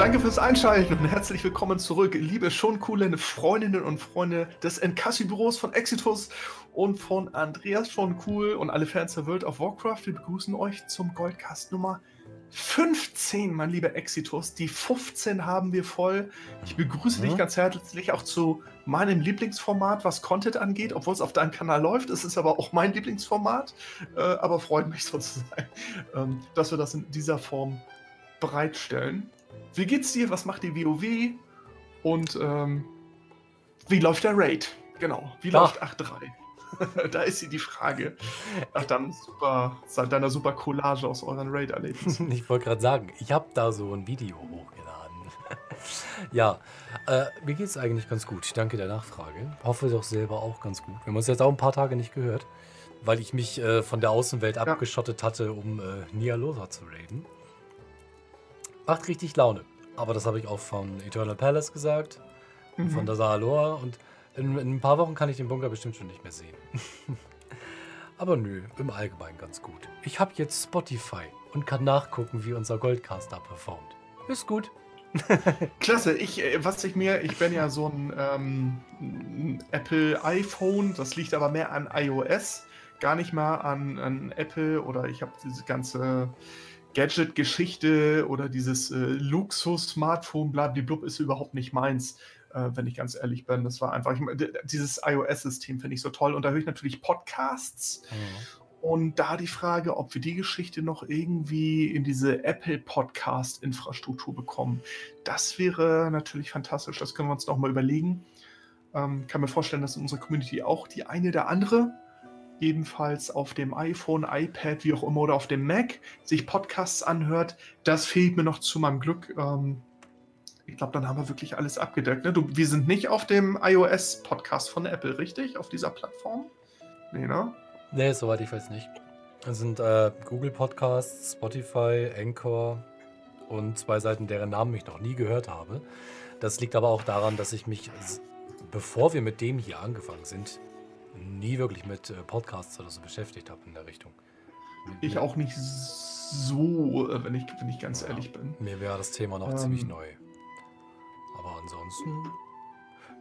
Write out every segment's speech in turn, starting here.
Danke fürs Einschalten und herzlich willkommen zurück, liebe schon coole Freundinnen und Freunde des Encassi-Büros von Exitus und von Andreas schon cool und alle Fans der World of Warcraft. Wir begrüßen euch zum Goldcast Nummer 15, mein lieber Exitus. Die 15 haben wir voll. Ich begrüße mhm. dich ganz herzlich auch zu meinem Lieblingsformat, was Content angeht, obwohl es auf deinem Kanal läuft. Es ist aber auch mein Lieblingsformat, äh, aber freut mich sozusagen, ähm, dass wir das in dieser Form bereitstellen. Wie geht's dir? Was macht die WoW? Und ähm, wie läuft der Raid? Genau. Wie Ach. läuft 8.3? da ist sie die Frage. Nach deinem super, deiner super Collage aus euren Raid-Erlebnissen. ich wollte gerade sagen, ich habe da so ein Video hochgeladen. ja, äh, mir geht's eigentlich ganz gut. Ich danke der Nachfrage. Hoffe doch selber auch ganz gut. Wir haben uns jetzt auch ein paar Tage nicht gehört, weil ich mich äh, von der Außenwelt ja. abgeschottet hatte, um äh, Nialosa zu raiden. Macht richtig Laune. Aber das habe ich auch von Eternal Palace gesagt, mhm. von Dazalor und in, in, ein paar Wochen kann ich den Bunker bestimmt schon nicht mehr sehen. Aber nö, im Allgemeinen ganz gut. Ich habe jetzt Spotify und kann nachgucken, wie unser Goldcaster performt. Ist gut. Klasse, ich, äh, was ich mir, ich bin ja so ein, ähm, Apple iPhone, das liegt aber mehr an iOS, gar nicht mal an, an Apple oder ich habe diese ganze Gadget-Geschichte oder dieses äh, Luxus-Smartphone, blablablub, ist überhaupt nicht meins, äh, wenn ich ganz ehrlich bin. Das war einfach, ich, dieses iOS-System finde ich so toll. Und da höre ich natürlich Podcasts. Mhm. Und da die Frage, ob wir die Geschichte noch irgendwie in diese Apple Podcast-Infrastruktur bekommen, das wäre natürlich fantastisch. Das können wir uns noch mal überlegen. Ähm, kann mir vorstellen, dass in unserer Community auch die eine oder andere ebenfalls auf dem iPhone, iPad, wie auch immer, oder auf dem Mac sich Podcasts anhört. Das fehlt mir noch zu meinem Glück. Ähm, ich glaube, dann haben wir wirklich alles abgedeckt. Ne? Du, wir sind nicht auf dem iOS-Podcast von Apple, richtig? Auf dieser Plattform? Nee, ne? Nee, soweit ich weiß nicht. Das sind äh, Google Podcasts, Spotify, Anchor und zwei Seiten, deren Namen ich noch nie gehört habe. Das liegt aber auch daran, dass ich mich, bevor wir mit dem hier angefangen sind, nie wirklich mit äh, Podcasts oder so beschäftigt habe in der Richtung. Ich auch nicht so, äh, wenn ich, wenn ich ganz ja, ehrlich bin. Mir wäre das Thema noch ähm, ziemlich neu. Aber ansonsten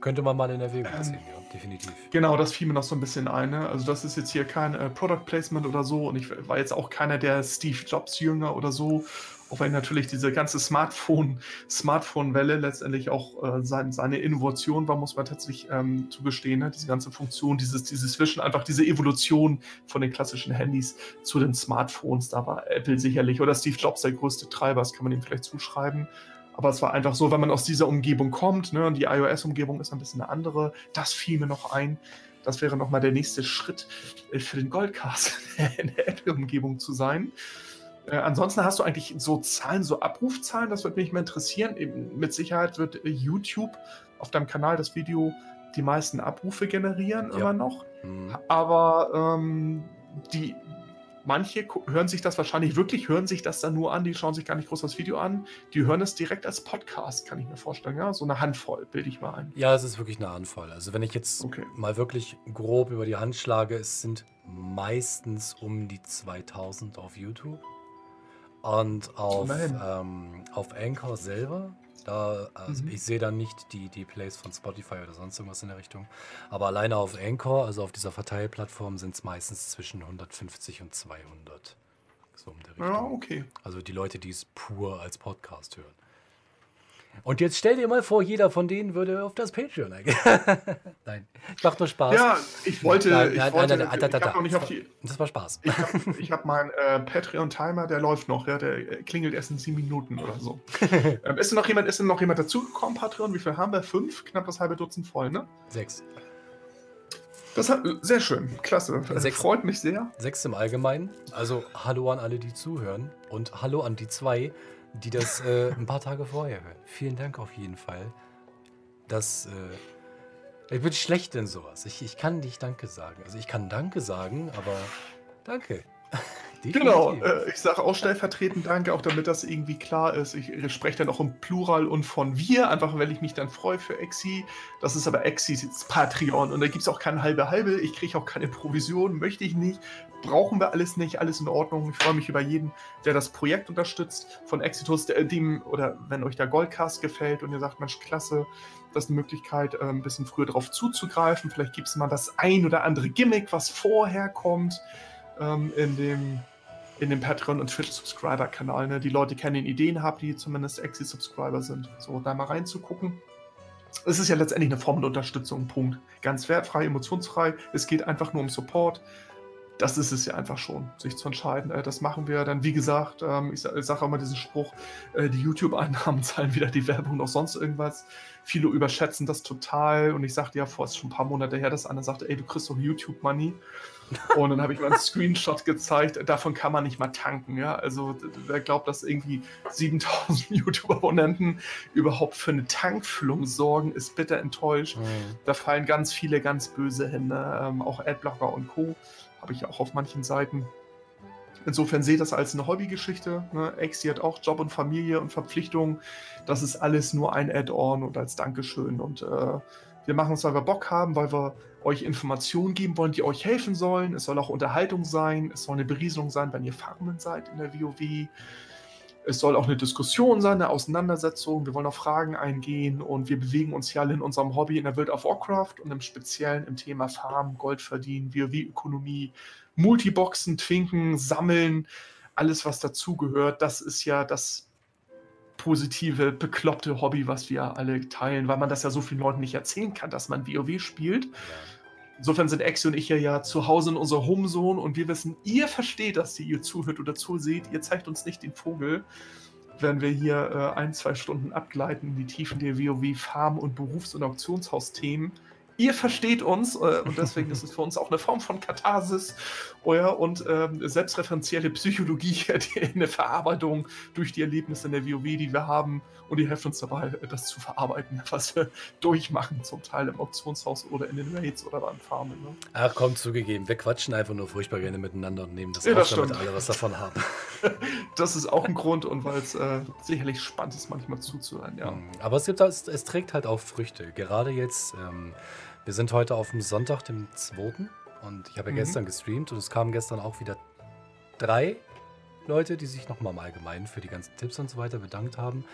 könnte man mal in Erwägung ähm, ziehen, ja, definitiv. Genau, das fiel mir noch so ein bisschen ein. Ne? Also, das ist jetzt hier kein äh, Product Placement oder so. Und ich war jetzt auch keiner der Steve Jobs-Jünger oder so. Auch wenn natürlich diese ganze Smartphone, Smartphone-Welle letztendlich auch äh, sein, seine Innovation war, muss man tatsächlich ähm, zugestehen. Ne? Diese ganze Funktion, dieses, dieses Zwischen, einfach diese Evolution von den klassischen Handys zu den Smartphones. Da war Apple sicherlich oder Steve Jobs der größte Treiber, das kann man ihm vielleicht zuschreiben. Aber es war einfach so, wenn man aus dieser Umgebung kommt, ne, und die iOS-Umgebung ist ein bisschen eine andere, das fiel mir noch ein. Das wäre nochmal der nächste Schritt äh, für den Goldcast in der Apple-Umgebung zu sein. Äh, ansonsten hast du eigentlich so Zahlen, so Abrufzahlen, das würde mich mal interessieren. Eben, mit Sicherheit wird äh, YouTube auf deinem Kanal das Video die meisten Abrufe generieren, ja. immer noch. Mhm. Aber ähm, die manche hören sich das wahrscheinlich wirklich, hören sich das dann nur an, die schauen sich gar nicht groß das Video an, die hören es direkt als Podcast, kann ich mir vorstellen, ja, so eine Handvoll, bilde ich mal ein. Ja, es ist wirklich eine Handvoll. Also wenn ich jetzt okay. mal wirklich grob über die Hand schlage, es sind meistens um die 2000 auf YouTube. Und auf, ähm, auf Anchor selber, da, also mhm. ich sehe dann nicht die, die Plays von Spotify oder sonst irgendwas in der Richtung. Aber alleine auf Anchor, also auf dieser Verteilplattform, sind es meistens zwischen 150 und 200. So um der Richtung. Ja, okay. Also die Leute, die es pur als Podcast hören. Und jetzt stell dir mal vor, jeder von denen würde auf das Patreon eingehen. nein, macht nur Spaß. Ja, ich wollte, nein, ich wollte, nein, nein, auf die. Das war Spaß. Ich habe hab meinen äh, Patreon-Timer, der läuft noch, ja, der klingelt erst in sieben Minuten oder so. ähm, ist denn noch jemand, ist denn noch jemand dazugekommen, Patreon? Wie viel haben wir? Fünf? Knapp das halbe Dutzend voll, ne? Sechs. Das hat, sehr schön, klasse. Sechs, Freut mich sehr. Sechs im Allgemeinen. Also hallo an alle, die zuhören. Und hallo an die zwei, die das äh, ein paar Tage vorher hören. Vielen Dank auf jeden Fall. Das, äh, ich bin schlecht in sowas. Ich, ich kann nicht Danke sagen. Also ich kann Danke sagen, aber danke. Genau, äh, ich sage auch stellvertretend Danke, auch damit das irgendwie klar ist. Ich, spreche dann auch im Plural und von wir, einfach weil ich mich dann freue für Exi. Das ist aber Exis Patreon und da gibt es auch keine halbe halbe. Ich kriege auch keine Provision, möchte ich nicht. Brauchen wir alles nicht, alles in Ordnung. Ich freue mich über jeden, der das Projekt unterstützt von Exitus, der, dem, oder wenn euch der Goldcast gefällt und ihr sagt, Mensch, klasse, das ist eine Möglichkeit, äh, ein bisschen früher darauf zuzugreifen. Vielleicht gibt es mal das ein oder andere Gimmick, was vorher kommt ähm, in dem in dem Patreon- und Twitch-Subscriber-Kanal. Ne? Die Leute kennen Ideen haben, die zumindest Exi-Subscriber sind. So, da mal reinzugucken. Es ist ja letztendlich eine Form der Unterstützung, Punkt. Ganz wertfrei, emotionsfrei. Es geht einfach nur um Support. Das ist es ja einfach schon, sich zu entscheiden. Äh, das machen wir dann, wie gesagt, ähm, ich sage auch immer diesen Spruch, äh, die YouTube-Einnahmen zahlen wieder die Werbung noch sonst irgendwas. Viele überschätzen das total und ich sagte ja vor, es ist schon ein paar Monate her, dass einer sagte, ey, du kriegst doch YouTube-Money. Und dann habe ich mal einen Screenshot gezeigt, davon kann man nicht mal tanken. Ja? Also wer glaubt, dass irgendwie 7000 YouTube-Abonnenten überhaupt für eine Tankfüllung sorgen, ist bitter enttäuscht. Mhm. Da fallen ganz viele ganz böse Hände, ähm, auch Adblocker und Co. Habe ich auch auf manchen Seiten. Insofern seht das als eine Hobbygeschichte. Ne? Exi hat auch Job und Familie und Verpflichtungen. Das ist alles nur ein Add-on und als Dankeschön. Und äh, wir machen es, weil wir Bock haben, weil wir euch Informationen geben wollen, die euch helfen sollen. Es soll auch Unterhaltung sein. Es soll eine Berieselung sein, wenn ihr Farmen seid in der WoW. Es soll auch eine Diskussion sein, eine Auseinandersetzung. Wir wollen auf Fragen eingehen und wir bewegen uns ja alle in unserem Hobby in der Welt of Warcraft und im Speziellen im Thema Farm, Gold verdienen, WoW-Ökonomie, Multiboxen, Twinken, Sammeln, alles was dazugehört. Das ist ja das positive, bekloppte Hobby, was wir alle teilen, weil man das ja so vielen Leuten nicht erzählen kann, dass man WoW spielt. Ja. Insofern sind Exi und ich ja, ja zu Hause in unserer Homezone und wir wissen, ihr versteht das, die ihr zuhört oder zuseht. Ihr zeigt uns nicht den Vogel, wenn wir hier äh, ein, zwei Stunden abgleiten in die Tiefen der WoW Farm- und Berufs- und Auktionshausthemen ihr versteht uns äh, und deswegen ist es für uns auch eine Form von Katharsis euer und ähm, selbstreferenzielle Psychologie, eine Verarbeitung durch die Erlebnisse in der WoW, die wir haben und ihr helft uns dabei, das zu verarbeiten, was wir durchmachen, zum Teil im Auktionshaus oder in den Raids oder beim Farmen. Ne? Ach komm, zugegeben, wir quatschen einfach nur furchtbar gerne miteinander und nehmen das ja, auf, damit alle was davon haben. das ist auch ein Grund und weil es äh, sicherlich spannend ist, manchmal zuzuhören, ja. Mhm. Aber es, gibt, es, es trägt halt auch Früchte. Gerade jetzt ähm, wir sind heute auf dem Sonntag, dem 2. Und ich habe ja mhm. gestern gestreamt und es kamen gestern auch wieder drei Leute, die sich nochmal im Allgemeinen für die ganzen Tipps und so weiter bedankt haben,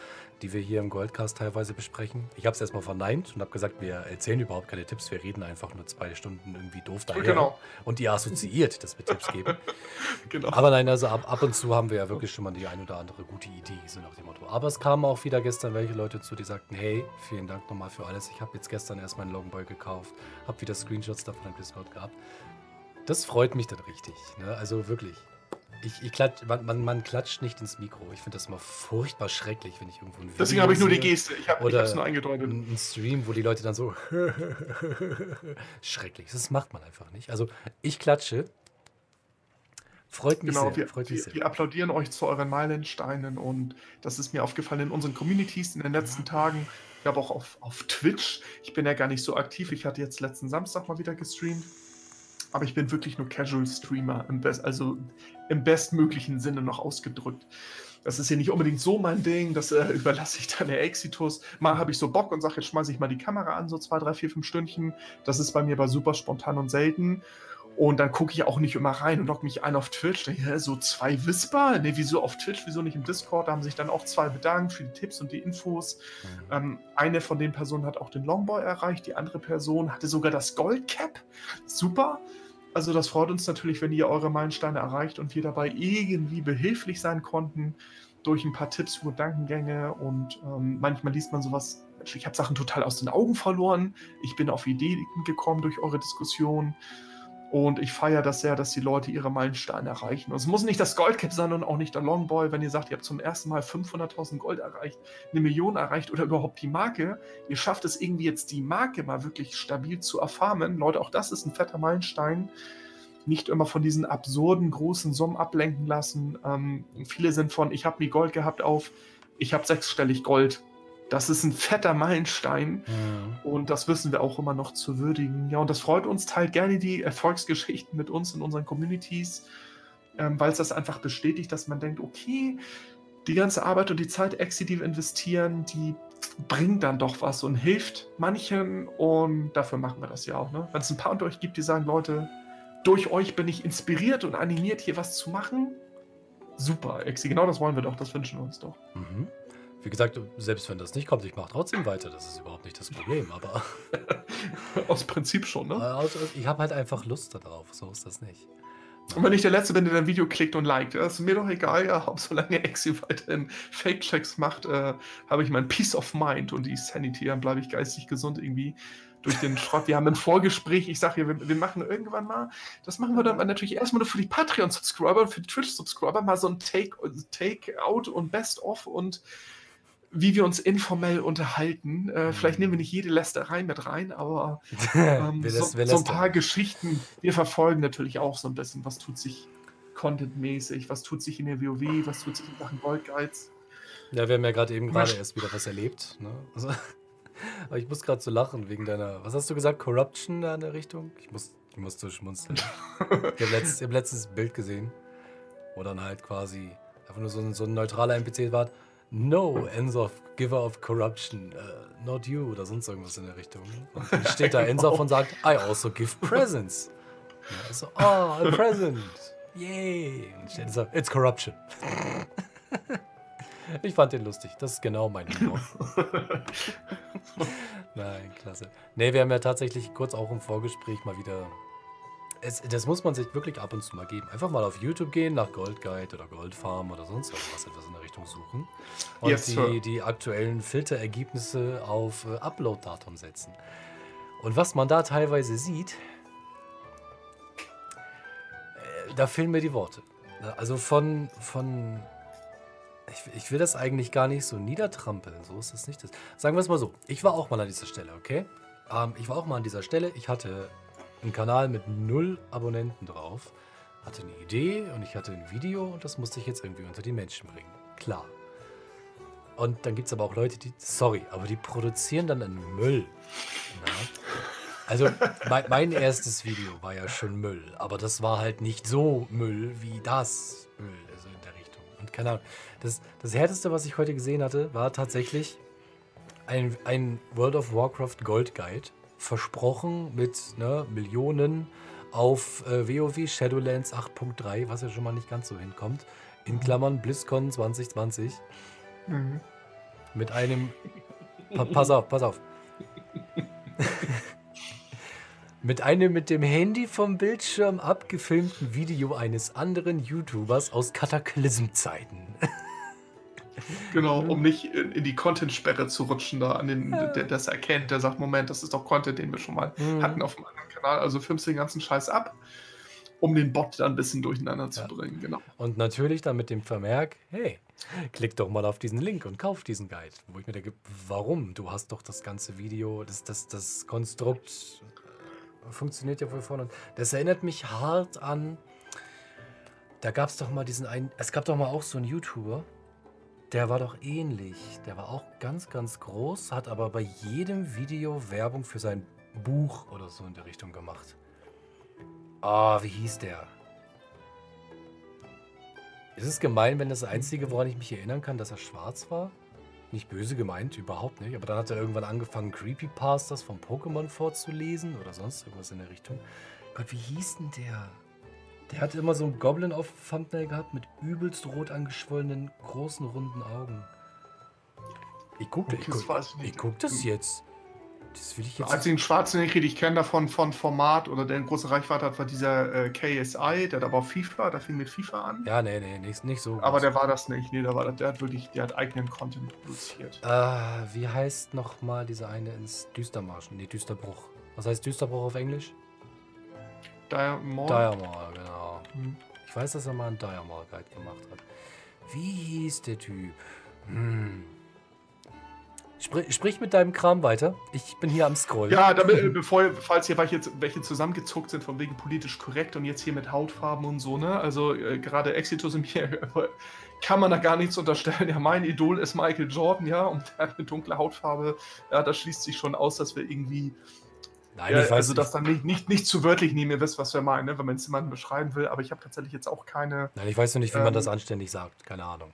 die wir hier im Goldcast teilweise besprechen. Ich habe es erstmal verneint und habe gesagt, wir erzählen überhaupt keine Tipps, wir reden einfach nur zwei Stunden irgendwie doof daher. Genau. Und ihr assoziiert, dass wir Tipps geben. genau. Aber nein, also ab, ab und zu haben wir ja wirklich schon mal die ein oder andere gute Idee, so nach dem Motto. Aber es kamen auch wieder gestern welche Leute zu, die sagten, hey, vielen Dank nochmal für alles. Ich habe jetzt gestern erst meinen Longboy gekauft, habe wieder Screenshots davon im Discord gehabt. Das freut mich dann richtig. Ne? Also wirklich. Ich, ich klatsch, man, man, man, klatscht nicht ins Mikro. Ich finde das immer furchtbar schrecklich, wenn ich irgendwo ein Video Deswegen habe ich nur die Geste. Ich habe es nur eingedeutet. Ein Stream, wo die Leute dann so schrecklich. Das macht man einfach nicht. Also ich klatsche, Freut mich genau, sehr. Wir, freut mich wir, sehr. wir applaudieren euch zu euren Meilensteinen und das ist mir aufgefallen in unseren Communities in den letzten Tagen. Ich habe auch auf, auf Twitch. Ich bin ja gar nicht so aktiv. Ich hatte jetzt letzten Samstag mal wieder gestreamt. Aber ich bin wirklich nur Casual Streamer, also im bestmöglichen Sinne noch ausgedrückt. Das ist ja nicht unbedingt so mein Ding, das äh, überlasse ich dann der Exitus. Mal habe ich so Bock und sage, jetzt schmeiße ich mal die Kamera an, so zwei, drei, vier, fünf Stündchen. Das ist bei mir aber super spontan und selten. Und dann gucke ich auch nicht immer rein und logge mich ein auf Twitch. Denke, so zwei Whisper? Ne, wieso auf Twitch, wieso nicht im Discord? Da haben sich dann auch zwei bedankt für die Tipps und die Infos. Mhm. Ähm, eine von den Personen hat auch den Longboy erreicht, die andere Person hatte sogar das Goldcap. Super. Also das freut uns natürlich, wenn ihr eure Meilensteine erreicht und wir dabei irgendwie behilflich sein konnten durch ein paar Tipps und Gedankengänge. Und ähm, manchmal liest man sowas, ich habe Sachen total aus den Augen verloren. Ich bin auf Ideen gekommen durch eure Diskussion. Und ich feiere das sehr, dass die Leute ihre Meilensteine erreichen. Und es muss nicht das Goldcap sein und auch nicht der Longboy, wenn ihr sagt, ihr habt zum ersten Mal 500.000 Gold erreicht, eine Million erreicht oder überhaupt die Marke. Ihr schafft es irgendwie jetzt, die Marke mal wirklich stabil zu erfarmen. Leute, auch das ist ein fetter Meilenstein. Nicht immer von diesen absurden großen Summen ablenken lassen. Ähm, viele sind von, ich habe nie Gold gehabt, auf, ich habe sechsstellig Gold. Das ist ein fetter Meilenstein mhm. und das wissen wir auch immer noch zu würdigen. Ja, und das freut uns. Teilt gerne die Erfolgsgeschichten mit uns in unseren Communities. ähm, weil es das einfach bestätigt, dass man denkt, okay, die ganze Arbeit und die Zeit, Exi, die wir investieren, die bringt dann doch was und hilft manchen und dafür machen wir das ja auch. Ne? Wenn es ein paar unter euch gibt, die sagen, Leute, durch euch bin ich inspiriert und animiert, hier was zu machen, super, Exi, genau das wollen wir doch, das wünschen wir uns doch. Mhm. Wie gesagt, selbst wenn das nicht kommt, ich mache trotzdem weiter, das ist überhaupt nicht das Problem, aber... Aus Prinzip schon, ne? Ich habe halt einfach Lust darauf, so ist das nicht. Und wenn ich der Letzte bin, der dein Video klickt und liked, ist mir doch egal, ja, ob solange Exi weiterhin Fake-Checks macht, äh, habe ich mein Peace of Mind und die Sanity, dann bleibe ich geistig gesund irgendwie durch den Schrott. Wir haben ein Vorgespräch, ich sage hier, wir, wir, machen irgendwann mal, das machen wir dann natürlich erstmal nur für die Patreon-Subscriber und für die Twitch-Subscriber mal so ein Take-Out Take und Best-of und wie wir uns informell unterhalten. Äh, vielleicht nehmen wir nicht jede Lästerei mit rein, aber ähm, so, so, ein paar Geschichten. Wir verfolgen natürlich auch so ein bisschen, was tut sich contentmäßig, was tut sich in der WoW, was tut sich in Sachen Goldguides. Ja, wir haben ja gerade eben gerade erst wieder was erlebt. Ne? Also, aber ich muss gerade so lachen wegen deiner, was hast du gesagt, Corruption da in der Richtung? Ich muss, ich muss so schmunzeln. ich habe letzt, hab letztens ein Bild gesehen, wo dann halt quasi einfach nur so ein, so ein neutraler NPC war No, Ensof, Giver of Corruption, uh, not you oder sonst irgendwas in der Richtung. Und dann steht da Ensof und sagt, I also give presents. Ja, so, oh, a present. Yay. Und steht so, it's corruption. ich fand den lustig. Das ist genau mein Humor. Nein, klasse. Nee, wir haben ja tatsächlich kurz auch im Vorgespräch mal wieder es, das muss man sich wirklich ab und zu mal geben. Einfach mal auf YouTube gehen, nach Gold Guide oder Goldfarm oder sonst irgendwas etwas in der Richtung suchen. Und yes, die, die, aktuellen Filterergebnisse auf äh, Upload-Datum setzen. Und was man da teilweise sieht, äh, da fehlen mir die Worte. Also von, von ich, ich, will das eigentlich gar nicht so niedertrampeln. So ist es nicht. Das. Sagen wir es mal so. Ich war auch mal an dieser Stelle, okay? Ähm, ich war auch mal an dieser Stelle. Ich hatte einen Kanal mit null Abonnenten drauf, hatte eine Idee und ich hatte ein Video und das musste ich jetzt irgendwie unter die Menschen bringen. Klar. Und dann gibt es aber auch Leute, die, sorry, aber die produzieren dann einen Müll. Ja? Also mein, mein, erstes Video war ja schon Müll, aber das war halt nicht so Müll wie das Müll, also in der Richtung. Und keine Ahnung, das, das Härteste, was ich heute gesehen hatte, war tatsächlich ein, ein World of Warcraft Gold Guide versprochen mit ne, Millionen auf äh, WoW Shadowlands 8.3, was ja schon mal nicht ganz so hinkommt. In Klammern BlizzCon 2020. Mhm. Mit einem. Pa pass auf, pass auf. mit einem mit dem Handy vom Bildschirm abgefilmten Video eines anderen YouTubers aus Kataklysmzeiten. Genau, um nicht in, in die Content-Sperre zu rutschen, da an den, der das erkennt, der sagt, Moment, das ist doch Content, den wir schon mal mhm. hatten auf dem anderen Kanal. Also filmst du den ganzen Scheiß ab, um den Bot dann ein bisschen durcheinander zu ja. bringen, genau. Und natürlich dann mit dem Vermerk, hey, klick doch mal auf diesen Link und kauf diesen Guide. Wo ich mir denke, warum? Du hast doch das ganze Video, das, das, das Konstrukt funktioniert ja wohl vorne. Das erinnert mich hart an, da gab es doch mal diesen einen, es gab doch mal auch so einen YouTuber, der war doch ähnlich. Der war auch ganz, ganz groß, hat aber bei jedem Video Werbung für sein Buch oder so in der Richtung gemacht. Ah, oh, wie hieß der? Ist es gemein, wenn das Einzige, woran ich mich erinnern kann, dass er schwarz war? Nicht böse gemeint, überhaupt nicht. Aber dann hat er irgendwann angefangen, Creepypastas von Pokémon vorzulesen oder sonst irgendwas in der Richtung. Gott, wie hieß denn der? Der hatte immer so einen Goblin auf Thumbnail gehabt mit übelst rot angeschwollenen, großen, runden Augen. Ich guck, ich, guck, ich guck das jetzt. Das will ich jetzt. Als den schwarzen, den ich kenne davon von Format oder der eine große Reichweite hat, war dieser äh, KSI, der hat aber auf FIFA, der fing mit FIFA an. Ja, nee, nee, nicht, nicht so. Aber der war das nicht. Nee, der, war, der hat wirklich, der hat eigenen Content produziert. Äh, wie heißt nochmal dieser eine ins Düstermarschen? Nee, Düsterbruch. Was heißt Düsterbruch auf Englisch? Diamond. Diamond, genau. Hm. Ich weiß, dass er mal einen Diamond Guide gemacht hat. Wie hieß der Typ? Hm. Sprich, sprich, mit deinem Kram weiter. Ich bin hier am Scrollen. Ja, damit, äh, bevor, falls hier welche, welche zusammengezuckt sind, von wegen politisch korrekt und jetzt hier mit Hautfarben und so, ne? Also äh, gerade Exitus und mir kann man da gar nichts unterstellen. Ja, mein Idol ist Michael Jordan, ja, und der hat eine dunkle Hautfarbe. Ja, das schließt sich schon aus, dass wir irgendwie Nein, ja, ich weiß also das dann nicht, nicht, nicht zu wörtlich nehmen, ihr wisst, was wir meinen, ne? wenn man es jemanden beschreiben will, aber ich habe tatsächlich jetzt auch keine. Nein, ich weiß noch nicht, wie ähm, man das anständig sagt, keine Ahnung.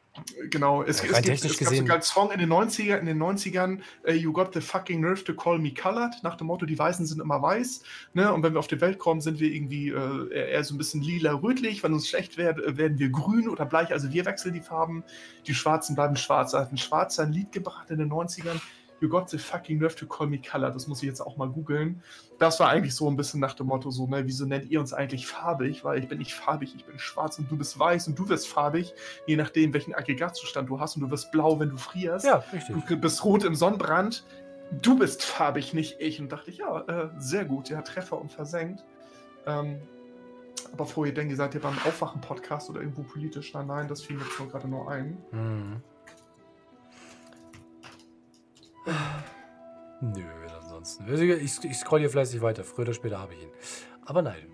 Genau, es, ja, es, gibt, es gab sogar einen Song in den 90er, in den 90ern, uh, You got the fucking nerve to call me colored, nach dem Motto, die Weißen sind immer weiß, ne? Und wenn wir auf die Welt kommen, sind wir irgendwie äh, eher so ein bisschen lila-rötlich, wenn uns schlecht wird, äh, werden wir grün oder bleich, also wir wechseln die Farben, die Schwarzen bleiben schwarz. Er hat ein Schwarzer ein Lied gebracht in den 90ern You got the fucking nerve to call me color. Das muss ich jetzt auch mal googeln. Das war eigentlich so ein bisschen nach dem Motto so, ne, wieso nennt ihr uns eigentlich farbig? Weil ich bin nicht farbig, ich bin schwarz und du bist weiß und du wirst farbig, je nachdem, welchen Aggregatzustand du hast und du wirst blau, wenn du frierst. Ja, richtig. Du bist rot im Sonnenbrand. Du bist farbig, nicht ich. Und dachte ich, ja, äh, sehr gut, ja, Treffer und versenkt. Ähm, aber vorher denke, ihr seid ihr beim Aufwachen-Podcast oder irgendwo politisch? Nein, nein, das fiel mir jetzt gerade nur ein. Mhm. Nö, ansonsten. Also, ich, ich scroll hier fleißig weiter. Früher oder später habe ich ihn. Aber nein.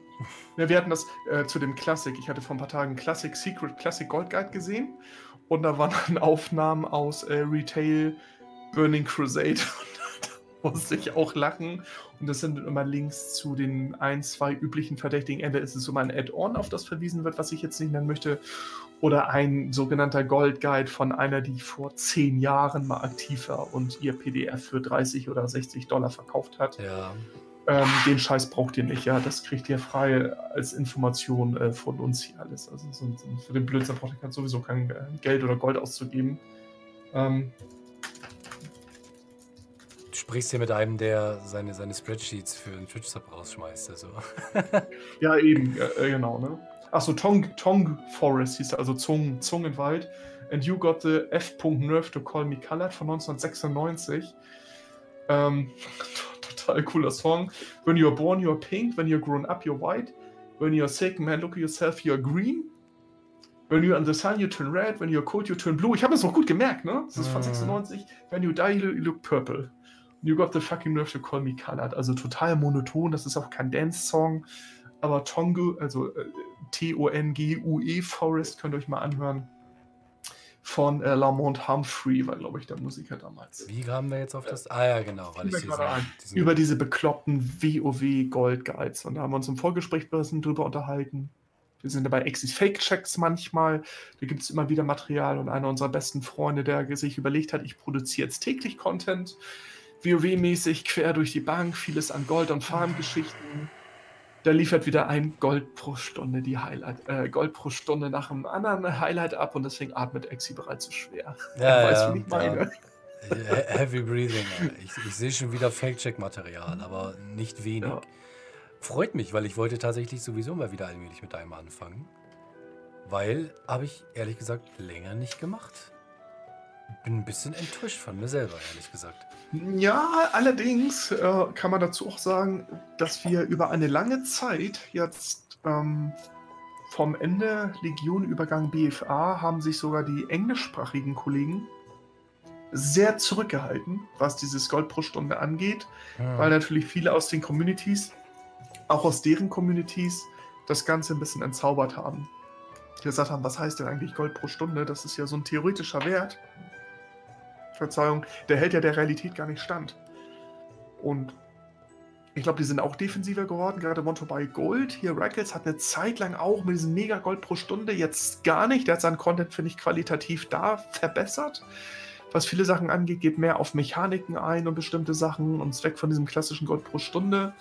Ja, wir hatten das äh, zu dem Klassik. Ich hatte vor ein paar Tagen Classic Secret Classic Gold Guide gesehen. Und da waren dann Aufnahmen aus äh, Retail Burning Crusade. Da musste ich auch lachen. Und das sind immer Links zu den ein, zwei üblichen Verdächtigen. Entweder ist es um ein Add-on, auf das verwiesen wird, was ich jetzt nicht nennen möchte, oder ein sogenannter Gold Guide von einer, die vor zehn Jahren mal aktiv war und ihr PDF für 30 oder 60 Dollar verkauft hat. Ja. Ähm, den Scheiß braucht ihr nicht, ja. Das kriegt ihr frei als Information äh, von uns hier alles. Also so, so, für den Blödsinn braucht ihr sowieso kein äh, Geld oder Gold auszugeben. Ähm, sprichst hier mit einem, der seine, seine Spreadsheets für einen Twitch-Sub rausschmeißt. Also. ja, eben, äh, genau, ne? Achso, Tong, Tong Forest hieß er, also Zungen, Zungenwald. And You Got the F. Nerve to Call Me Colored von 1996. Ähm, total cooler Song. When you're born, you're pink. When you're grown up, you're white. When you're sick, man, look at yourself, you're green. When you're in the sun, you turn red. When you're cold, you turn blue. Ich habe es noch gut gemerkt, ne? Das ist von 96. Ah. When you die, you look purple. You got the fucking nerve to call me colored. Also total monoton. Das ist auch kein Dance-Song. Aber Tongu, also äh, T-O-N-G-U-E Forest, könnt ihr euch mal anhören. Von äh, Lamont Humphrey war, glaube ich, der Musiker damals. Wie kamen wir jetzt auf das? Ah ja, genau. Weil ich diesen... Über diese bekloppten WoW Gold Guides. Und da haben wir uns im Vorgespräch ein bisschen drüber unterhalten. Wir sind dabei Exis Fake Checks manchmal. Da gibt es immer wieder Material. Und einer unserer besten Freunde, der sich überlegt hat, ich produziere jetzt täglich Content. WoW-mäßig quer durch die Bank, vieles an Gold- und Farmgeschichten da liefert wieder ein Gold pro Stunde die Highlight, äh, Gold pro Stunde nach dem anderen Highlight ab und deswegen atmet Exi bereits so schwer. Ja, weißt, ja, wie ich meine. Ja. Heavy Breathing. Ich, ich sehe schon wieder Fake-Check-Material, aber nicht wenig. Ja. Freut mich, weil ich wollte tatsächlich sowieso mal wieder allmählich mit einem anfangen. Weil, habe ich ehrlich gesagt länger nicht gemacht. Bin ein bisschen enttäuscht von mir selber, ehrlich gesagt. Ja, allerdings äh, kann man dazu auch sagen, dass wir über eine lange Zeit jetzt ähm, vom Ende Legion-Übergang BFA haben sich sogar die englischsprachigen Kollegen sehr zurückgehalten, was dieses Gold pro Stunde angeht, ja. weil natürlich viele aus den Communities, auch aus deren Communities, das Ganze ein bisschen entzaubert haben. Die gesagt haben, was heißt denn eigentlich Gold pro Stunde? Das ist ja so ein theoretischer Wert. Verzeihung, der hält ja der Realität gar nicht stand. Und ich glaube, die sind auch defensiver geworden, gerade Monto bei Gold. Hier Rackles hat eine Zeit lang auch mit diesem Mega-Gold pro Stunde jetzt gar nicht. Der hat seinen Content, finde ich, qualitativ da verbessert. Was viele Sachen angeht, geht mehr auf Mechaniken ein und bestimmte Sachen und ist weg von diesem klassischen Gold pro Stunde.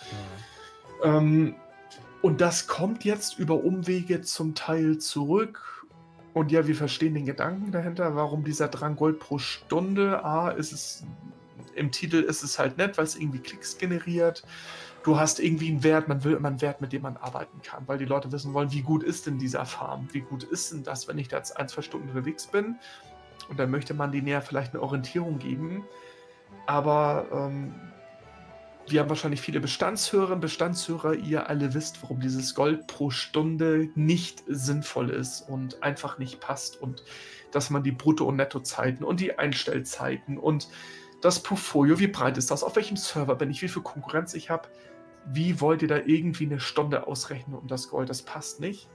Mhm. Ähm, und das kommt jetzt über Umwege zum Teil zurück und ja, wir verstehen den Gedanken dahinter, warum dieser Drang Gold pro Stunde. A, ist es im Titel ist es halt nett, weil es irgendwie Klicks generiert. Du hast irgendwie einen Wert, man will immer einen Wert, mit dem man arbeiten kann, weil die Leute wissen wollen, wie gut ist denn dieser Farm? Wie gut ist denn das, wenn ich da jetzt ein, zwei Stunden unterwegs bin? Und dann möchte man denen ja vielleicht eine Orientierung geben. Aber ähm, wir haben wahrscheinlich viele Bestandshörerinnen, Bestandshörer. Ihr alle wisst, warum dieses Gold pro Stunde nicht sinnvoll ist und einfach nicht passt und dass man die Brutto- und Nettozeiten und die Einstellzeiten und das Portfolio, wie breit ist das, auf welchem Server bin ich, wie viel Konkurrenz ich habe, wie wollt ihr da irgendwie eine Stunde ausrechnen um das Gold, das passt nicht.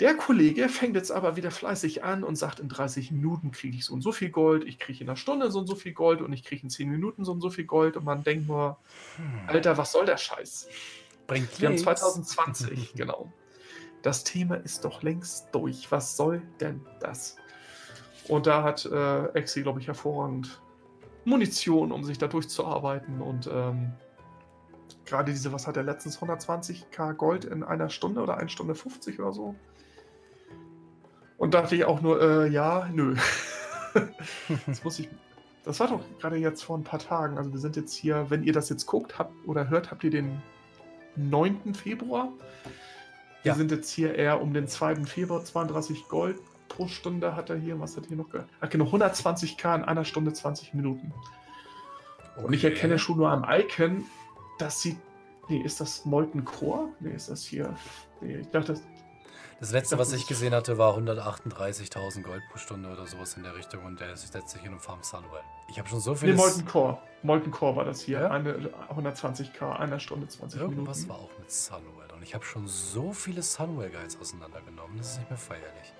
Der Kollege fängt jetzt aber wieder fleißig an und sagt, in 30 Minuten kriege ich so und so viel Gold, ich kriege in einer Stunde so und so viel Gold und ich kriege in 10 Minuten so und so viel Gold. Und man denkt nur, hm. Alter, was soll der Scheiß? Bringt Wir haben 2020, genau. Das Thema ist doch längst durch. Was soll denn das? Und da hat äh, Exi, glaube ich, hervorragend Munition, um sich da durchzuarbeiten. Und ähm, gerade diese, was hat er letztens, 120k Gold in einer Stunde oder 1 Stunde 50 oder so? Und dachte ich auch nur, äh, ja, nö. das muss ich. Das war doch gerade jetzt vor ein paar Tagen. Also wir sind jetzt hier, wenn ihr das jetzt guckt habt oder hört, habt ihr den 9. Februar. Wir ja. sind jetzt hier eher um den 2. Februar, 32 Gold pro Stunde hat er hier. Was hat er hier noch gehört? Ach genau, 120k in einer Stunde 20 Minuten. Okay. Und ich erkenne schon nur am Icon, das sieht. Nee, ist das Molten Core? Nee, ist das hier. Nee, ich dachte, das, letzte, was ich gesehen hatte, war 138.000 Gold pro Stunde oder sowas in der Richtung und der setzt sich in einem Farm Sunwell. Ich habe schon so viel. Nee, Molten Core. Molten Core war das hier. Ja? Eine, 120k, einer Stunde 20 Irgendwas Minuten. war auch mit Sunwell und ich habe schon so viele Sunwell Guides auseinandergenommen. Das ist nicht mehr feierlich.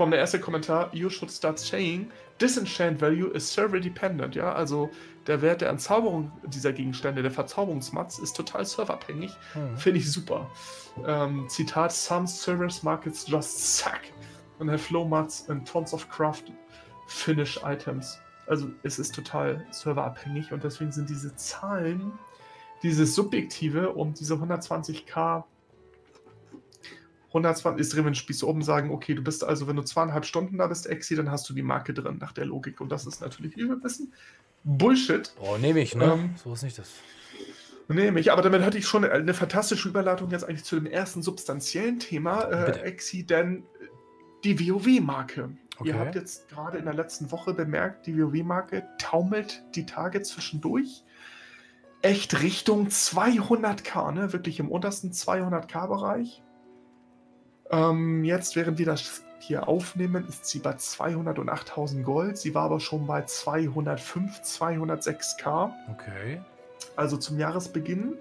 Vom der erste Kommentar: You should start saying Disenchant Value is server dependent. Ja, also der Wert der Entzauberung dieser Gegenstände, der Verzauberungsmats, ist total serverabhängig. Hm. Finde ich super. Ähm, Zitat: Some servers markets just suck and have low mats and tons of craft finish items. Also es ist total serverabhängig und deswegen sind diese Zahlen, dieses Subjektive um diese 120k 120 ist drin, wenn spielst du oben sagen, okay, du bist also, wenn du zweieinhalb Stunden da bist, Exi, dann hast du die Marke drin, nach der Logik. Und das ist natürlich, wie wir wissen, Bullshit. Oh, nehme ich, ne? Ähm, so ist nicht das. Nehme ich, aber damit hatte ich schon eine fantastische Überleitung jetzt eigentlich zu dem ersten substanziellen Thema, äh, Exi, denn die WoW-Marke. Okay. Ihr habt jetzt gerade in der letzten Woche bemerkt, die WoW-Marke taumelt die Tage zwischendurch echt Richtung 200k, ne? Wirklich im untersten 200k-Bereich. Ähm, jetzt, während wir das hier aufnehmen, ist sie bei 208.000 Gold. Sie war aber schon bei 205, 206k. Okay. Also zum Jahresbeginn.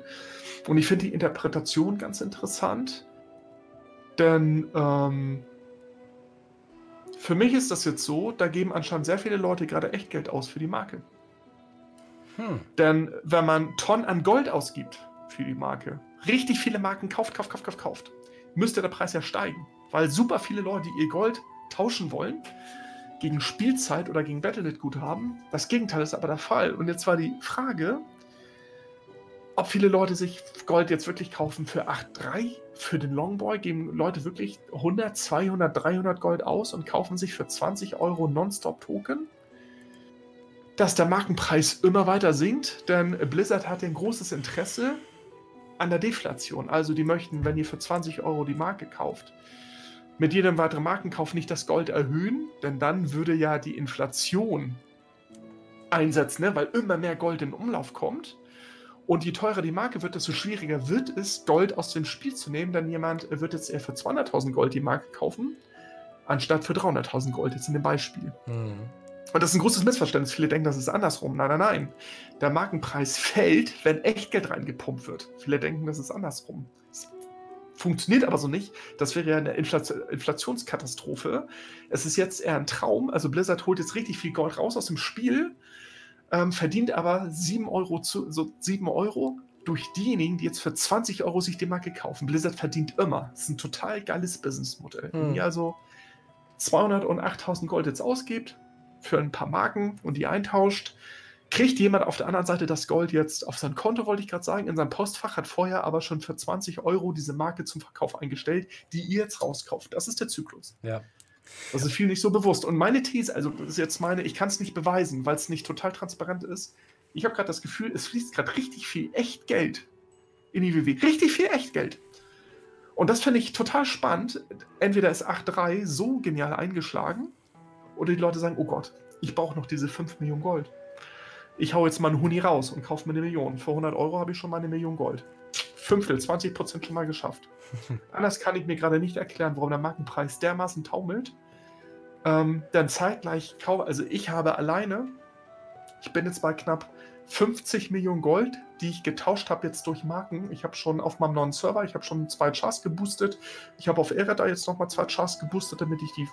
Und ich finde die Interpretation ganz interessant. Denn ähm, für mich ist das jetzt so, da geben anscheinend sehr viele Leute gerade echt Geld aus für die Marke. Hm. Denn wenn man Tonnen an Gold ausgibt für die Marke, richtig viele Marken kauft, kauft, kauft, kauft, kauft, müsste der Preis ja steigen. Weil super viele Leute ihr Gold tauschen wollen gegen Spielzeit oder gegen Battlenet-Guthaben. Das Gegenteil ist aber der Fall. Und jetzt war die Frage, ob viele Leute sich Gold jetzt wirklich kaufen für 8,3 für den Longboy. Geben Leute wirklich 100, 200, 300 Gold aus und kaufen sich für 20 Euro Nonstop-Token? Dass der Markenpreis immer weiter sinkt, denn Blizzard hat ein großes Interesse an der Deflation. Also die möchten, wenn ihr für 20 Euro die Marke kauft, mit jedem weiteren Markenkauf nicht das Gold erhöhen, denn dann würde ja die Inflation einsetzen, ne? weil immer mehr Gold in Umlauf kommt. Und je teurer die Marke wird, desto schwieriger wird es, Gold aus dem Spiel zu nehmen, denn jemand wird jetzt eher für 200.000 Gold die Marke kaufen, anstatt für 300.000 Gold, jetzt in dem Beispiel. Mhm. Und das ist ein großes Missverständnis. Viele denken, das ist andersrum. Nein, nein, nein. Der Markenpreis fällt, wenn Echtgeld reingepumpt wird. Viele denken, das ist andersrum. Das funktioniert aber so nicht. Das wäre ja eine Inflationskatastrophe. Es ist jetzt eher ein Traum. Also Blizzard holt jetzt richtig viel Gold raus aus dem Spiel, ähm, verdient aber 7 Euro, zu, so 7 Euro durch diejenigen, die jetzt für 20 Euro sich die Marke kaufen. Blizzard verdient immer. Das ist ein total geiles Businessmodell. Hm. Wenn ihr also 200 und 8000 Gold jetzt ausgibt, für ein paar Marken und die eintauscht, kriegt jemand auf der anderen Seite das Gold jetzt auf sein Konto, wollte ich gerade sagen, in seinem Postfach, hat vorher aber schon für 20 Euro diese Marke zum Verkauf eingestellt, die ihr jetzt rauskauft. Das ist der Zyklus. Ja. Das ist viel nicht so bewusst. Und meine These, also das ist jetzt meine, ich kann es nicht beweisen, weil es nicht total transparent ist. Ich habe gerade das Gefühl, es fließt gerade richtig viel echt Geld in die WW. Richtig viel echt Geld. Und das finde ich total spannend. Entweder ist 8.3 so genial eingeschlagen oder die Leute sagen, oh Gott, ich brauche noch diese 5 Millionen Gold. Ich hau jetzt mal einen Huni raus und kaufe mir eine Million. Für 100 Euro habe ich schon mal eine Million Gold. Fünftel, 20 Prozent schon mal geschafft. Anders kann ich mir gerade nicht erklären, warum der Markenpreis dermaßen taumelt. Ähm, dann zeitgleich kaufe, also ich habe alleine, ich bin jetzt bei knapp 50 Millionen Gold, die ich getauscht habe jetzt durch Marken. Ich habe schon auf meinem neuen Server, ich habe schon zwei Chars geboostet. Ich habe auf Ereda jetzt nochmal zwei Chars geboostet, damit ich die.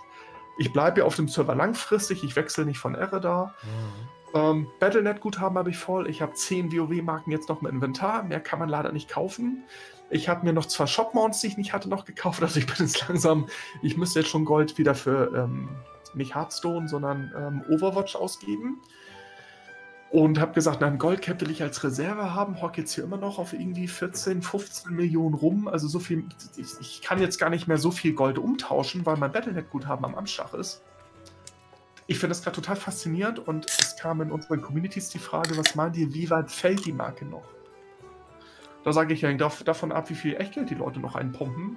Ich bleibe ja auf dem Server langfristig, ich wechsle nicht von Ereda. Mhm. Ähm, Battlenet-Guthaben habe ich voll. Ich habe 10 WoW-Marken jetzt noch im Inventar. Mehr kann man leider nicht kaufen. Ich habe mir noch zwei Shop-Mounts, die ich nicht hatte, noch gekauft. Also ich bin jetzt langsam. Ich müsste jetzt schon Gold wieder für ähm, nicht Hearthstone, sondern ähm, Overwatch ausgeben. Und habe gesagt, nein, Goldcap will ich als Reserve haben. Hock jetzt hier immer noch auf irgendwie 14, 15 Millionen rum. Also so viel, ich, ich kann jetzt gar nicht mehr so viel Gold umtauschen, weil mein Battlenet-Guthaben am Amtsschach ist. Ich finde das gerade total faszinierend und es kam in unseren Communities die Frage, was meint ihr, wie weit fällt die Marke noch? Da sage ich ja davon ab, wie viel Echtgeld die Leute noch einpumpen.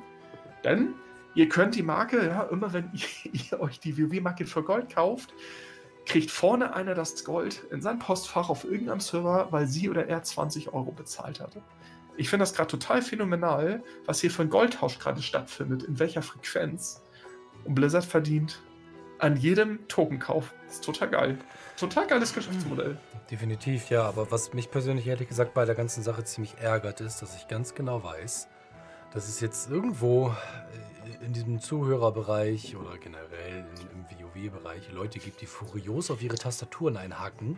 Denn ihr könnt die Marke, ja, immer wenn ihr, ihr euch die WoW-Marke für Gold kauft, kriegt vorne einer das Gold in sein Postfach auf irgendeinem Server, weil sie oder er 20 Euro bezahlt hatte. Ich finde das gerade total phänomenal, was hier für ein Goldtausch gerade stattfindet, in welcher Frequenz. Und Blizzard verdient an jedem Tokenkauf. Das ist total geil. Total geiles Geschäftsmodell. Definitiv, ja. Aber was mich persönlich ehrlich gesagt bei der ganzen Sache ziemlich ärgert, ist, dass ich ganz genau weiß, dass es jetzt irgendwo in diesem Zuhörerbereich oder generell im WoW-Bereich Leute gibt, die furios auf ihre Tastaturen einhacken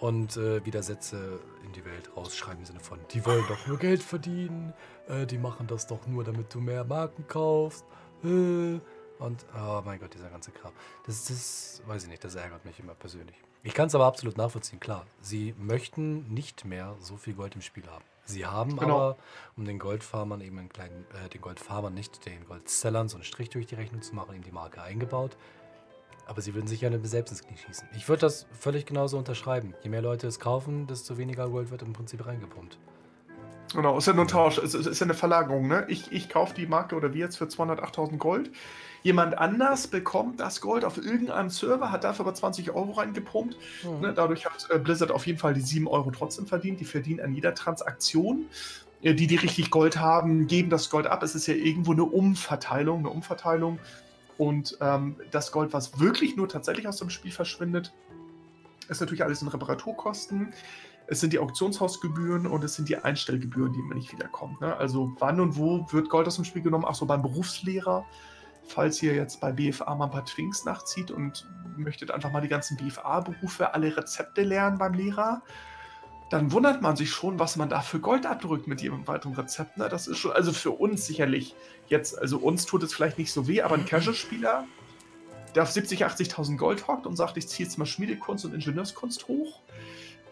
und äh, wieder Sätze in die Welt rausschreiben im Sinne von, die wollen doch nur Geld verdienen, äh, die machen das doch nur, damit du mehr Marken kaufst. Äh. Und, oh mein Gott, dieser ganze Kram. Das, das, weiß ich nicht, das ärgert mich immer persönlich. Ich kann es aber absolut nachvollziehen, klar. Sie möchten nicht mehr so viel Gold im Spiel haben. Sie haben genau. aber, um den Goldfarmern eben einen kleinen, äh, den Goldfarmern nicht, den Goldsellern so einen Strich durch die Rechnung zu machen, in die Marke eingebaut. Aber sie würden sich ja selbst ins Knie schießen. Ich würde das völlig genauso unterschreiben. Je mehr Leute es kaufen, desto weniger Gold wird im Prinzip reingepumpt. Genau, ist ja nur ein Tausch, es ist, ist ja eine Verlagerung. Ne? Ich, ich kaufe die Marke oder wir jetzt für 208.000 Gold. Jemand anders bekommt das Gold auf irgendeinem Server, hat dafür aber 20 Euro reingepumpt. Mhm. Ne, dadurch hat äh, Blizzard auf jeden Fall die 7 Euro trotzdem verdient. Die verdienen an jeder Transaktion. Äh, die, die richtig Gold haben, geben das Gold ab. Es ist ja irgendwo eine Umverteilung, eine Umverteilung. Und ähm, das Gold, was wirklich nur tatsächlich aus dem Spiel verschwindet, ist natürlich alles in Reparaturkosten. Es sind die Auktionshausgebühren und es sind die Einstellgebühren, die immer nicht wiederkommen. Ne? Also wann und wo wird Gold aus dem Spiel genommen? Ach so, beim Berufslehrer falls ihr jetzt bei BFA mal ein paar Twinks nachzieht und möchtet einfach mal die ganzen BFA-Berufe, alle Rezepte lernen beim Lehrer, dann wundert man sich schon, was man da für Gold abdrückt mit jedem weiteren Rezept. Ne? Das ist schon, also für uns sicherlich jetzt, also uns tut es vielleicht nicht so weh, aber ein Casual-Spieler, der auf 70, 80.000 Gold hockt und sagt, ich ziehe jetzt mal Schmiedekunst und Ingenieurskunst hoch,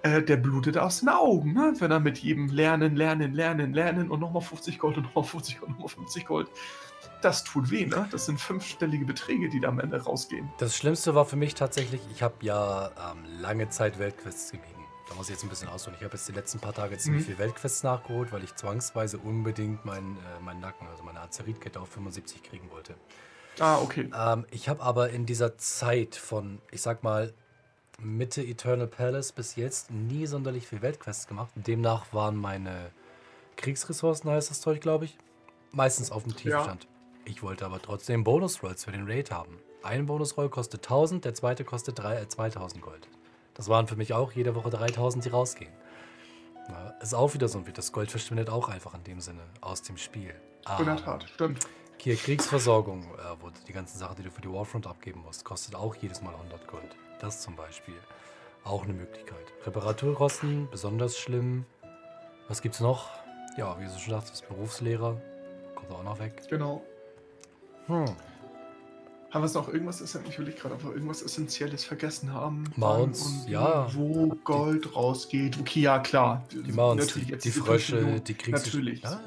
äh, der blutet aus den Augen, ne? wenn er mit jedem Lernen, Lernen, Lernen, Lernen und nochmal 50 Gold und nochmal 50 und nochmal 50 Gold das tut weh, ne? Das sind fünfstellige Beträge, die da am Ende rausgehen. Das Schlimmste war für mich tatsächlich, ich habe ja ähm, lange Zeit Weltquests gemieden. Da muss ich jetzt ein bisschen ausholen. Ich habe jetzt die letzten paar Tage ziemlich mhm. viel Weltquests nachgeholt, weil ich zwangsweise unbedingt meinen äh, mein Nacken, also meine Azerit-Kette auf 75 kriegen wollte. Ah, okay. Ähm, ich habe aber in dieser Zeit von, ich sag mal, Mitte Eternal Palace bis jetzt nie sonderlich viel Weltquests gemacht. Demnach waren meine Kriegsressourcen, heißt das Zeug, glaube ich, meistens auf dem Tiefstand. Ja. Ich wollte aber trotzdem Bonus-Rolls für den Raid haben. Ein Bonus-Roll kostet 1000, der zweite kostet 3, äh, 2000 Gold. Das waren für mich auch jede Woche 3000, die rausgehen. Ja, ist auch wieder so ein Das Gold verschwindet auch einfach in dem Sinne aus dem Spiel. in der Tat, stimmt. Hier Kriegsversorgung, äh, wo die ganzen Sachen, die du für die Warfront abgeben musst, kostet auch jedes Mal 100 Gold. Das zum Beispiel. Auch eine Möglichkeit. Reparaturkosten, besonders schlimm. Was gibt's noch? Ja, wie du schon sagtest, Berufslehrer. Kommt auch noch weg. Genau. Hm. Haben wir es noch irgendwas, ich will ich gerade einfach irgendwas Essentielles vergessen haben? Mounts, ja. Wo Gold die, rausgeht. Okay, ja, klar. Die Mounts, die, die Frösche, die kriegst Natürlich. Nein.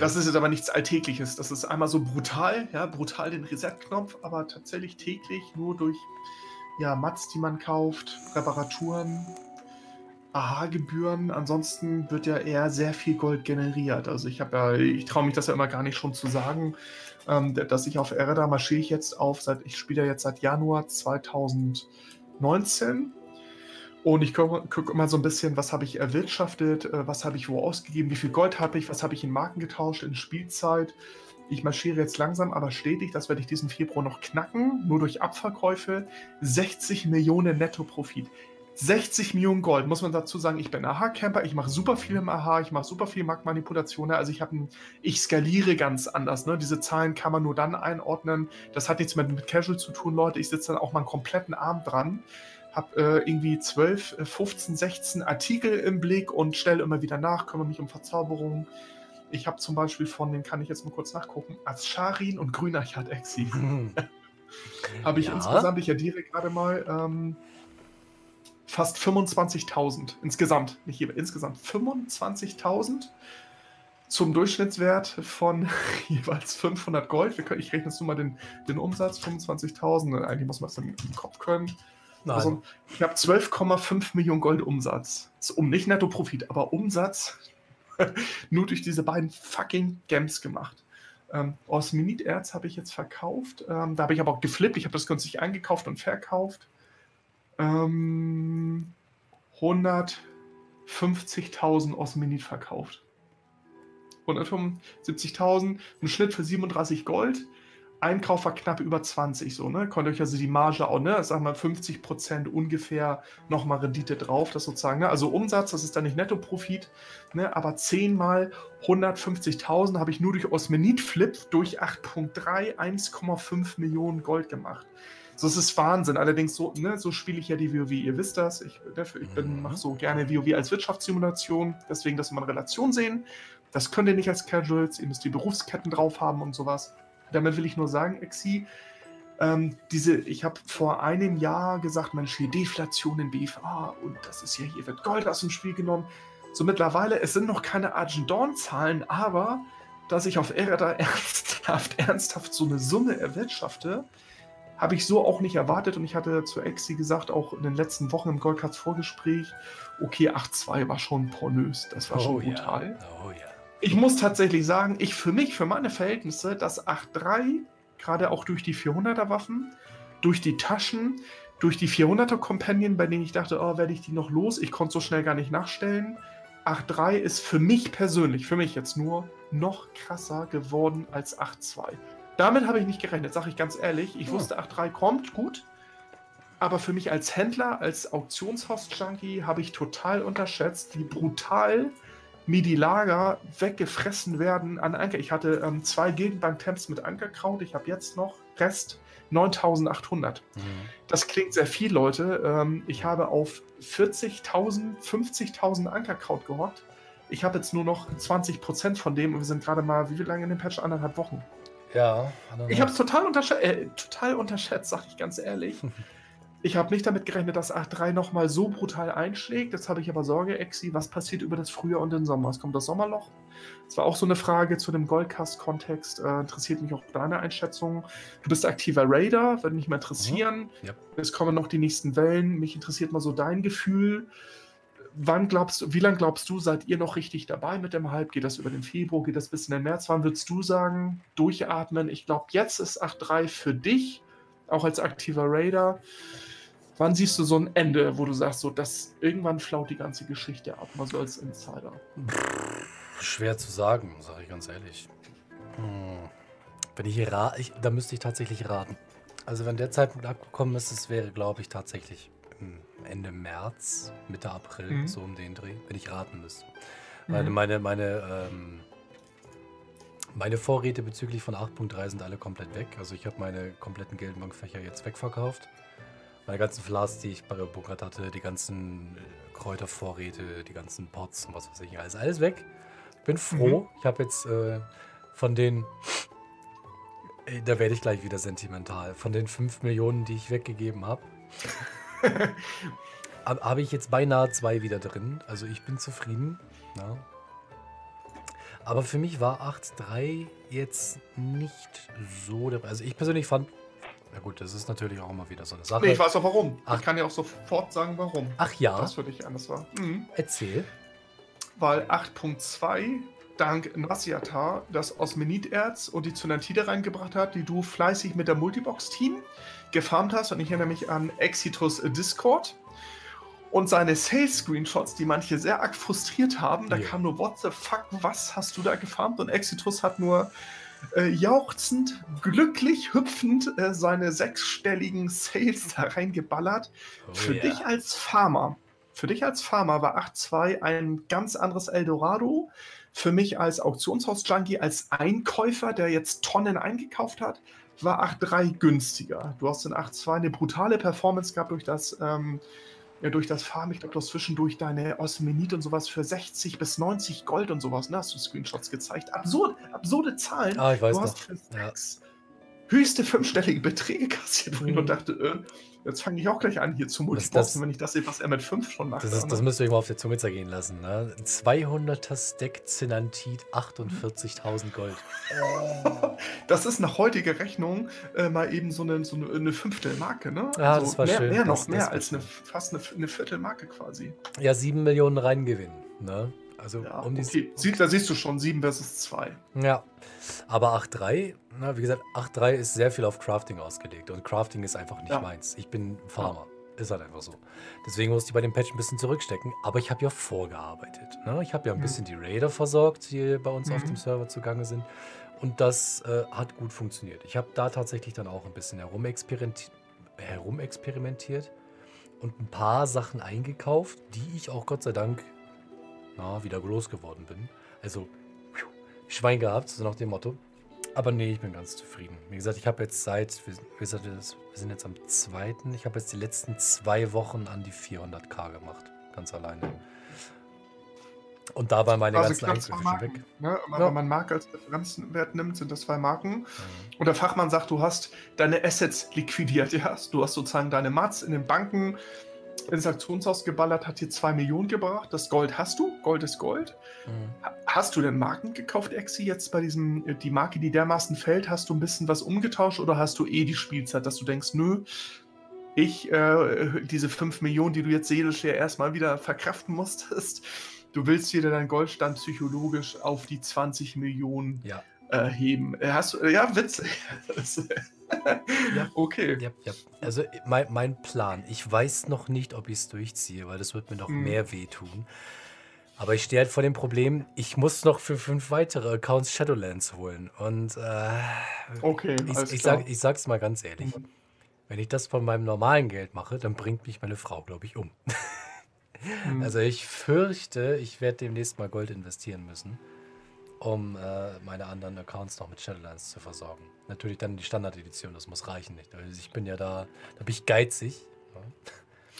das ist jetzt aber nichts Alltägliches. Das ist einmal so brutal, ja, brutal den Reset-Knopf, aber tatsächlich täglich nur durch ja, Mats, die man kauft, Reparaturen, AHA-Gebühren. Ansonsten wird ja eher sehr viel Gold generiert. Also ich habe ja, ich traue mich das ja immer gar nicht schon zu sagen ähm, dass ich auf Ereda marschiere ich jetzt auf, seit ich spiele jetzt seit Januar 2019 und ich gucke guck immer so ein bisschen, was habe ich erwirtschaftet, äh, was habe ich wo ausgegeben, wie viel Gold habe ich, was habe ich in Marken getauscht in Spielzeit. Ich marschiere jetzt langsam, aber stetig, das werde ich diesen Februar noch knacken, nur durch Abverkäufe, 60 Millionen Netto-Profit. 60 Millionen Gold, muss man dazu sagen, ich bin AHA-Camper, ich mache super viel im AHA, ich mache super viel Marktmanipulation, also ich habe ich skaliere ganz anders, ne? Diese Zahlen kann man nur dann einordnen. Das hat nichts mit, mit Casual zu tun, Leute. Ich sitze dann auch mal einen kompletten Abend dran, habe äh, irgendwie 12, 15, 16 Artikel im Blick und stelle immer wieder nach, kümmere mich um Verzauberungen. Ich habe zum Beispiel von, den kann ich jetzt mal kurz nachgucken, Azarin und Grünachat Exi. habe ich ja. insgesamt, ich addiere gerade mal, ähm, fast 25.000 insgesamt, nicht hier, insgesamt 25.000 zum Durchschnittswert von jeweils 500 Gold. Können, ich rechne jetzt nur mal den, den Umsatz, 25.000, eigentlich muss man es dann im Kopf können. Nein. Also ich habe 12,5 Millionen Gold Umsatz. Um nicht Netto-Profit, aber Umsatz nur durch diese beiden fucking Gems gemacht. Ähm, Osminit-Erz habe ich jetzt verkauft. Ähm, da habe ich aber auch geflippt. Ich habe das günstig eingekauft und verkauft. Ähm, 150.000 Osminit verkauft. 175.000, ein Schnitt für 37 Gold. Einkauf war knapp über 20 so, ne? Konnte euch also die Marge auch, ne? Sag mal 50 Prozent ungefähr nochmal Rendite drauf, das sozusagen, ne? Also Umsatz, das ist dann nicht Netto-Profit, ne? Aber 10 mal 150.000 habe ich nur durch Osmenit-Flip durch 8.3 1,5 Millionen Gold gemacht. So, es ist Wahnsinn. Allerdings, so, ne, so spiele ich ja die WoW. Ihr wisst das. Ich, ich mhm. mache so gerne WoW als Wirtschaftssimulation. Deswegen, dass wir mal eine Relation sehen. Das könnt ihr nicht als Casuals. Ihr müsst die Berufsketten drauf haben und sowas. Damit will ich nur sagen, Exi, ähm, diese, ich habe vor einem Jahr gesagt, Mensch, hier Deflation in BFA und das ist ja, hier wird Gold aus dem Spiel genommen. So mittlerweile, es sind noch keine Argent Dawn-Zahlen, aber dass ich auf Erda ernsthaft, ernsthaft so eine Summe erwirtschafte, habe ich so auch nicht erwartet und ich hatte zu Exi gesagt, auch in den letzten Wochen im Goldcards Vorgespräch, okay, 8-2 war schon pornös, das war oh, schon brutal. Ja. Oh, ja. Ich muss tatsächlich sagen, ich für mich, für meine Verhältnisse, das 8-3, gerade auch durch die 400er Waffen, durch die Taschen, durch die 400er Companion, bei denen ich dachte, oh, werde ich die noch los? Ich konnte so schnell gar nicht nachstellen. 8-3 ist für mich persönlich, für mich jetzt nur, noch krasser geworden als 8-2. Damit habe ich nicht gerechnet, sage ich ganz ehrlich. Ich ja. wusste, 8.3 kommt, gut. Aber für mich als Händler, als Auktionshost-Junkie habe ich total unterschätzt, wie brutal mir die Lager weggefressen werden an Anker. Ich hatte ähm, zwei Gegenbank-Temps mit Ankerkraut. Ich habe jetzt noch Rest 9800. Mhm. Das klingt sehr viel, Leute. Ähm, ich habe auf 40.000, 50.000 Ankerkraut gehockt. Ich habe jetzt nur noch 20% von dem und wir sind gerade mal, wie lange in dem Patch? Anderthalb Wochen. Ja. Ich habe es total, untersch äh, total unterschätzt, sag ich ganz ehrlich. ich habe nicht damit gerechnet, dass 8.3 nochmal so brutal einschlägt. Jetzt habe ich aber Sorge, Exi, was passiert über das Frühjahr und den Sommer? Es kommt das Sommerloch. Das war auch so eine Frage zu dem Goldcast-Kontext. Äh, interessiert mich auch deine Einschätzung. Du bist aktiver Raider, würde mich mal interessieren. Mhm. Ja. Es kommen noch die nächsten Wellen. Mich interessiert mal so dein Gefühl wann glaubst du, wie lange glaubst du, seid ihr noch richtig dabei mit dem Hype? Geht das über den Februar? Geht das bis in den März? Wann würdest du sagen, durchatmen? Ich glaube, jetzt ist 8.3 für dich, auch als aktiver Raider. Wann siehst du so ein Ende, wo du sagst, so, das irgendwann flaut die ganze Geschichte ab, mal so als Insider? Schwer zu sagen, sage ich ganz ehrlich. Hm. Wenn ich hier rate, da müsste ich tatsächlich raten. Also wenn der Zeitpunkt abgekommen ist, es wäre, glaube ich, tatsächlich Ende März, Mitte April, mhm. so um den Dreh, wenn ich raten müsste. Weil mhm. meine, meine, ähm, meine Vorräte bezüglich von 8.3 sind alle komplett weg. Also ich habe meine kompletten Geldbankfächer jetzt wegverkauft. Meine ganzen Flas, die ich bei der Bunkert hatte, die ganzen äh, Kräutervorräte, die ganzen Pots und was weiß ich, alles, alles weg. Bin froh. Mhm. Ich habe jetzt äh, von den, äh, da werde ich gleich wieder sentimental, von den 5 Millionen, die ich weggegeben habe, Habe ich jetzt beinahe zwei wieder drin. Also ich bin zufrieden. Ja. Aber für mich war 8.3 jetzt nicht so dabei. Also ich persönlich fand. Na gut, das ist natürlich auch immer wieder so eine Sache. Nee, ich weiß auch warum. Ach. Ich kann ja auch sofort sagen, warum. Ach ja. Das für dich anders war. Mhm. Erzähl. Weil 8.2 dank Nasiatar das Osmeniterz und die Zynantide reingebracht hat, die du fleißig mit der Multibox-Team gefarmt hast. Und ich erinnere mich an Exitus Discord und seine Sales-Screenshots, die manche sehr arg frustriert haben. Da yeah. kam nur, what the fuck, was hast du da gefarmt? Und Exitus hat nur äh, jauchzend, glücklich, hüpfend äh, seine sechsstelligen Sales da reingeballert. Oh, Für yeah. dich als Farmer, für dich als Farmer war 8.2 ein ganz anderes Eldorado. Für mich als Auktionshaus-Junkie, als Einkäufer, der jetzt Tonnen eingekauft hat, war 8.3 günstiger. Du hast in 8.2 eine brutale Performance gehabt durch das, ähm, ja, durch das Farm. Ich glaube, du hast zwischendurch deine Osmenit und sowas für 60 bis 90 Gold und sowas, ne? Hast du Screenshots gezeigt. Absurd, absurde Zahlen. Ah, ich weiß du noch. hast für ja. höchste fünfstellige Beträge kassiert, wo mhm. ich nur dachte, äh, Jetzt fange ich auch gleich an, hier zu multiboxen, wenn ich das sehe, was er mit 5 schon macht. Das, ist, das müsst ihr euch mal auf der Zunge zergehen lassen. Ne? 200er Stack Zinantit, 48.000 Gold. Das ist nach heutiger Rechnung äh, mal eben so eine, so eine, eine Fünftelmarke, ne? Ja, also das war mehr, schön. Mehr noch, das, mehr als eine, fast eine, eine Viertelmarke quasi. Ja, 7 Millionen Reingewinn. Ne? Also ja, um die okay. Sie, da siehst du schon 7 versus 2. Ja, aber 8.3, wie gesagt, 8.3 ist sehr viel auf Crafting ausgelegt und Crafting ist einfach nicht ja. meins. Ich bin Farmer. Ja. Ist halt einfach so. Deswegen musste ich bei dem Patch ein bisschen zurückstecken, aber ich habe ja vorgearbeitet. Ne? Ich habe ja ein mhm. bisschen die Raider versorgt, die bei uns mhm. auf dem Server zugange sind. Und das äh, hat gut funktioniert. Ich habe da tatsächlich dann auch ein bisschen herumexperimentiert, herumexperimentiert und ein paar Sachen eingekauft, die ich auch Gott sei Dank na, wieder groß geworden bin. Also, Schwein gehabt, so nach dem Motto. Aber nee, ich bin ganz zufrieden. Wie gesagt, ich habe jetzt seit, wir, wir sind jetzt am zweiten, ich habe jetzt die letzten zwei Wochen an die 400k gemacht. Ganz alleine. Und dabei meine also ganzen Einzelfische weg. Ne? Ja. Wenn man Marke als Referenzwert nimmt, sind das zwei Marken. Mhm. Und der Fachmann sagt, du hast deine Assets liquidiert. Ja? Du hast sozusagen deine Mats in den Banken ins Aktionshaus geballert, hat dir 2 Millionen gebracht. Das Gold hast du. Gold ist Gold. Mhm. Hast du denn Marken gekauft, Exi, jetzt bei diesem, äh, die Marke, die dermaßen fällt? Hast du ein bisschen was umgetauscht oder hast du eh die Spielzeit, dass du denkst, nö, ich, äh, diese 5 Millionen, die du jetzt seelisch ja erstmal wieder verkraften musstest, du willst wieder deinen Goldstand psychologisch auf die 20 Millionen ja. äh, heben. Hast du, ja, witzig. ja. Okay. Ja, ja. Also mein, mein, Plan, ich weiß noch nicht, ob ich es durchziehe, weil das wird mir noch mhm. mehr wehtun. Aber ich stehe halt vor dem Problem, ich muss noch für fünf weitere Accounts Shadowlands holen. Und äh, okay, ich, ich, sag, ich sag's mal ganz ehrlich. Mhm. Wenn ich das von meinem normalen Geld mache, dann bringt mich meine Frau, glaube ich, um. mhm. Also ich fürchte, ich werde demnächst mal Gold investieren müssen um äh, meine anderen Accounts noch mit Shadowlands zu versorgen. Natürlich dann die Standard-Edition, das muss reichen nicht. Also ich bin ja da, da bin ich geizig. Ja.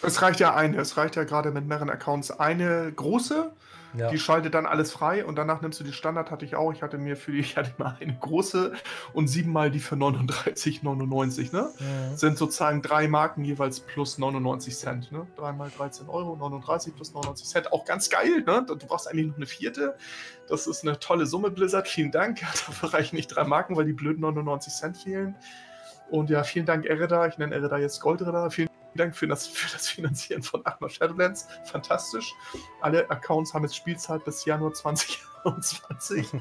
Es reicht ja eine, es reicht ja gerade mit mehreren Accounts eine große ja. Die schaltet dann alles frei und danach nimmst du die Standard, hatte ich auch. Ich hatte mir für die, ich hatte mal eine große und siebenmal die für 39,99, ne? Ja. Sind sozusagen drei Marken jeweils plus 99 Cent, ne? Dreimal 13 Euro, 39 plus 99 Cent. Auch ganz geil, ne? Du brauchst eigentlich noch eine vierte. Das ist eine tolle Summe, Blizzard. Vielen Dank. Dafür reichen nicht drei Marken, weil die blöden 99 Cent fehlen. Und ja, vielen Dank, Ereda. Ich nenne Ereda jetzt Goldreda. Vielen Dank für das, für das Finanzieren von Arma Shadowlands. Fantastisch. Alle Accounts haben jetzt Spielzeit bis Januar 2021,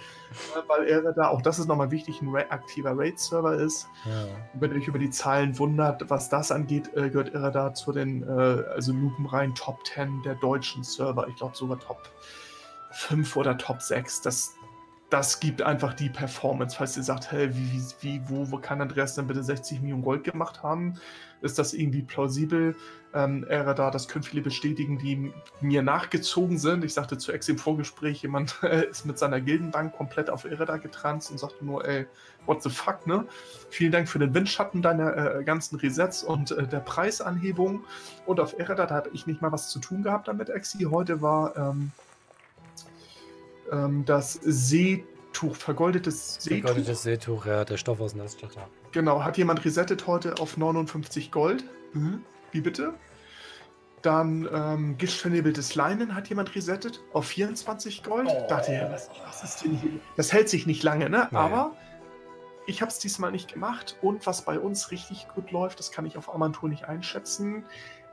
weil er da, auch das ist nochmal wichtig, ein aktiver Raid-Server ist. Ja. Wenn ihr euch über die Zahlen wundert, was das angeht, äh, gehört er da zu den, äh, also lupenrein Top 10 der deutschen Server. Ich glaube sogar Top 5 oder Top 6. Das, das gibt einfach die Performance. Falls ihr sagt, hey, wie, wie, wo, wo kann Andreas denn bitte 60 Millionen Gold gemacht haben? Ist das irgendwie plausibel? Ähm, er da, das können viele bestätigen, die mir nachgezogen sind. Ich sagte zu Ex im Vorgespräch, jemand ist mit seiner Gildenbank komplett auf Ereda getranst und sagte nur, ey, what the fuck, ne? Vielen Dank für den Windschatten deiner äh, ganzen Resets und äh, der Preisanhebung. Und auf Ereda, da habe ich nicht mal was zu tun gehabt damit, Exi. Heute war ähm, ähm, das Seetuch, vergoldetes Seetuch. Vergoldetes Seetuch, ja, der Stoff aus ja. Genau, hat jemand resettet heute auf 59 Gold. Mhm. Wie bitte? Dann ähm, gistvernebeltes Leinen hat jemand resettet auf 24 Gold. Oh. Dachte ja, was, was, ist denn hier? Das hält sich nicht lange, ne? Nee. Aber ich habe es diesmal nicht gemacht. Und was bei uns richtig gut läuft, das kann ich auf Amantur nicht einschätzen.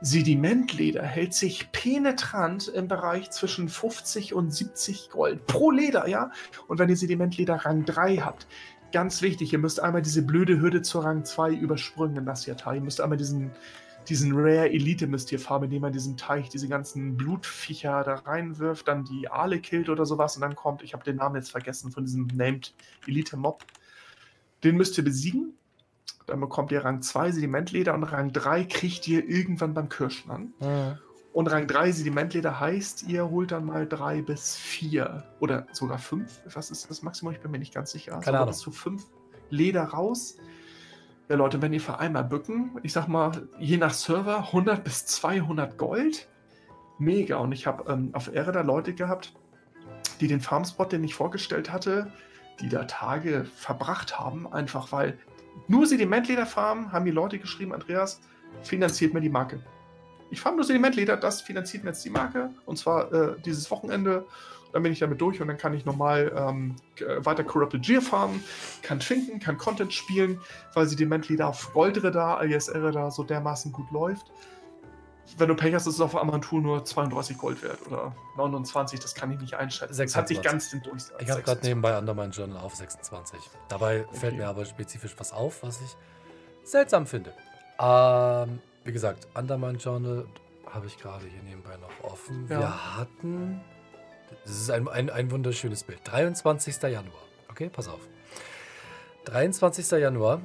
Sedimentleder hält sich penetrant im Bereich zwischen 50 und 70 Gold pro Leder, ja? Und wenn ihr Sedimentleder Rang 3 habt, ganz wichtig, ihr müsst einmal diese blöde Hürde zur Rang 2 überspringen in das Jahr. Ihr müsst einmal diesen, diesen Rare Elite müsst ihr farmen, indem man diesen Teich, diese ganzen Blutviecher da reinwirft, dann die Aale killt oder sowas und dann kommt, ich habe den Namen jetzt vergessen von diesem Named Elite Mob. Den müsst ihr besiegen. Dann bekommt ihr Rang 2 Sedimentleder und Rang 3 kriegt ihr irgendwann beim Kirschen an. Mhm. Und Rang 3 Sedimentleder heißt, ihr holt dann mal 3 bis 4 oder sogar 5. Was ist das Maximum? Ich bin mir nicht ganz sicher. Keine Ahnung. bis zu 5 Leder raus. Ja, Leute, wenn ihr für einmal bücken, ich sag mal, je nach Server 100 bis 200 Gold. Mega. Und ich habe ähm, auf Erda Leute gehabt, die den Farmspot, den ich vorgestellt hatte, die da Tage verbracht haben, einfach weil nur Sedimentleder farmen, haben die Leute geschrieben, Andreas, finanziert mir die Marke. Ich farm nur Sedimentleder, das finanziert mir jetzt die Marke. Und zwar äh, dieses Wochenende. Dann bin ich damit durch und dann kann ich nochmal ähm, weiter Corrupted Gear farmen, kann trinken, kann Content spielen, weil Sedimentleder auf Goldradar, ISR-Radar so dermaßen gut läuft wenn du Pech hast, ist es auf Amantul nur 32 Gold wert oder 29, das kann ich nicht einschätzen. 26. Das hat sich ganz den Durchsatz. Ich habe gerade nebenbei Undermine Journal auf 26. Dabei okay. fällt mir aber spezifisch was auf, was ich seltsam finde. Ähm, wie gesagt, Undermine Journal habe ich gerade hier nebenbei noch offen. Ja. Wir hatten, das ist ein, ein, ein wunderschönes Bild, 23. Januar. Okay, pass auf. 23. Januar,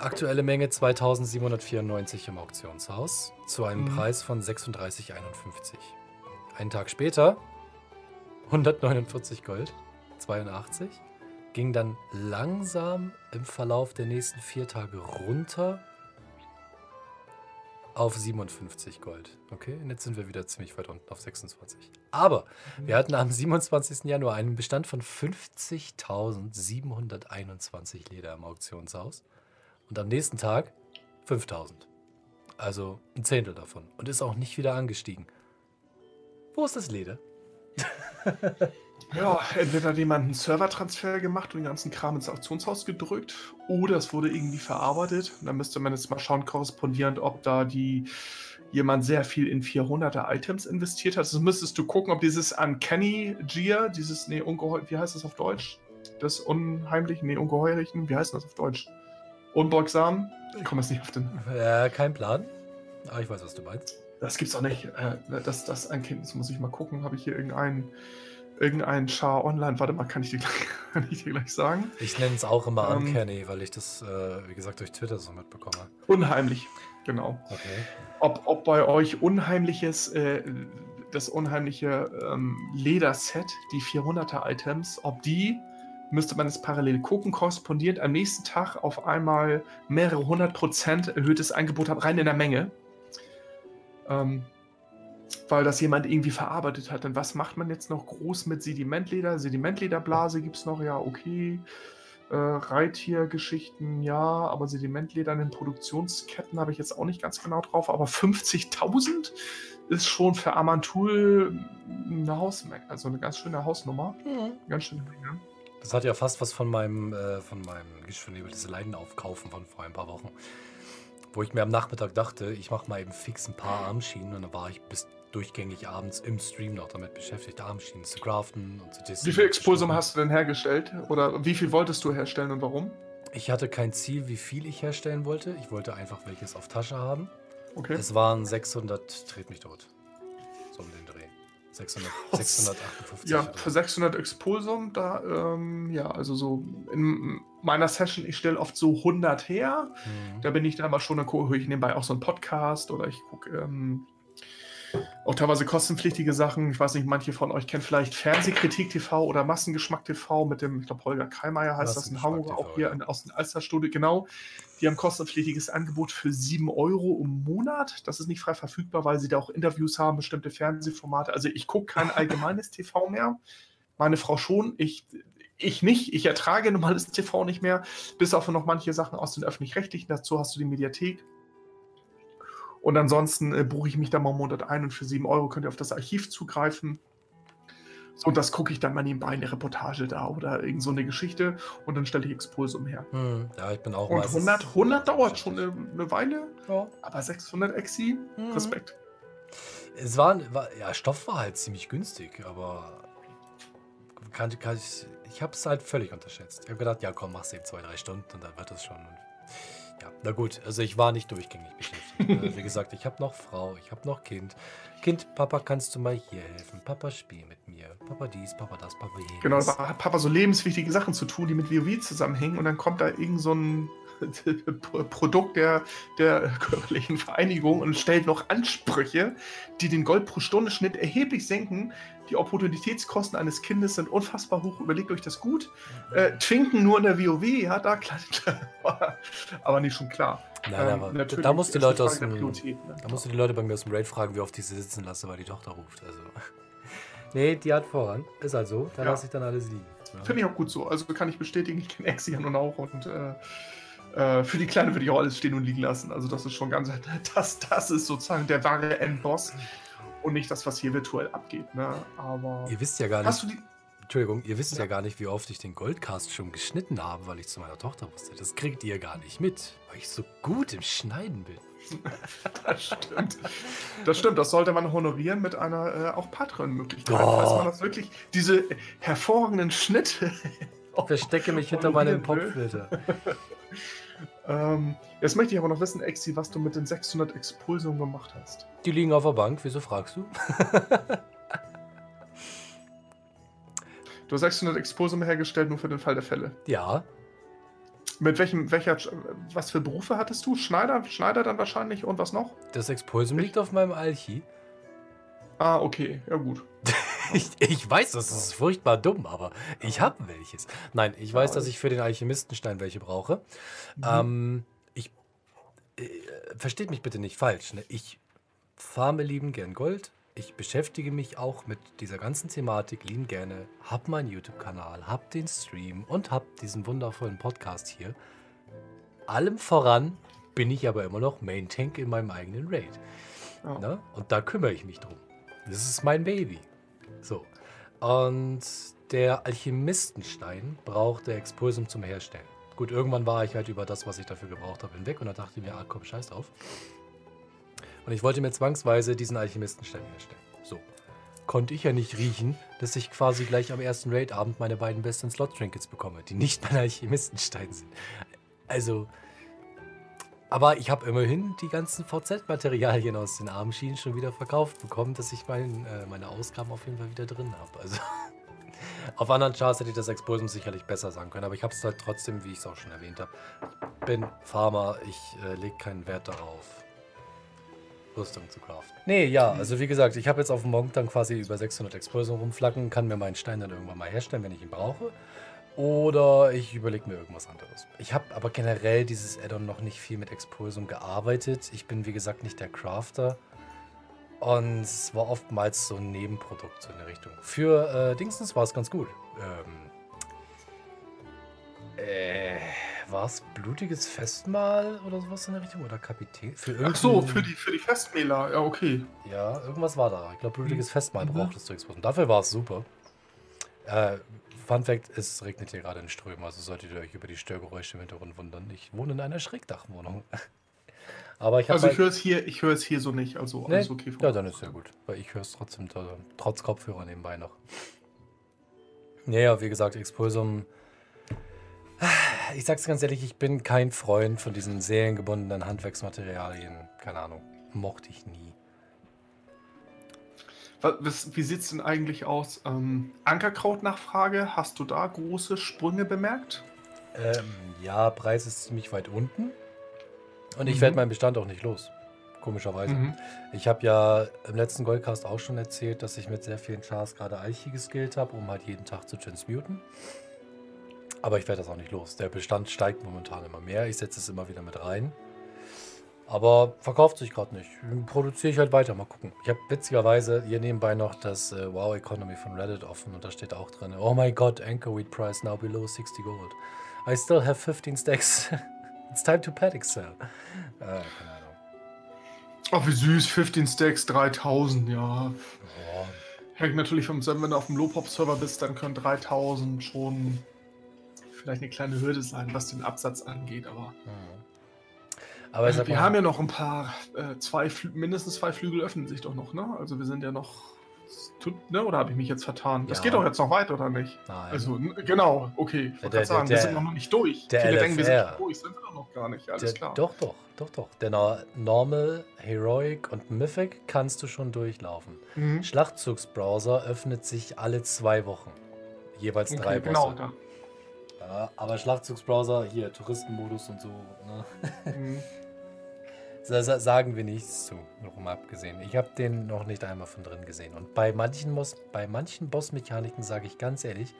aktuelle Menge 2794 im Auktionshaus zu einem mhm. Preis von 36,51. Einen Tag später 149 Gold, 82, ging dann langsam im Verlauf der nächsten vier Tage runter auf 57 Gold. Okay, und jetzt sind wir wieder ziemlich weit unten auf 26. Aber wir hatten am 27. Januar einen Bestand von 50.721 Leder im Auktionshaus und am nächsten Tag 5.000. Also ein Zehntel davon. Und ist auch nicht wieder angestiegen. Wo ist das Leder? Ja, entweder hat jemand einen Servertransfer gemacht und den ganzen Kram ins Auktionshaus gedrückt oder es wurde irgendwie verarbeitet. Und dann müsste man jetzt mal schauen, korrespondierend, ob da die jemand sehr viel in 400er Items investiert hat. Also müsstest du gucken, ob dieses Uncanny Gear, dieses, nee, ungeheuer, wie heißt das auf Deutsch? Das Unheimlichen, nee, Ungeheuerlichen, wie heißt das auf Deutsch? Unbeugsam? Ich komme jetzt nicht auf den. Äh, kein Plan. Aber ich weiß, was du meinst. Das gibt's auch nicht. Äh, das, das Uncanny, das muss ich mal gucken. Habe ich hier irgendeinen irgendein Char online. Warte mal, kann ich dir gleich, kann ich dir gleich sagen? Ich nenne es auch immer ähm, Uncanny, weil ich das, äh, wie gesagt, durch Twitter so mitbekomme. Unheimlich, genau. Okay. Ob, ob bei euch unheimliches, äh, das unheimliche ähm, Lederset, die 400er Items, ob die, müsste man es parallel gucken, korrespondiert am nächsten Tag auf einmal mehrere hundert Prozent erhöhtes Angebot hat, rein in der Menge. Ähm, weil das jemand irgendwie verarbeitet hat. Und was macht man jetzt noch groß mit Sedimentleder? Sedimentlederblase gibt es noch, ja, okay. Äh, Reittiergeschichten, ja, aber Sedimentleder in den Produktionsketten habe ich jetzt auch nicht ganz genau drauf. Aber 50.000 ist schon für Amantul eine Hausmenge, also eine ganz schöne Hausnummer. Mhm. Ganz schöne Menge. Das hat ja fast was von meinem, äh, von meinem Geschwindigkeit, Leiden aufkaufen von vor ein paar Wochen. Wo ich mir am Nachmittag dachte, ich mache mal eben fix ein paar Armschienen und dann war ich bis durchgängig abends im Stream noch damit beschäftigt, Armschienen zu craften und zu testen. Wie viel Expulsum hast du denn hergestellt? Oder wie viel wolltest du herstellen und warum? Ich hatte kein Ziel, wie viel ich herstellen wollte. Ich wollte einfach welches auf Tasche haben. Okay. Es waren 600, dreht mich tot. So um den Dreh. 600, 658. Ja, für 600 Expulsum, da, ähm, ja, also so in meiner Session, ich stelle oft so 100 her. Mhm. Da bin ich dann mal schon, höre ich nebenbei auch so einen Podcast oder ich gucke ähm, auch teilweise kostenpflichtige Sachen. Ich weiß nicht, manche von euch kennen vielleicht Fernsehkritik TV oder Massengeschmack TV mit dem, ich glaube, Holger Kallmeier heißt das in Hamburg, auch hier in, aus dem Alsterstudio. Genau. Die haben kostenpflichtiges Angebot für 7 Euro im Monat. Das ist nicht frei verfügbar, weil sie da auch Interviews haben, bestimmte Fernsehformate. Also ich gucke kein allgemeines TV mehr. Meine Frau schon. Ich, ich nicht. Ich ertrage normales TV nicht mehr. Bis auf noch manche Sachen aus den öffentlich-rechtlichen. Dazu hast du die Mediathek. Und ansonsten äh, buche ich mich da mal einen Monat ein und für 7 Euro könnt ihr auf das Archiv zugreifen. Und das gucke ich dann mal nebenbei in der Reportage da oder irgend so eine Geschichte und dann stelle ich Expulsum her. Hm, ja, ich bin auch Und 100, 100 dauert schon eine, eine Weile, ja. aber 600 Exi, hm. Respekt. Es war, war, ja, Stoff war halt ziemlich günstig, aber kann, kann ich, ich habe es halt völlig unterschätzt. Ich habe gedacht, ja komm, mach's eben zwei, drei Stunden und dann wird das schon. Und, ja, na gut, also ich war nicht durchgängig beschäftigt. äh, wie gesagt, ich habe noch Frau, ich habe noch Kind. Kind, Papa, kannst du mal hier helfen? Papa, spiel mit mir. Papa dies, Papa das, Papa jenes. Genau, da hat Papa so lebenswichtige Sachen zu tun, die mit WoW zusammenhängen und dann kommt da irgend so ein Produkt der, der körperlichen Vereinigung und stellt noch Ansprüche, die den Gold pro Stunde Schnitt erheblich senken. Die Opportunitätskosten eines Kindes sind unfassbar hoch. Überlegt euch das gut. Äh, Twinken nur in der WoW, ja, da klar. aber nicht schon klar. Nein, ähm, aber da musst, die Leute aus dem, ne? da musst du die Leute bei mir aus dem Raid fragen, wie oft ich sie sitzen lasse, weil die Tochter ruft. Also. nee, die hat voran. Ist halt so. Da ja. lasse ich dann alles liegen. Ja. Finde ich auch gut so. Also kann ich bestätigen, ich kenne Exian und auch und äh, äh, für die Kleine würde ich auch alles stehen und liegen lassen. Also das ist schon ganz, das, das ist sozusagen der wahre Endboss und nicht das, was hier virtuell abgeht. Ne? Aber ihr wisst ja gar nicht. Entschuldigung, ihr wisst ja. ja. gar nicht, wie oft ich den Goldcast schon geschnitten habe, weil ich zu meiner Tochter wusste. Das kriegt ihr gar nicht mit, weil ich so gut im Schneiden bin. das stimmt. Das stimmt, das sollte man honorieren mit einer äh, auch Patreon-Möglichkeit, oh. falls man das wirklich, diese hervorragenden Schnitte. Verstecke mich hinter meinem Popfilter. Ähm, jetzt möchte ich aber noch wissen, Exi, was du mit den 600 Expulsungen gemacht hast. Die liegen auf der Bank, wieso fragst du? du hast 600 Expulsungen hergestellt, nur für den Fall der Fälle. Ja. Mit welchem, welcher, was für Berufe hattest du? Schneider, Schneider dann wahrscheinlich und was noch? Das Expulsum liegt auf meinem Alchi. Ah, okay, ja gut. ich, ich, weiß, das ist furchtbar dumm, aber ich habe welches. Nein, ich weiß, dass ich für den Alchemistenstein welche brauche. Mhm. Ähm, ich äh, versteht mich bitte nicht falsch. Ne? Ich farme lieben gern Gold. Ich beschäftige mich auch mit dieser ganzen Thematik lieben gerne. Hab meinen YouTube-Kanal, hab den Stream und hab diesen wundervollen Podcast hier. Allem voran bin ich aber immer noch Main Tank in meinem eigenen Raid. Oh. Ne? Und da kümmere ich mich drum. Das ist mein Baby. So. Und der Alchemistenstein brauchte Expulsum zum Herstellen. Gut, irgendwann war ich halt über das, was ich dafür gebraucht habe, hinweg und da dachte ich mir, ah komm, scheiß drauf. Und ich wollte mir zwangsweise diesen Alchemistenstein herstellen. So. Konnte ich ja nicht riechen, dass ich quasi gleich am ersten Raid-Abend meine beiden besten Slot-Trinkets bekomme, die nicht mein Alchemistenstein sind. Also, aber ich habe immerhin die ganzen VZ-Materialien aus den Armschienen schon wieder verkauft bekommen, dass ich mein, äh, meine Ausgaben auf jeden Fall wieder drin habe. Also auf anderen Charts hätte ich das Expulsum sicherlich besser sagen können, aber ich habe es halt trotzdem, wie ich es auch schon erwähnt habe. Ich bin Farmer, ich äh, lege keinen Wert darauf, Rüstung zu craften. Nee, ja, also wie gesagt, ich habe jetzt auf dem Monk dann quasi über 600 Expulsum rumflacken, kann mir meinen Stein dann irgendwann mal herstellen, wenn ich ihn brauche. Oder ich überlege mir irgendwas anderes. Ich habe aber generell dieses Addon noch nicht viel mit Expulsum gearbeitet. Ich bin, wie gesagt, nicht der Crafter. Und es war oftmals so ein Nebenprodukt so in der Richtung. Für äh, Dingsens war es ganz gut. Ähm, äh, war es blutiges Festmahl oder sowas in der Richtung? Oder Kapitän? Für Ach so, für die, für die Festmähler. Ja, okay. Ja, irgendwas war da. Ich glaube, blutiges mhm. Festmahl mhm. brauchtest du Expulsum. Dafür war es super. Äh, Fun Fact: Es regnet hier gerade in Strömen, also solltet ihr euch über die Störgeräusche im Hintergrund wundern. Ich wohne in einer Schrägdachwohnung. Aber ich also ich halt höre es hier, ich höre es hier so nicht, also nee, alles okay. Ja, dann ist ja gut, weil ich höre es trotzdem trotz Kopfhörer nebenbei noch. Naja, wie gesagt, Expulsum. Ich sag's ganz ehrlich, ich bin kein Freund von diesen seriengebundenen Handwerksmaterialien. Keine Ahnung, mochte ich nie. Wie sieht es denn eigentlich aus? Ähm, Ankerkraut-Nachfrage, hast du da große Sprünge bemerkt? Ähm, ja, Preis ist ziemlich weit unten. Und ich mhm. werde meinen Bestand auch nicht los. Komischerweise. Mhm. Ich habe ja im letzten Goldcast auch schon erzählt, dass ich mit sehr vielen Chars gerade Eichi geskillt habe, um halt jeden Tag zu transmuten. Aber ich werde das auch nicht los. Der Bestand steigt momentan immer mehr. Ich setze es immer wieder mit rein. Aber verkauft sich gerade nicht. Produziere ich halt weiter. Mal gucken. Ich habe witzigerweise hier nebenbei noch das äh, Wow Economy von Reddit offen und da steht auch drin: Oh my god, Anchor Wheat Price now below 60 Gold. I still have 15 stacks. It's time to panic sell. Äh, keine Ahnung. Ach, wie süß. 15 Stacks, 3000, ja. Oh. Hängt natürlich vom wenn du auf dem Low-Pop-Server bist, dann können 3000 schon vielleicht eine kleine Hürde sein, was den Absatz angeht, aber. Mhm. Aber wir haben ja noch ein paar, äh, zwei, mindestens zwei Flügel öffnen sich doch noch, ne? Also wir sind ja noch ne, oder habe ich mich jetzt vertan? Das Ja. geht doch jetzt noch weiter, oder nicht? Nein. Also, genau, okay. Ich wollte gerade sagen, der- wir sind noch nicht durch. der Viele denken, wir sind LFR. durch, sind wir doch noch gar nicht. Alles Der, klar. Doch, doch, doch, doch. Der Nor- Normal, Heroic und Mythic kannst du schon durchlaufen. Mhm. Schlachtzugsbrowser öffnet sich alle zwei Wochen. Jeweils drei Okay, genau, da. Ja, aber Schlachtzugsbrowser, hier, Touristenmodus und so, ne? Mhm. Sa- sa- sagen wir nichts zu, mal abgesehen. Ich habe den noch nicht einmal von drin gesehen. Und bei manchen, Boss, bei manchen Bossmechaniken, sage ich ganz ehrlich,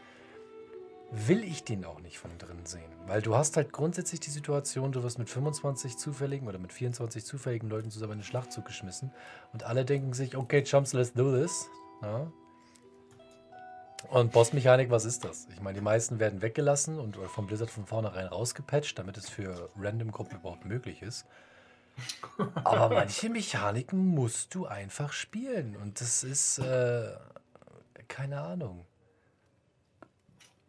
will ich den auch nicht von drin sehen. Weil du hast halt grundsätzlich die Situation, du wirst mit 25 zufälligen oder mit 24 zufälligen Leuten zusammen in den Schlachtzug geschmissen und alle denken sich, okay, Chumps, let's do this. Ja? Und Bossmechanik, was ist das? Ich meine, die meisten werden weggelassen und von Blizzard von vornherein rausgepatcht, damit es für Random-Gruppen überhaupt möglich ist. Aber manche Mechaniken musst du einfach spielen. Und das ist, äh, keine Ahnung.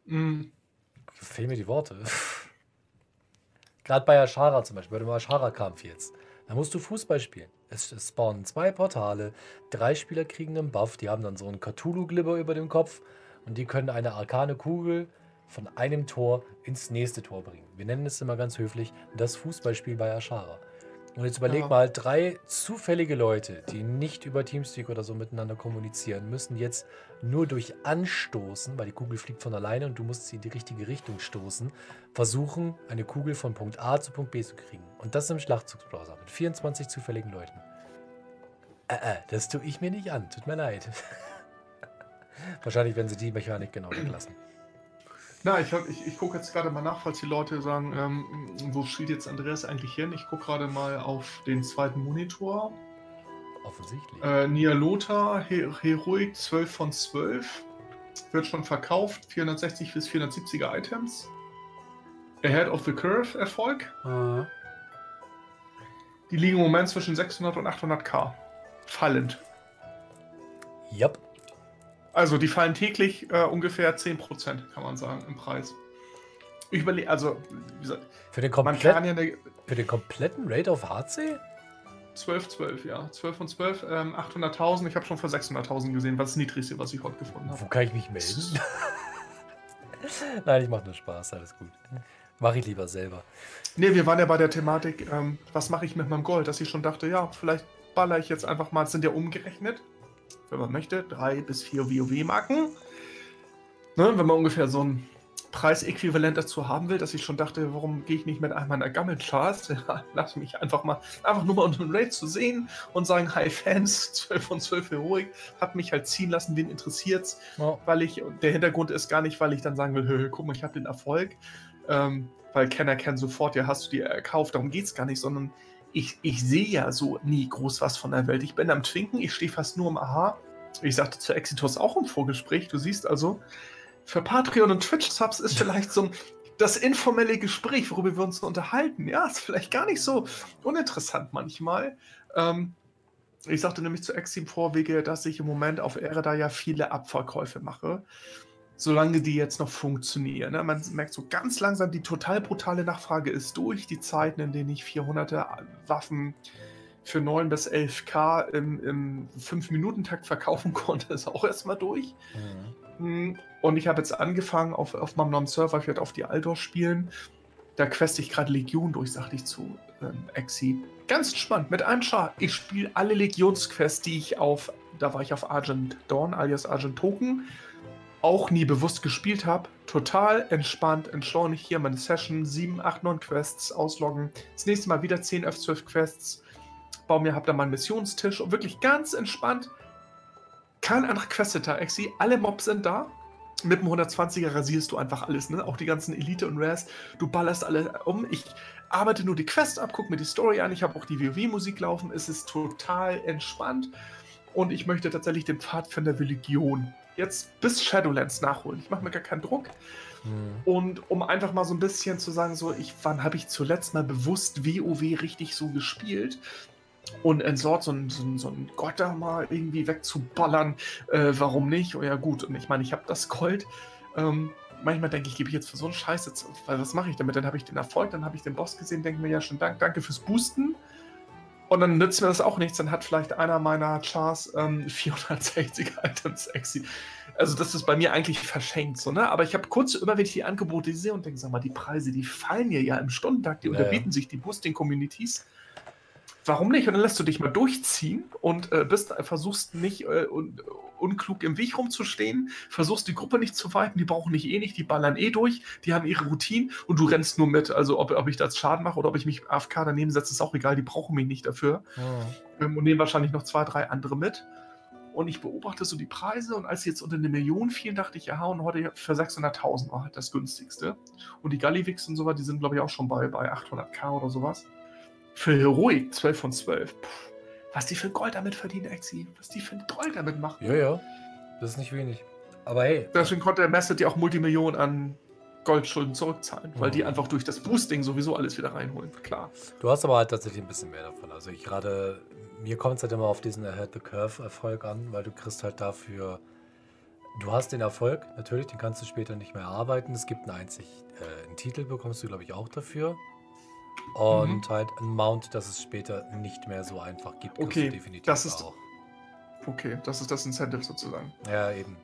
Mhm. Fehlen mir die Worte. Gerade bei Ashara zum Beispiel, bei dem Ashara-Kampf jetzt. Da musst du Fußball spielen. Es, es spawnen zwei Portale, drei Spieler kriegen einen Buff, die haben dann so einen Cthulhu-Glibber über dem Kopf und die können eine arkane Kugel von einem Tor ins nächste Tor bringen. Wir nennen es immer ganz höflich das Fußballspiel bei Ashara. Und jetzt überleg Ja. mal, drei zufällige Leute, die nicht über Teamspeak oder so miteinander kommunizieren, müssen jetzt nur durch Anstoßen, weil die Kugel fliegt von alleine und du musst sie in die richtige Richtung stoßen, versuchen, eine Kugel von Punkt A zu Punkt B zu kriegen. Und das im Schlachtzugsbrowser mit 24 zufälligen Leuten. Äh, äh, das tue ich mir nicht an. Tut mir leid. Wahrscheinlich werden sie die Mechanik genau weglassen. Na, ich, hab- ich, ich gucke jetzt gerade mal nach, falls die Leute sagen, ähm, wo steht jetzt Andreas eigentlich hin? Ich gucke gerade mal auf den zweiten Monitor. Offensichtlich. Äh, Nia Lothar, He Heroic 12 von 12. Wird schon verkauft. 460 bis 470er Items. Ahead of the Curve Erfolg. Äh, Die liegen im Moment zwischen 600 und 800k. Fallend. Yep. Also die fallen täglich äh, ungefähr 10%, kann man sagen, im Preis. Ich überlege, also, wie gesagt, Für den, komplett, ja eine für den kompletten Raid auf HC? 12, 12, ja. 12 von 12, ähm, 800.000. Ich habe schon für 600.000 gesehen, was das Niedrigste, was ich heute gefunden habe. Wo kann ich mich melden? Nein, ich mache nur Spaß, alles gut. Mache ich lieber selber. Ne, wir waren ja bei der Thematik, ähm, was mache ich mit meinem Gold, dass ich schon dachte, ja, vielleicht baller ich jetzt einfach mal, es sind ja umgerechnet, wenn man möchte, drei bis vier WoW-Marken. Ne, wenn man ungefähr so ein Preisäquivalent dazu haben will, dass ich schon dachte, warum gehe ich nicht mit einem meiner Gammel-Charts? Ja, lass mich einfach mal, einfach nur mal unter den Raid zu sehen und sagen, hi Fans, 12 von 12 Heroik, hat mich halt ziehen lassen, wen interessiert's, Ja. weil ich, der Hintergrund ist gar nicht, weil ich dann sagen will, hö, guck mal, ich habe den Erfolg, ähm, weil Kenner kennt sofort, ja, hast du dir erkauft, darum geht's gar nicht, sondern ich, ich sehe ja so nie groß was von der Welt. Ich bin am Twinken, ich stehe fast nur im Aha. Ich sagte zu Exitus auch im Vorgespräch, du siehst also, für Patreon und Twitch-Subs ist vielleicht so ein, das informelle Gespräch, worüber wir uns unterhalten, ja, ist vielleicht gar nicht so uninteressant manchmal. Ähm, ich sagte nämlich zu Exim Vorwege, dass ich im Moment auf Ereda ja viele Abverkäufe mache, solange die jetzt noch funktionieren. Ne? Man merkt so ganz langsam, die total brutale Nachfrage ist durch. Die Zeiten, in denen ich 400er Waffen für 9 bis 11k im, im 5-Minuten-Takt verkaufen konnte, ist auch erstmal durch. Mhm. Mm, Und ich habe jetzt angefangen, auf, auf meinem neuen Server, ich werde auf die Aldor spielen. Da quest ich gerade Legion durch, sagte ich zu ähm, Exi. Ganz spannend, mit einem Char. Ich spiele alle Legionsquests, die ich auf, da war ich auf Argent Dawn, alias Argent Token, auch nie bewusst gespielt habe. Total entspannt, entschleunigt hier meine Session. 7, 8, 9 Quests ausloggen. Das nächste Mal wieder 10, 11, 12 Quests. Bau mir, hab da meinen Missionstisch und wirklich ganz entspannt. Kein anderer Questeter, Exi. Alle Mobs sind da. Mit dem 120er rasierst du einfach alles, ne? Auch die ganzen Elite und Rares. Du ballerst alle um. Ich arbeite nur die Quest ab, guck mir die Story an. Ich habe auch die WoW-Musik laufen. Es ist total entspannt. Und ich möchte tatsächlich den Pfadfinder der Legion jetzt bis Shadowlands nachholen. Ich mache mir gar keinen Druck. Mhm. Und um einfach mal so ein bisschen zu sagen, so, ich, wann habe ich zuletzt mal bewusst WoW richtig so gespielt? Und Ensort so ein, so ein, so ein Gott da mal irgendwie wegzuballern, äh, warum nicht? Oh ja, gut. Und ich meine, ich habe das Gold. Ähm, manchmal denke ich, gebe ich jetzt für so einen Scheiß jetzt, weil was mache ich damit? Dann habe ich den Erfolg, dann habe ich den Boss gesehen, denke mir ja schon, dank, danke fürs Boosten. Und dann nützt mir das auch nichts. Dann hat vielleicht einer meiner Chars ähm, 460 Items Exi. Also das ist bei mir eigentlich verschenkt, so, ne? Aber ich habe kurz immer, wenn ich die Angebote sehe und denke, sag mal, die Preise, die fallen mir ja im Stundentakt, die ja, unterbieten ja. sich die Boosting-Communities. Warum nicht? Und dann lässt du dich mal durchziehen und äh, bist, versuchst nicht äh, un, unklug im Weg rumzustehen, versuchst die Gruppe nicht zu weiten, die brauchen nicht eh nicht, die ballern eh durch, die haben ihre Routinen und du rennst nur mit. Also ob, ob ich das Schaden mache oder ob ich mich AFK daneben setze, ist auch egal, die brauchen mich nicht dafür. Oh. Ähm, und nehmen wahrscheinlich noch zwei, drei andere mit. Und ich beobachte so die Preise und als sie jetzt unter eine Million fielen, dachte ich, ja, und heute für 600.000 war halt das günstigste. Und die Gallivix und sowas, die sind glaube ich auch schon bei, bei 800k oder sowas. Für Heroik 12 von 12. Puh, was die für Gold damit verdienen, Exi. Was die für Gold damit machen. Ja, ja. Das ist nicht wenig. Aber hey. Deswegen konnte der Messer die auch Multimillionen an Goldschulden zurückzahlen, weil mhm. die einfach durch das Boosting sowieso alles wieder reinholen. Klar. Du hast aber halt tatsächlich ein bisschen mehr davon. Also ich gerade, mir kommt es halt immer auf diesen Ahead the Curve Erfolg an, weil du kriegst halt dafür, du hast den Erfolg, natürlich, den kannst du später nicht mehr erarbeiten. Es gibt einen einzig, äh, einen Titel bekommst du, glaube ich, auch dafür. Und mhm. halt ein Mount, das es später nicht mehr so einfach gibt. Okay, definitiv das ist auch. Okay, das ist das Incentive sozusagen. Ja, eben.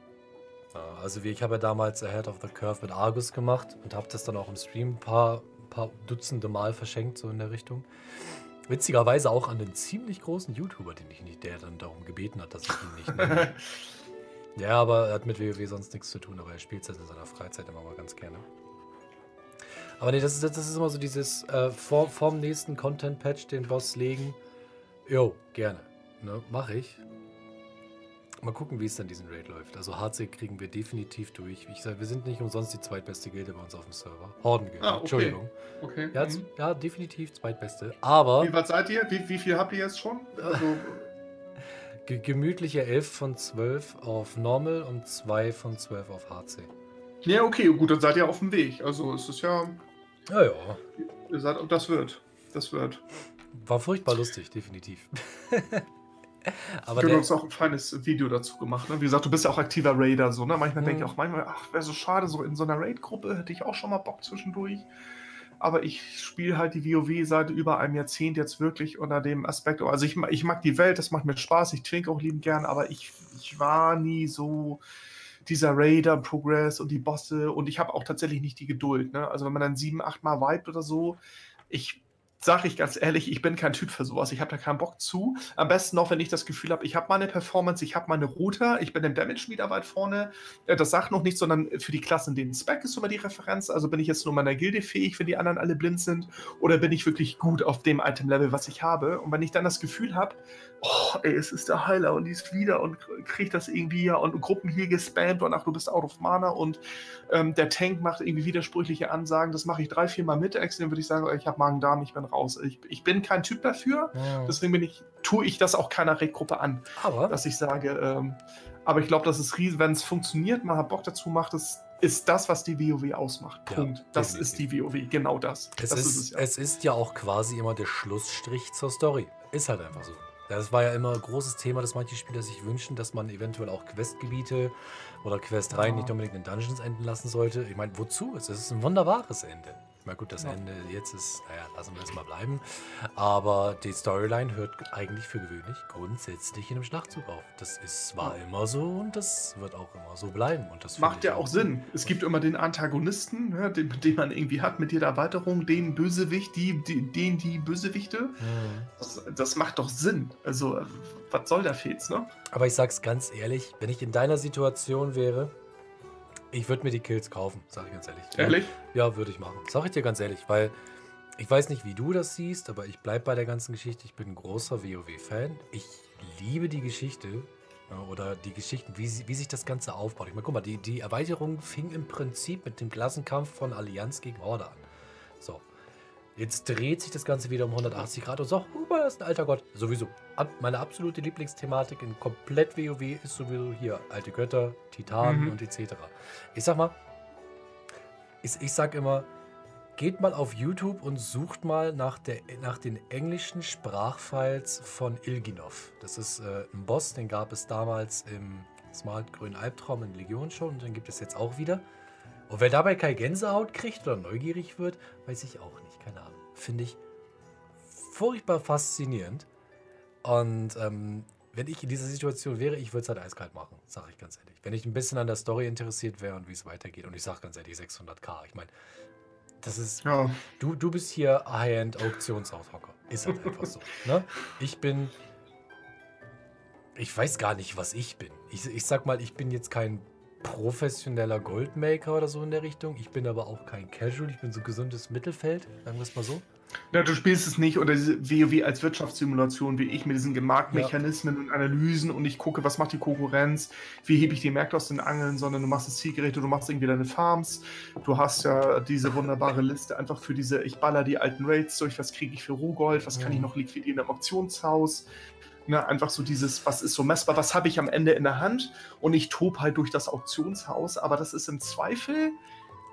Also wie ich habe ja damals Ahead of the Curve mit Argus gemacht und habe das dann auch im Stream ein paar, paar Dutzende Mal verschenkt, so in der Richtung. Witzigerweise auch an den ziemlich großen YouTuber, den ich nicht, der dann darum gebeten hat, dass ich ihn nicht nenne. ja, aber er hat mit WoW sonst nichts zu tun, aber er spielt es halt in seiner Freizeit immer mal ganz gerne. Aber nee, das ist, das ist immer so dieses äh, vor, vorm nächsten Content-Patch den Boss legen. Jo, gerne. Ne, mach ich. Mal gucken, wie es dann diesen Raid läuft. Also HC kriegen wir definitiv durch. Ich sage, wir sind nicht umsonst die zweitbeste Gilde bei uns auf dem Server. Hordengilde, ah, okay. Entschuldigung. Okay. Ja, mhm. ja, definitiv zweitbeste. Aber. Wie weit seid ihr? Wie, wie viel habt ihr jetzt schon? Also, gemütliche 11 von 12 auf Normal und 2 von 12 auf HC. Ja, okay, gut, dann seid ihr auf dem Weg. Also es ist ja. Ja, ja. Ihr seid, das wird. Das wird. War furchtbar lustig, definitiv. Aber du hast auch ein feines Video dazu gemacht. Ne? Wie gesagt, du bist ja auch aktiver Raider. So, ne? Manchmal mhm. denke ich auch, manchmal, ach, wäre so schade, so in so einer Raid-Gruppe hätte ich auch schon mal Bock zwischendurch. Aber ich spiele halt die WoW seit über einem Jahrzehnt jetzt wirklich unter dem Aspekt. Also ich, ich mag die Welt, das macht mir Spaß, ich twink auch lieben gern, aber ich, ich war nie so dieser Raider Progress und die Bosse und ich habe auch tatsächlich nicht die Geduld. Ne? Also wenn man dann sieben, acht Mal vibet oder so, ich sage ich ganz ehrlich, ich bin kein Typ für sowas. Ich habe da keinen Bock zu. Am besten noch, wenn ich das Gefühl habe, ich habe meine Performance, ich habe meine Router, ich bin im Damage wieder weit vorne. Das sagt noch nicht, sondern für die Klassen, den Spec ist immer die Referenz. Also bin ich jetzt nur meiner Gilde fähig, wenn die anderen alle blind sind, oder bin ich wirklich gut auf dem Item-Level, was ich habe? Und wenn ich dann das Gefühl habe, oh, ey, es ist der Heiler und die ist wieder und kriegt das irgendwie ja und Gruppen hier gespammt und ach, du bist out of Mana und ähm, der Tank macht irgendwie widersprüchliche Ansagen. Das mache ich drei, vier Mal mit, Extrem würde ich sagen, ich habe Magen-Darm, ich bin raus. Ich, ich bin kein Typ dafür, ja. deswegen bin ich, tue ich das auch keiner Raid-Gruppe an. Aber? Dass ich sage, ähm, aber ich glaube, das ist riesig, wenn es funktioniert, man hat Bock dazu, macht es ist das, was die WoW ausmacht. Punkt. Ja, das ist die WoW, genau das. Es, das ist, ist es, ja. es ist ja auch quasi immer der Schlussstrich zur Story. Ist halt einfach so. Das war ja immer ein großes Thema, dass manche Spieler sich wünschen, dass man eventuell auch Questgebiete oder Questreihen ja. nicht unbedingt in Dungeons enden lassen sollte. Ich meine, wozu? Es ist ein wunderbares Ende. Na gut, das ja. Ende jetzt ist, naja, lassen wir es mal bleiben. Aber die Storyline hört eigentlich für gewöhnlich grundsätzlich in einem Schlachtzug auf. Das ist, war ja. immer so und das wird auch immer so bleiben. Und das Macht ja auch Sinn. Es gibt immer den Antagonisten, ja, den, den, man irgendwie hat mit jeder Erweiterung, den Bösewicht, die, die, den die Bösewichte. Mhm. Das, das, macht doch Sinn. Also, was soll der Fez, ne? Aber ich sag's ganz ehrlich, wenn ich in deiner Situation wäre, ich würde mir die Kills kaufen, sage ich ganz ehrlich. Ehrlich? Ja, würde ich machen. Sag ich dir ganz ehrlich, weil ich weiß nicht, wie du das siehst, aber ich bleibe bei der ganzen Geschichte. Ich bin ein großer WoW-Fan. Ich liebe die Geschichte oder die Geschichten, wie, wie, sich das Ganze aufbaut. Ich meine, guck mal, die, die Erweiterung fing im Prinzip mit dem Klassenkampf von Allianz gegen Horde an. So, Jetzt dreht sich das Ganze wieder um 180 Grad und sagt, oh, er ist ein alter Gott. Sowieso. Meine absolute Lieblingsthematik in komplett WoW ist sowieso hier alte Götter, Titanen mhm. und etc. Ich sag mal, ich, ich sag immer, geht mal auf YouTube und sucht mal nach, der, nach den englischen Sprachfiles von Ilginov. Das ist äh, ein Boss, den gab es damals im Smart Grünen Albtraum in Legion schon und den gibt es jetzt auch wieder. Und wer dabei keine Gänsehaut kriegt oder neugierig wird, weiß ich auch nicht. Finde ich furchtbar faszinierend. Und ähm, wenn ich in dieser Situation wäre, ich würde es halt eiskalt machen, sage ich ganz ehrlich. Wenn ich ein bisschen an der Story interessiert wäre und wie es weitergeht. Und ich sage ganz ehrlich, 600k. Ich meine, das ist. Ja. Du, du bist hier High-End-Auktionshocker. Ist halt einfach so. Ne? Ich bin. Ich weiß gar nicht, was ich bin. Ich, ich sag mal, ich bin jetzt kein professioneller Goldmaker oder so in der Richtung. Ich bin aber auch kein Casual. Ich bin so gesundes Mittelfeld, sagen wir es mal so. Ja, du spielst es nicht oder WoW als Wirtschaftssimulation wie ich mit diesen Gemarktmechanismen ja. und Analysen und ich gucke, was macht die Konkurrenz, wie hebe ich die Märkte aus den Angeln, sondern du machst das Zielgeräte, du machst irgendwie deine Farms, du hast ja diese wunderbare Liste einfach für diese, ich baller die alten Raids durch, was kriege ich für Rohgold, was kann ich noch liquidieren im Auktionshaus, Ne, einfach so dieses, was ist so messbar, was habe ich am Ende in der Hand und ich tobe halt durch das Auktionshaus, aber das ist im Zweifel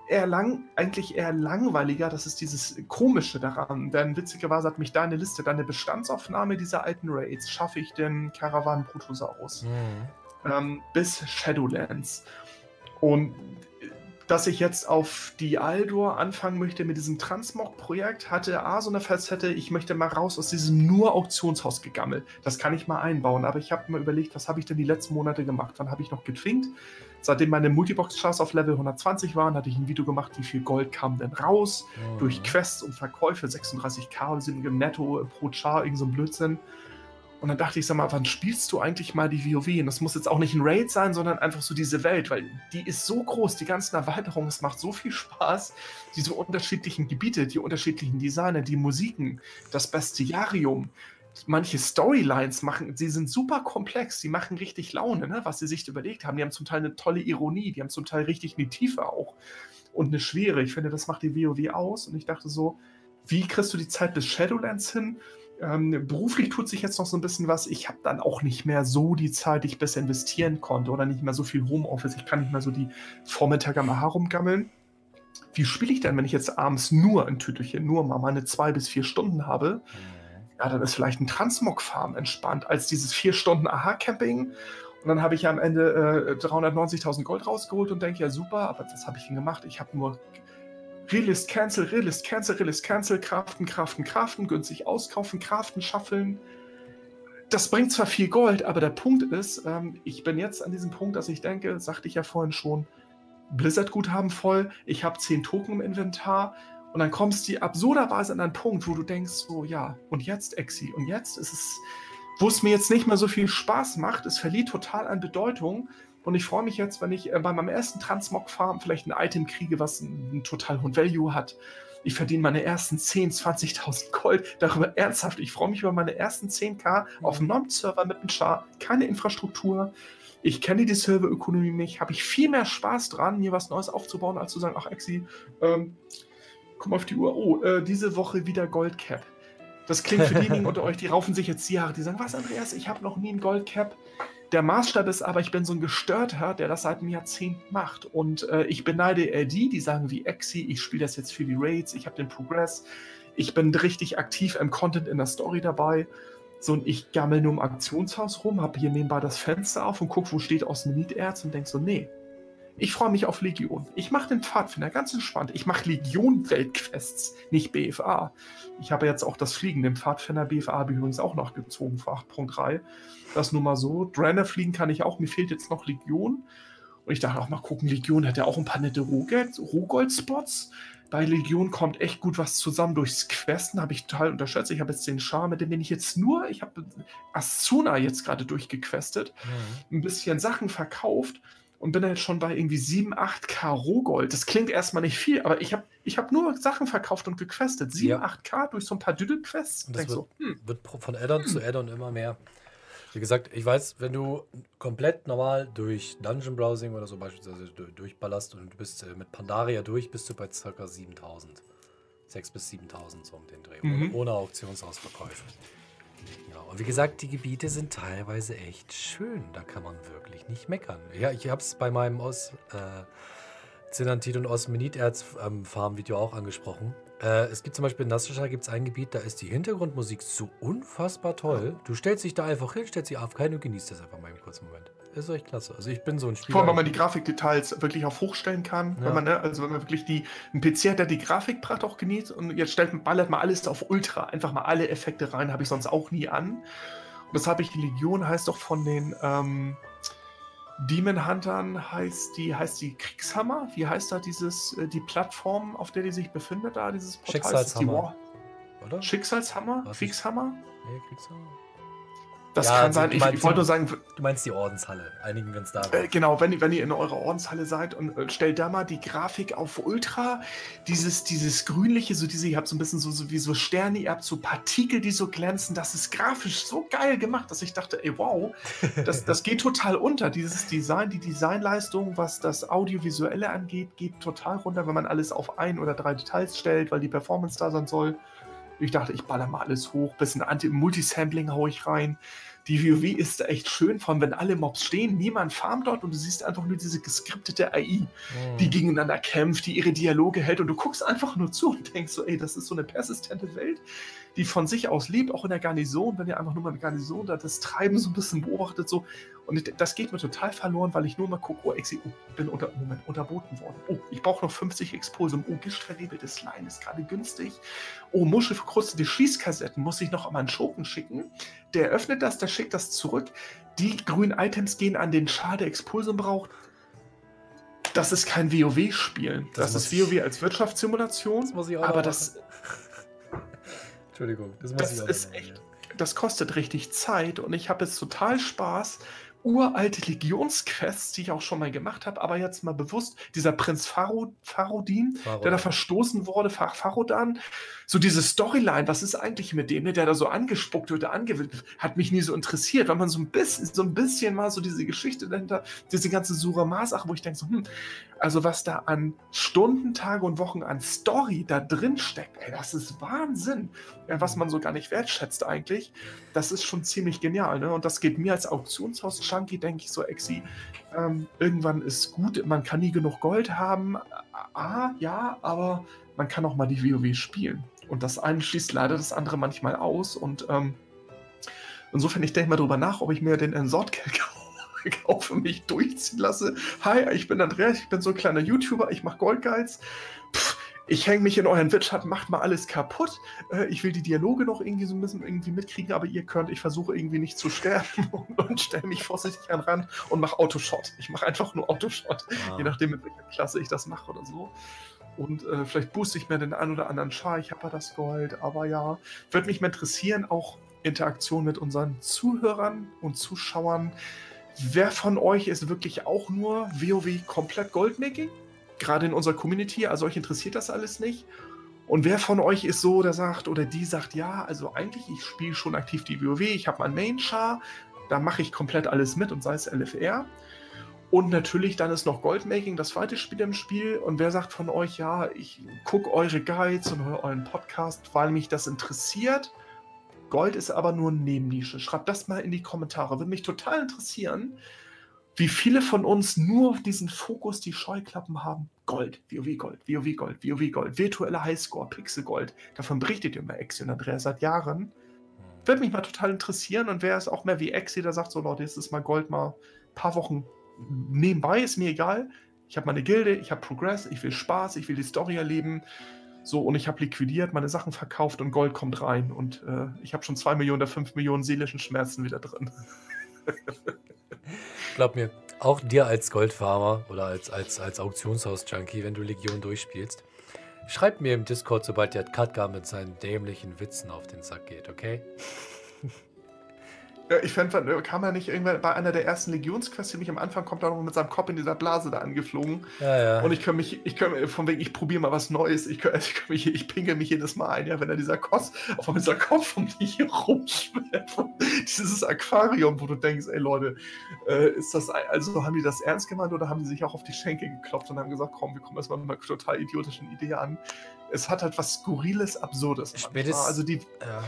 eher lang, eigentlich eher langweiliger. Das ist dieses Komische daran. Denn witzigerweise hat mich deine Liste, deine Bestandsaufnahme dieser alten Raids, schaffe ich den Caravan Protosaurus mhm. ähm, bis Shadowlands. Und dass ich jetzt auf die Aldor anfangen möchte mit diesem Transmog-Projekt, hatte A so eine Facette, ich möchte mal raus aus diesem nur Auktionshaus gegammelt. Das kann ich mal einbauen, aber ich habe mir überlegt, was habe ich denn die letzten Monate gemacht? Wann habe ich noch getwinkt? Seitdem meine Multibox-Charts auf Level 120 waren, hatte ich ein Video gemacht, wie viel Gold kam denn raus mhm. durch Quests und Verkäufe, 36k sind netto pro Char, irgend so ein Blödsinn. Und dann dachte ich, sag mal, wann spielst du eigentlich mal die WoW? Und das muss jetzt auch nicht ein Raid sein, sondern einfach so diese Welt, weil die ist so groß, die ganzen Erweiterungen, es macht so viel Spaß, diese unterschiedlichen Gebiete, die unterschiedlichen Designer, die Musiken, das Bestiarium, manche Storylines machen, sie sind super komplex, die machen richtig Laune, ne, was sie sich überlegt haben. Die haben zum Teil eine tolle Ironie, die haben zum Teil richtig eine Tiefe auch und eine Schwere. Ich finde, das macht die WoW aus. Und ich dachte so, wie kriegst du die Zeit bis Shadowlands hin? Ähm, beruflich tut sich jetzt noch so ein bisschen was. Ich habe dann auch nicht mehr so die Zeit, die ich besser investieren konnte oder nicht mehr so viel Homeoffice. Ich kann nicht mehr so die Vormittage mal herumgammeln. Wie spiele ich denn, wenn ich jetzt abends nur ein Tütelchen, nur mal meine zwei bis vier Stunden habe? Mhm. Ja, dann ist vielleicht ein Transmog-Farm entspannt als dieses vier Stunden Aha-Camping. Und dann habe ich ja am Ende äh, 390.000 Gold rausgeholt und denke, ja super, aber was habe ich denn gemacht? Ich habe nur Relist Cancel, Relist Cancel, Relist Cancel, Kraften, Kraften, Kraften, günstig auskaufen, Kraften, Schaffeln. Das bringt zwar viel Gold, aber der Punkt ist, ähm, ich bin jetzt an diesem Punkt, dass ich denke, sagte ich ja vorhin schon, Blizzard-Guthaben voll, ich habe 10 Token im Inventar und dann kommst du absurderweise an einen Punkt, wo du denkst, so ja, und jetzt Exi, und jetzt ist es, wo es mir jetzt nicht mehr so viel Spaß macht, es verliert total an Bedeutung und ich freue mich jetzt, wenn ich äh, bei meinem ersten Transmog-Farm vielleicht ein Item kriege, was einen, total hohen Value hat. Ich verdiene meine ersten 10, 20.000 Gold. Darüber ernsthaft. Ich freue mich über meine ersten 10k auf einem Non-Server mit einem Char. Keine Infrastruktur. Ich kenne die Serverökonomie nicht. Habe ich viel mehr Spaß dran, mir was Neues aufzubauen, als zu sagen, ach Exi, ähm, komm auf die Uhr. Oh, äh, diese Woche wieder Goldcap. Das klingt für diejenigen unter euch, die raufen sich jetzt die Jahre, die sagen, was Andreas, ich habe noch nie ein Goldcap. Der Maßstab ist aber, ich bin so ein Gestörter, der das seit einem Jahrzehnt macht. Und äh, ich beneide eher die, die sagen wie Exi, ich spiele das jetzt für die Raids, ich habe den Progress, ich bin richtig aktiv im Content in der Story dabei. So, und ich gammel nur im Aktionshaus rum, habe hier nebenbei das Fenster auf und gucke, wo steht Osmenid-Erz und denke so, nee, ich freue mich auf Legion. Ich mache den Pfadfinder ganz entspannt. Ich mache Legion-Weltquests, nicht BFA. Ich habe jetzt auch das Fliegen, den Pfadfinder BFA habe ich übrigens auch noch gezogen für 8.3. Das nur mal so. Drainer fliegen kann ich auch. Mir fehlt jetzt noch Legion. Und ich dachte auch mal gucken, Legion hat ja auch ein paar nette Rohgold-Spots. Bei Legion kommt echt gut was zusammen durchs Questen, habe ich total unterschätzt. Ich habe jetzt den Char, mit dem bin ich jetzt nur, ich habe Asuna jetzt gerade durchgequestet, mhm. ein bisschen Sachen verkauft und bin halt schon bei irgendwie 7, 8k Rohgold. Das klingt erstmal nicht viel, aber ich habe ich hab nur Sachen verkauft und gequestet. 7, ja. 8k durch so ein paar Düdel-Quests. Das wird, so, hm. wird, von Addon hm. zu Addon immer mehr. Wie gesagt, ich weiß, wenn du komplett normal durch Dungeon Browsing oder so beispielsweise durchballerst und du bist äh, mit Pandaria durch, bist du bei ca. 7000. 6 bis 7000 so um den Dreh. Mhm. Ohne, ohne Auktionsausverkäufe. Ja, und wie gesagt, die Gebiete sind teilweise echt schön. Da kann man wirklich nicht meckern. Ja, ich habe es bei meinem Aus äh, Zinantit und Osmeniterz ähm, Farm Video auch angesprochen. Äh, es gibt zum Beispiel in Nassischer gibt es ein Gebiet, da ist die Hintergrundmusik so unfassbar toll. Du stellst dich da einfach hin, stellst auf keinen und genießt das einfach mal im kurzen Moment. Ist echt klasse. Also ich bin so ein Spieler. Vor allem, wenn man die Grafikdetails wirklich auf hochstellen kann. Ja. Wenn man, ne, also wenn man wirklich die, ein PC hat, der die Grafikpracht auch genießt und jetzt stellt, ballert mal alles auf Ultra. Einfach mal alle Effekte rein, habe ich sonst auch nie an. Das habe ich, Legion heißt doch von den ähm, Demon Huntern heißt die, heißt die Kriegshammer? Wie heißt da dieses, äh, die Plattform, auf der die sich befindet, da, dieses Portal? Schicksalshammer. Oder? Schicksalshammer? Kriegshammer? Nee, Kriegshammer. Das ja, kann sein. Ich, ich wollte nur sagen. Du meinst die Ordenshalle. Einigen wir uns da. Äh, genau, wenn, wenn ihr in eurer Ordenshalle seid und äh, stellt da mal die Grafik auf Ultra. Dieses, dieses grünliche, so diese, ihr habt so ein bisschen so, so wie so Sterne, ihr habt so Partikel, die so glänzen. Das ist grafisch so geil gemacht, dass ich dachte, ey, wow, das, das geht total unter. Dieses Design, die Designleistung, was das Audiovisuelle angeht, geht total runter, wenn man alles auf ein oder drei Details stellt, weil die Performance da sein soll. Ich dachte, ich baller mal alles hoch, bisschen Anti-Multisampling haue ich rein. Die WoW ist echt schön, vor allem wenn alle Mobs stehen, niemand farmt dort und du siehst einfach nur diese geskriptete AI, mhm. die gegeneinander kämpft, die ihre Dialoge hält und du guckst einfach nur zu und denkst so, ey, das ist so eine persistente Welt, die von sich aus lebt, auch in der Garnison, wenn ihr einfach nur mal eine Garnison da das Treiben so ein bisschen beobachtet, so. Und das geht mir total verloren, weil ich nur mal gucke, oh, ich oh, bin unter, Moment, unterboten worden. Oh, ich brauche noch 50 Expulsum. Oh, giftverwebeltes Slime ist gerade günstig. Oh, muschelverkrustete Schießkassetten muss ich noch an meinen Schurken schicken. Der öffnet das, der schickt das zurück. Die grünen Items gehen an den Schade Expulsum braucht. Das ist kein WoW-Spiel. Das, das ist WoW als Wirtschaftssimulation. Das muss ich auch aber das, Entschuldigung, das, das ist echt. Das kostet richtig Zeit und ich habe jetzt total Spaß, uralte Legionsquests, die ich auch schon mal gemacht habe, aber jetzt mal bewusst, dieser Prinz Farodin, Farodin. der da verstoßen wurde, Farodan, so diese Storyline, was ist eigentlich mit dem, ne, der da so angespuckt wird, angewidmet, hat mich nie so interessiert, weil man so ein bisschen, so ein bisschen mal so diese Geschichte dahinter, diese ganze Surama-Sache, wo ich denke so, hm, also was da an Stunden, Tage und Wochen an Story da drin steckt, ey, das ist Wahnsinn, was man so gar nicht wertschätzt eigentlich, das ist schon ziemlich genial, ne, und das geht mir als Auktionshaus Chunky, denke ich so, Exi, ähm, irgendwann ist gut, man kann nie genug Gold haben. Ah, ja, aber man kann auch mal die WoW spielen. Und das eine schließt leider das andere manchmal aus. Und ähm, insofern, ich denke mal drüber nach, ob ich mir den Ensortkel kaufe, mich durchziehen lasse. Hi, ich bin Andreas, ich bin so ein kleiner YouTuber, ich mache Goldguides. Pff, ich hänge mich in euren Wirtschaft, macht mal alles kaputt. Äh, ich will die Dialoge noch irgendwie so ein bisschen irgendwie mitkriegen, aber ihr könnt, ich versuche irgendwie nicht zu sterben und, und stelle mich vorsichtig an den Rand und mache Autoshot. Ich mache einfach nur Autoshot, ah. je nachdem, mit welcher Klasse ich das mache oder so. Und äh, vielleicht booste ich mir den einen oder anderen Char, ich habe ja das Gold, aber ja, würde mich mal interessieren, auch Interaktion mit unseren Zuhörern und Zuschauern. Wer von euch ist wirklich auch nur WoW komplett Goldmaking? Gerade in unserer Community, also euch interessiert das alles nicht. Und wer von euch ist so, der sagt oder die sagt, ja, also eigentlich, ich spiele schon aktiv die WoW, ich habe mein Main-Char, da mache ich komplett alles mit und sei es LFR. Und natürlich dann ist noch Goldmaking, das zweite Spiel im Spiel. Und wer sagt von euch, ja, ich gucke eure Guides und höre euren Podcast, weil mich das interessiert. Gold ist aber nur eine Nebennische. Schreibt das mal in die Kommentare. Würde mich total interessieren, wie viele von uns nur diesen Fokus, die Scheuklappen haben. Gold, WoW Gold, WoW Gold, WoW Gold, virtuelle Highscore, Pixel Gold. Davon berichtet ihr immer Exi und Andrea seit Jahren. Hm. Würde mich mal total interessieren und wer ist auch mehr wie Exi, der sagt so, Leute, jetzt ist mal Gold mal ein paar Wochen nebenbei, ist mir egal. Ich habe meine Gilde, ich habe Progress, ich will Spaß, ich will die Story erleben. So, und ich habe liquidiert, meine Sachen verkauft und Gold kommt rein. Und äh, ich habe schon zwei Millionen der fünf Millionen seelischen Schmerzen wieder drin. Glaub mir, auch dir als Goldfarmer oder als, als, als Auktionshaus-Junkie, wenn du Legion durchspielst, schreib mir im Discord, sobald der Katka mit seinen dämlichen Witzen auf den Sack geht, okay? Ja, ich fand, äh, kam er nicht irgendwann bei einer der ersten Legionsquests, nämlich am Anfang kommt er noch mit seinem Kopf in dieser Blase da angeflogen. Ja, ja. Und ich kann mich, ich kann von wegen, ich probiere mal was Neues. Ich, kann, ich, mich, ich pinge mich jedes Mal ein, ja, wenn er dieser Kos, auf einmal dieser Kopf um dich hier rumschwirrt. Dieses Aquarium, wo du denkst, ey Leute, äh, ist das, also haben die das ernst gemeint oder haben die sich auch auf die Schenke geklopft und haben gesagt, komm, wir kommen erstmal mit einer total idiotischen Idee an. Es hat halt was Skurriles, Absurdes. Spätestens, also die. Ja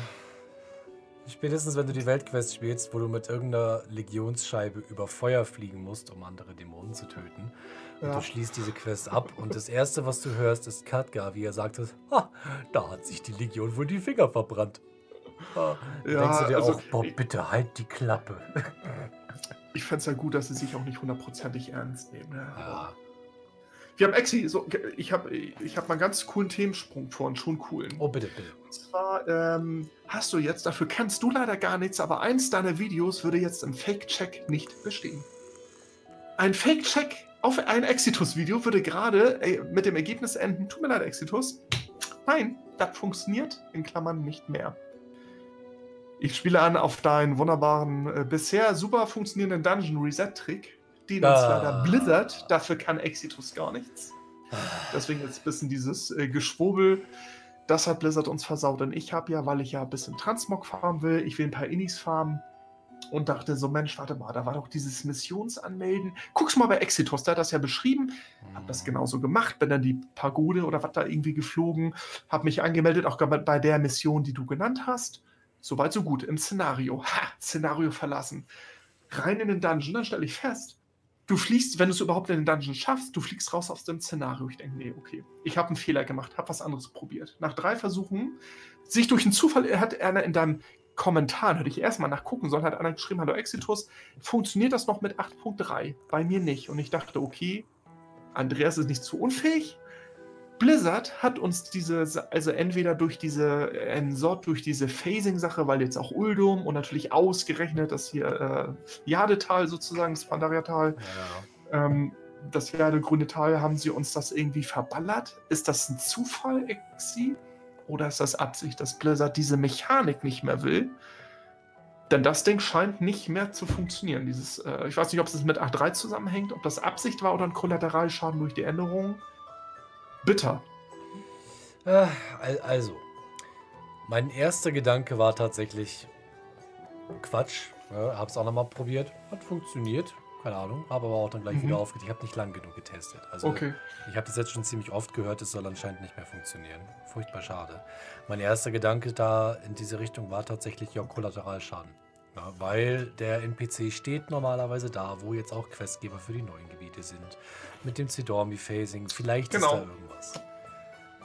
Spätestens, wenn du die Weltquest spielst, wo du mit irgendeiner Legionsscheibe über Feuer fliegen musst, um andere Dämonen zu töten. Und ja. du schließt diese Quest ab und das erste, was du hörst, ist Katka, wie er sagt, ha, da hat sich die Legion wohl die Finger verbrannt. Da ja, denkst du dir also, auch, boah, bitte halt die Klappe. Ich fände es ja gut, dass sie sich auch nicht hundertprozentig ernst nehmen. Ne? Ja. Wir haben Exi, so, ich habe ich hab mal einen ganz coolen Themensprung vor, einen schon coolen. Oh, bitte, bitte. Und zwar ähm, hast du jetzt, dafür kannst du leider gar nichts, aber eins deiner Videos würde jetzt im Fake-Check nicht bestehen. Ein Fake-Check auf ein Exitus-Video würde gerade mit dem Ergebnis enden, tut mir leid, Exitus. Nein, das funktioniert in Klammern nicht mehr. Ich spiele an auf deinen wunderbaren, äh, bisher super funktionierenden Dungeon Reset-Trick den uns ah. leider Blizzard, dafür kann Exitus gar nichts. Deswegen jetzt ein bisschen dieses äh, Geschwurbel. Das hat Blizzard uns versaut. Und ich habe ja, weil ich ja ein bisschen Transmog farmen will, ich will ein paar Innis farmen und dachte so, Mensch, warte mal, da war doch dieses Missionsanmelden. Guck's mal bei Exitus, da hat das ja beschrieben. Hab das mhm. genauso gemacht, bin dann die Pagode oder was da irgendwie geflogen, hab mich angemeldet, auch bei der Mission, die du genannt hast. Soweit, so gut. Im Szenario. Ha, Szenario verlassen. Rein in den Dungeon, dann stelle ich fest, du fliegst, wenn du es überhaupt in den Dungeon schaffst, du fliegst raus aus dem Szenario. Ich denke, nee, okay, ich habe einen Fehler gemacht, habe was anderes probiert. Nach drei Versuchen, sich durch einen Zufall, hat einer in deinem Kommentar, hätte ich erstmal nachgucken sollen, hat einer geschrieben, hallo Exitus, funktioniert das noch mit 8.3? Bei mir nicht. Und ich dachte, okay, Andreas ist nicht zu unfähig, Blizzard hat uns diese, also entweder durch diese Ensort, durch diese Phasing-Sache, weil jetzt auch Uldum und natürlich ausgerechnet das hier äh, Jadetal sozusagen, das Pandariatal, ja. ähm, das Jadegrüne Tal, haben sie uns das irgendwie verballert? Ist das ein Zufall, Exi? Oder ist das Absicht, dass Blizzard diese Mechanik nicht mehr will? Denn das Ding scheint nicht mehr zu funktionieren. Dieses, äh, ich weiß nicht, ob es mit 8.3 zusammenhängt, ob das Absicht war oder ein Kollateralschaden durch die Änderungen bitter. Äh, also, mein erster Gedanke war tatsächlich Quatsch. Ja, hab's auch nochmal probiert. Hat funktioniert. Keine Ahnung. Habe aber auch dann gleich mhm. wieder aufgehört. Ich habe nicht lang genug getestet. Also, okay. ich habe das jetzt schon ziemlich oft gehört. Es soll anscheinend nicht mehr funktionieren. Furchtbar schade. Mein erster Gedanke da in diese Richtung war tatsächlich ja Kollateralschaden. Ja, weil der NPC steht normalerweise da, wo jetzt auch Questgeber für die neuen Gebiete sind. Mit dem Zidormi-Phasing. Vielleicht genau. ist da irgendwas.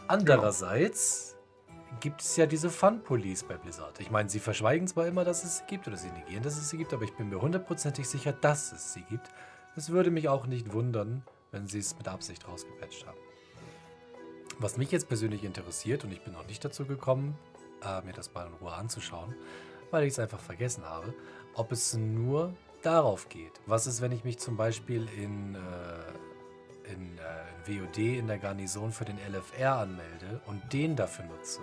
Andererseits genau. gibt es ja diese Fun-Police bei Blizzard. Ich meine, sie verschweigen zwar immer, dass es sie gibt oder sie negieren, dass es sie gibt, aber ich bin mir hundertprozentig sicher, dass es sie gibt. Es würde mich auch nicht wundern, wenn sie es mit Absicht rausgepatcht haben. Was mich jetzt persönlich interessiert, und ich bin noch nicht dazu gekommen, äh, mir das mal in Ruhe anzuschauen, weil ich es einfach vergessen habe, ob es nur darauf geht. Was ist, wenn ich mich zum Beispiel in, äh, in äh, WOD in der Garnison für den LFR anmelde und den dafür nutze?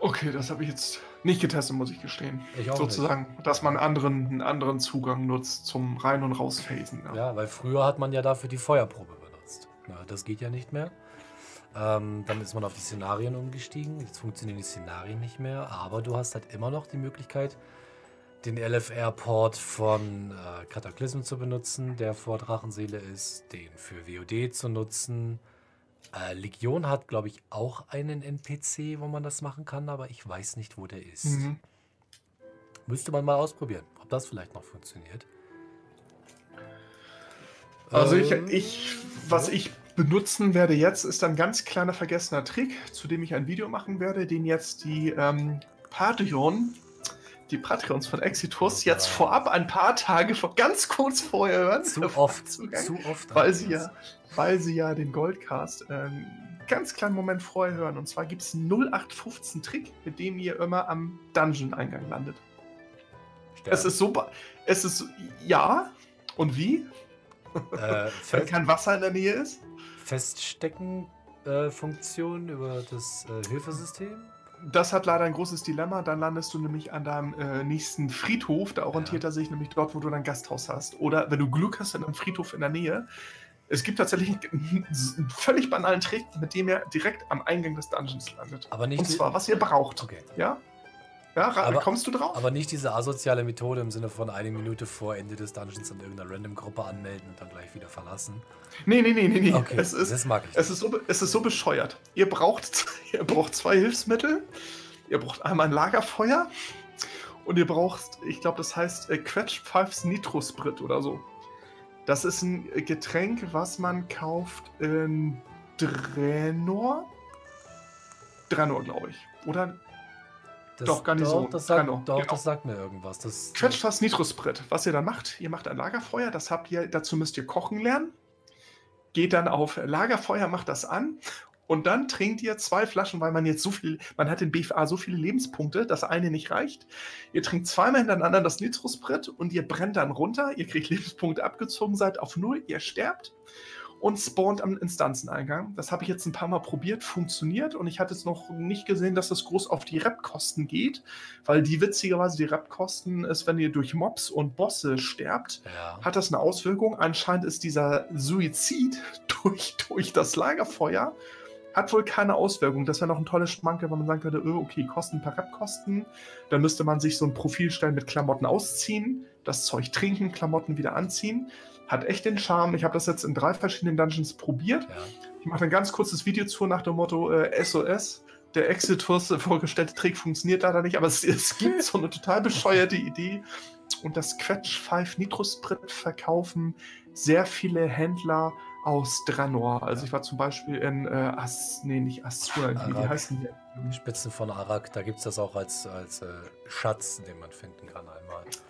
Okay, das habe ich jetzt nicht getestet, muss ich gestehen. Ich auch Sozusagen, nicht. dass man anderen, einen anderen Zugang nutzt zum Rein- und Rausphasen. Ja. ja, weil früher hat man ja dafür die Feuerprobe benutzt. Na, das geht ja nicht mehr. Ähm, dann ist man auf die Szenarien umgestiegen. Jetzt funktionieren die Szenarien nicht mehr, aber du hast halt immer noch die Möglichkeit, den LFR-Port von äh, Cataclysm zu benutzen, der vor Drachenseele ist, den für WOD zu nutzen. Äh, Legion hat, glaube ich, auch einen NPC, wo man das machen kann, aber ich weiß nicht, wo der ist. Mhm. Müsste man mal ausprobieren, ob das vielleicht noch funktioniert. Also ich, ähm, ich was ich benutzen werde jetzt, ist ein ganz kleiner vergessener Trick, zu dem ich ein Video machen werde, den jetzt die ähm, Patreon, die Patreons von Exitus jetzt vorab ein paar Tage vor, ganz kurz vorher hören. Zu oft, Zugang, zu oft. Weil sie, ja, weil sie ja den Goldcast ähm, ganz kleinen Moment vorher hören. Und zwar gibt es einen 0815 Trick, mit dem ihr immer am Dungeon-Eingang landet. Stern. Es ist super. Es ist ja. Und wie? Äh, Wenn kein Wasser in der Nähe ist? Feststecken-Funktion äh, über das äh, Hilfesystem? Das hat leider ein großes Dilemma. Dann landest du nämlich an deinem äh, nächsten Friedhof. Da orientiert ja. er sich nämlich dort, wo du dein Gasthaus hast. Oder wenn du Glück hast, in einem Friedhof in der Nähe. Es gibt tatsächlich einen, völlig banalen Trick, mit dem er direkt am Eingang des Dungeons landet. Aber nicht. Und zwar, was ihr braucht. Okay. Ja? Ja, aber, kommst du drauf? Aber nicht diese asoziale Methode im Sinne von eine Minute vor Ende des Dungeons an irgendeiner Random-Gruppe anmelden und dann gleich wieder verlassen. Nee, nee, nee, nee, nee. Okay, es ist, das mag ich. Es ist, so, es ist so bescheuert. Ihr braucht, ihr braucht zwei Hilfsmittel. Ihr braucht einmal ein Lagerfeuer und ihr braucht, ich glaube, das heißt äh, Quetsch Pfeifs Nitrosprit oder so. Das ist ein Getränk, was man kauft in Drenor. Drenor, glaube ich. Oder das, doch, Garnison. Doch, das sagt, genau. doch, genau. das sagt mir irgendwas. Das, Quetscht fast Nitrosprit. Was ihr dann macht, ihr macht ein Lagerfeuer, das habt ihr, dazu müsst ihr kochen lernen. geht dann auf Lagerfeuer, macht das an und dann trinkt ihr zwei Flaschen, weil man jetzt so viel, man hat in BFA so viele Lebenspunkte, dass eine nicht reicht. Ihr trinkt zweimal hintereinander das Nitrosprit und ihr brennt dann runter. Ihr kriegt Lebenspunkte abgezogen, seid auf Null, ihr sterbt und spawnt am Instanzeneingang. Das habe ich jetzt ein paar Mal probiert, funktioniert und ich hatte jetzt noch nicht gesehen, dass das groß auf die Rep-Kosten geht, weil die witzigerweise die Rep-Kosten ist, wenn ihr durch Mobs und Bosse sterbt, ja. hat das eine Auswirkung. Anscheinend ist dieser Suizid durch, durch das Lagerfeuer hat wohl keine Auswirkung. Das wäre noch ein tolles Schmankel, wenn man sagen könnte, oh, okay, Kosten per Rep-Kosten. Dann müsste man sich so ein Profil stellen mit Klamotten ausziehen, das Zeug trinken, Klamotten wieder anziehen. Hat echt den Charme. Ich habe das jetzt in drei verschiedenen Dungeons probiert. Ja. Ich mache ein ganz kurzes Video zu nach dem Motto äh, SOS. Der Exitus äh, vorgestellte Trick funktioniert leider nicht, aber es, es gibt so eine total bescheuerte Idee. Und das Quetsch 5 Nitrosprit verkaufen sehr viele Händler aus Dranor. Also ich war zum Beispiel in äh, As, nee, nicht Assur, wie, wie heißen die? Spitzen von Arak, da gibt es das auch als, als äh, Schatz, den man finden kann einmal.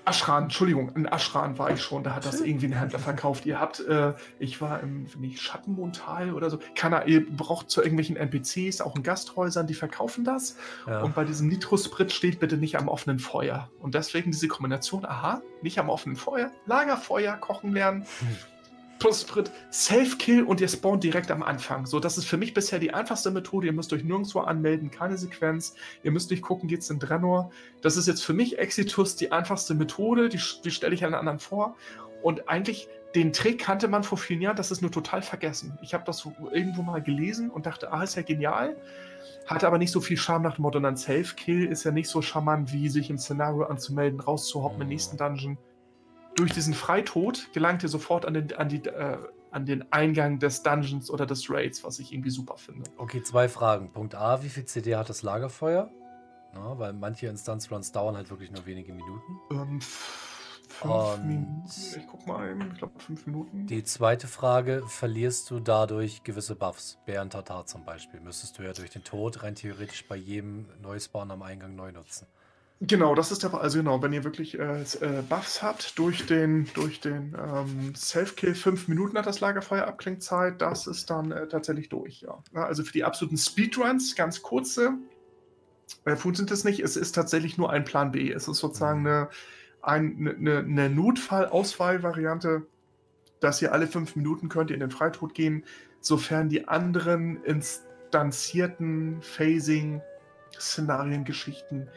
Aschran, Entschuldigung, in Aschran war ich schon, da hat das irgendwie ein Händler verkauft. Ihr habt, äh, ich war im nicht, Schattenmontal oder so, Keiner, ihr braucht zu irgendwelchen NPCs, auch in Gasthäusern, die verkaufen das. Ja. Und bei diesem Nitrosprit steht bitte nicht am offenen Feuer. Und deswegen diese Kombination, aha, nicht am offenen Feuer, Lagerfeuer, kochen lernen. Hm plus Sprit, Self-Kill und ihr spawnt direkt am Anfang. So, das ist für mich bisher die einfachste Methode. Ihr müsst euch nirgendwo anmelden, keine Sequenz. Ihr müsst nicht gucken, geht's in Drenor. Das ist jetzt für mich Exitus die einfachste Methode. Die, die stelle ich allen anderen vor. Und eigentlich, den Trick kannte man vor vielen Jahren, das ist nur total vergessen. Ich habe das irgendwo mal gelesen und dachte, ah, ist ja genial. Hatte aber nicht so viel Charme nach dem Motto, dann Self-Kill ist ja nicht so charmant, wie sich im Szenario anzumelden, rauszuhoppen im nächsten Dungeon durch diesen Freitod gelangt ihr sofort an den, an, die, äh, an den Eingang des Dungeons oder des Raids, was ich irgendwie super finde. Okay, zwei Fragen. Punkt A, wie viel CD hat das Lagerfeuer? Na, weil manche Instanzruns dauern halt wirklich nur wenige Minuten. Ähm, fünf Minuten. Ich guck mal eben, ich glaube fünf Minuten. Die zweite Frage, verlierst du dadurch gewisse Buffs? Bären Tatar zum Beispiel. Müsstest du ja durch den Tod rein theoretisch bei jedem Neuspawn am Eingang neu nutzen. Genau, das ist der Fall. Also genau, wenn ihr wirklich äh, äh, Buffs habt durch den, durch den ähm, Self-Kill, fünf Minuten hat das Lagerfeuer Abklingzeit, das ist dann äh, tatsächlich durch, ja. ja. Also für die absoluten Speedruns, ganz kurze, äh, funktioniert das nicht. Es ist tatsächlich nur ein Plan B. Es ist sozusagen eine, ein, eine, eine Notfallauswahlvariante, dass ihr alle fünf Minuten könnt in den Freitod gehen, sofern die anderen instanzierten Phasing-Szenarien, Geschichten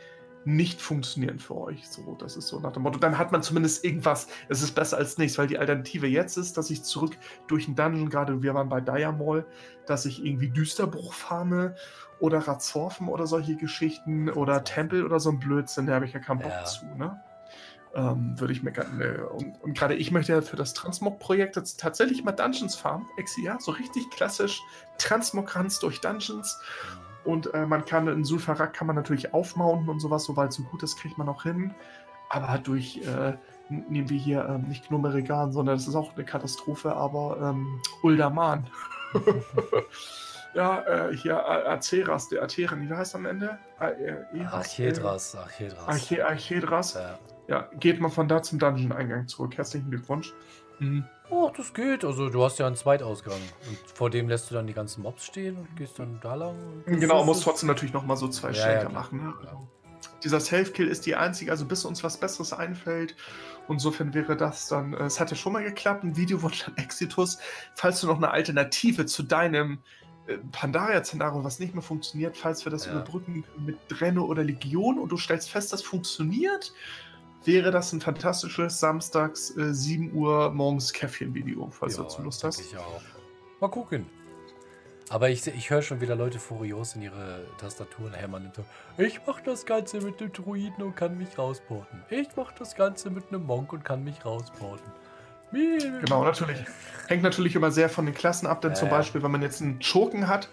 nicht funktionieren für euch. So, das ist so nach dem Motto. Dann hat man zumindest irgendwas. Es ist besser als nichts, weil die Alternative jetzt ist, dass ich zurück durch den Dungeon, gerade wir waren bei Diamol, dass ich irgendwie Düsterbruch farme oder Razorfen oder solche Geschichten oder Tempel oder so ein Blödsinn, da habe ich ja keinen Bock ja. zu, ne? Ähm, würde ich mir gerne. Und, und gerade ich möchte ja für das Transmog-Projekt jetzt tatsächlich mal Dungeons farmen. ja, so richtig klassisch Transmog-Runs durch Dungeons. Und äh, man kann in Sulfarak kann man natürlich aufmounten und sowas, soweit so gut ist, kriegt man auch hin. Aber durch, äh, nehmen wir hier ähm, nicht Gnomerigan, sondern das ist auch eine Katastrophe, aber ähm, Uldaman. ja, äh, hier Aceras, der Atheren, wie heißt am Ende? Äh, Archedras, Archedras. Arche, Archedras. Ja. ja, geht man von da zum Dungeon-Eingang zurück. Herzlichen Glückwunsch. Mhm. Oh, das geht. Also du hast ja einen Zweitausgang. Und vor dem lässt du dann die ganzen Mobs stehen und gehst dann da lang. Genau, musst trotzdem natürlich nochmal so zwei ja, Schenker ja, machen. Ne? Ja. Dieser Self-Kill ist die einzige, also bis uns was Besseres einfällt. Und insofern wäre das dann, äh, es hat ja schon mal geklappt, ein Videowunsch an Exitus. Falls du noch eine Alternative zu deinem äh, Pandaria-Szenario, was nicht mehr funktioniert, falls wir das ja. überbrücken mit Drenne oder Legion und du stellst fest, das funktioniert, wäre das ein fantastisches Samstags äh, 7 Uhr morgens Käffchen-Video, falls ja, du dazu Lust hast. Ich auch. Mal gucken. Aber ich, ich höre schon wieder Leute furios in ihre Tastaturen hämmern. Ich mache das Ganze mit einem Druiden und kann mich rausporten. Ich mache das Ganze mit einem Monk und kann mich rausporten. Genau, natürlich. Hängt natürlich immer sehr von den Klassen ab, denn äh, zum Beispiel, wenn man jetzt einen Schurken hat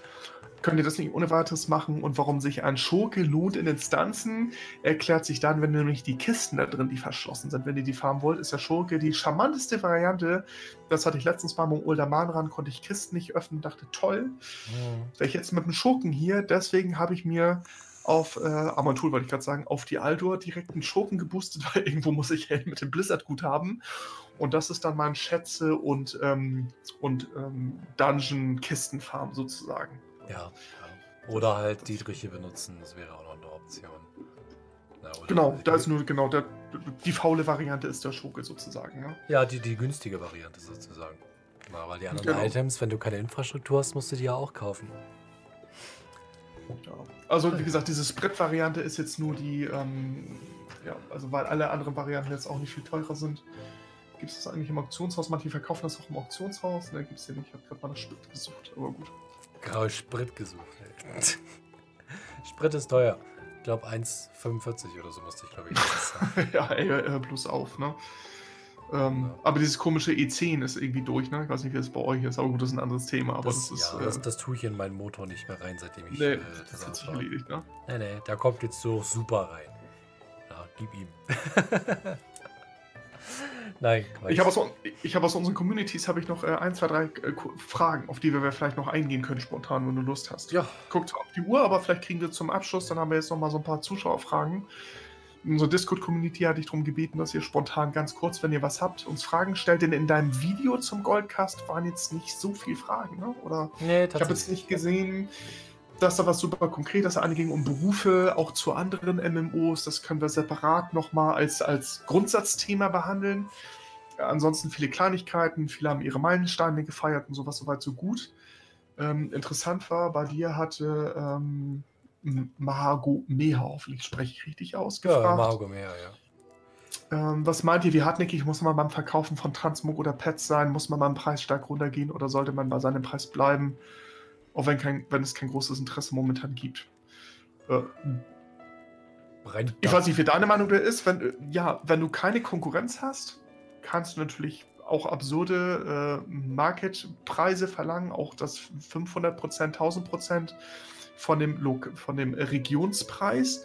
könnt ihr das nicht ohne weiteres machen. Und warum sich ein Schurke lohnt in Instanzen, erklärt sich dann, wenn nämlich die Kisten da drin, die verschlossen sind. Wenn ihr die farmen wollt, ist der Schurke die charmanteste Variante. Das hatte ich letztens mal mit Uldaman ran, konnte ich Kisten nicht öffnen, dachte, toll. Mhm. Wäre ich jetzt mit dem Schurken hier, deswegen habe ich mir auf äh, Armantul, wollte ich gerade sagen, auf die Aldor direkt einen Schurken geboostet, weil irgendwo muss ich Helm mit dem Blizzard gut haben. Und das ist dann mein Schätze und, ähm, und ähm, Dungeon-Kistenfarm sozusagen. Ja. Oder halt Dietriche benutzen, das wäre auch noch eine Option. Ja, genau, da ist nur genau der, die faule Variante ist der Schurke sozusagen. Ja, ja die, die günstige Variante sozusagen. Ja, weil die anderen genau. Items, wenn du keine Infrastruktur hast, musst du die ja auch kaufen. Ja. Also wie gesagt, diese Sprit-Variante ist jetzt nur die, ähm, ja, also weil alle anderen Varianten jetzt auch nicht viel teurer sind. Gibt es das eigentlich im Auktionshaus? Manche verkaufen das auch im Auktionshaus. Ne, gibt es hier nicht. Ich habe gerade mal nach Sprit gesucht, aber gut. Graue Sprit gesucht. Ey. Sprit ist teuer. Ich glaube 1,45 oder so musste ich, glaube ich. ja, ey, hör bloß auf, ne? Ähm, ja. Aber dieses komische E10 ist irgendwie durch, ne? Ich weiß nicht, wie es bei euch ist, aber gut, das ist ein anderes Thema. Aber das, das ist. Ja, das, das, tue ich in meinen Motor nicht mehr rein, seitdem ich. Nee, äh, das hat sich erledigt, ne? Nee, nee, da kommt jetzt so super rein. Ja, gib ihm. Nein, Quatsch. Ich habe aus, hab aus unseren Communities habe ich noch äh, ein, zwei, drei äh, Fragen, auf die wir vielleicht noch eingehen können, spontan, wenn du Lust hast. Ja. Guckt auf die Uhr, aber vielleicht kriegen wir zum Abschluss, dann haben wir jetzt noch mal so ein paar Zuschauerfragen. In unserer Discord-Community hatte ich darum gebeten, dass ihr spontan ganz kurz, wenn ihr was habt, uns Fragen stellt. Denn in deinem Video zum Goldcast waren jetzt nicht so viele Fragen, ne? Oder? Nee, tatsächlich. Ich habe jetzt nicht gesehen, dass da was super Konkretes anging um Berufe, auch zu anderen MMOs. Das können wir separat nochmal als, als Grundsatzthema behandeln. Ansonsten viele Kleinigkeiten, viele haben ihre Meilensteine gefeiert und sowas soweit so gut. Ähm, interessant war, bei dir hatte ähm, Mahago Meha, hoffentlich spreche ich richtig aus, gefragt. Ja, Mahago Meha, ja. Ähm, was meint ihr, wie hartnäckig muss man beim Verkaufen von Transmog oder Pets sein? Muss man beim Preis stark runtergehen oder sollte man bei seinem Preis bleiben? Auch wenn, kein, wenn es kein großes Interesse momentan gibt. Äh, ich weiß nicht, wie deine Meinung da ist. Wenn, ja, wenn du keine Konkurrenz hast, kannst du natürlich auch absurde äh, Marketpreise verlangen, auch das 500%, 1000% von dem, von dem Regionspreis.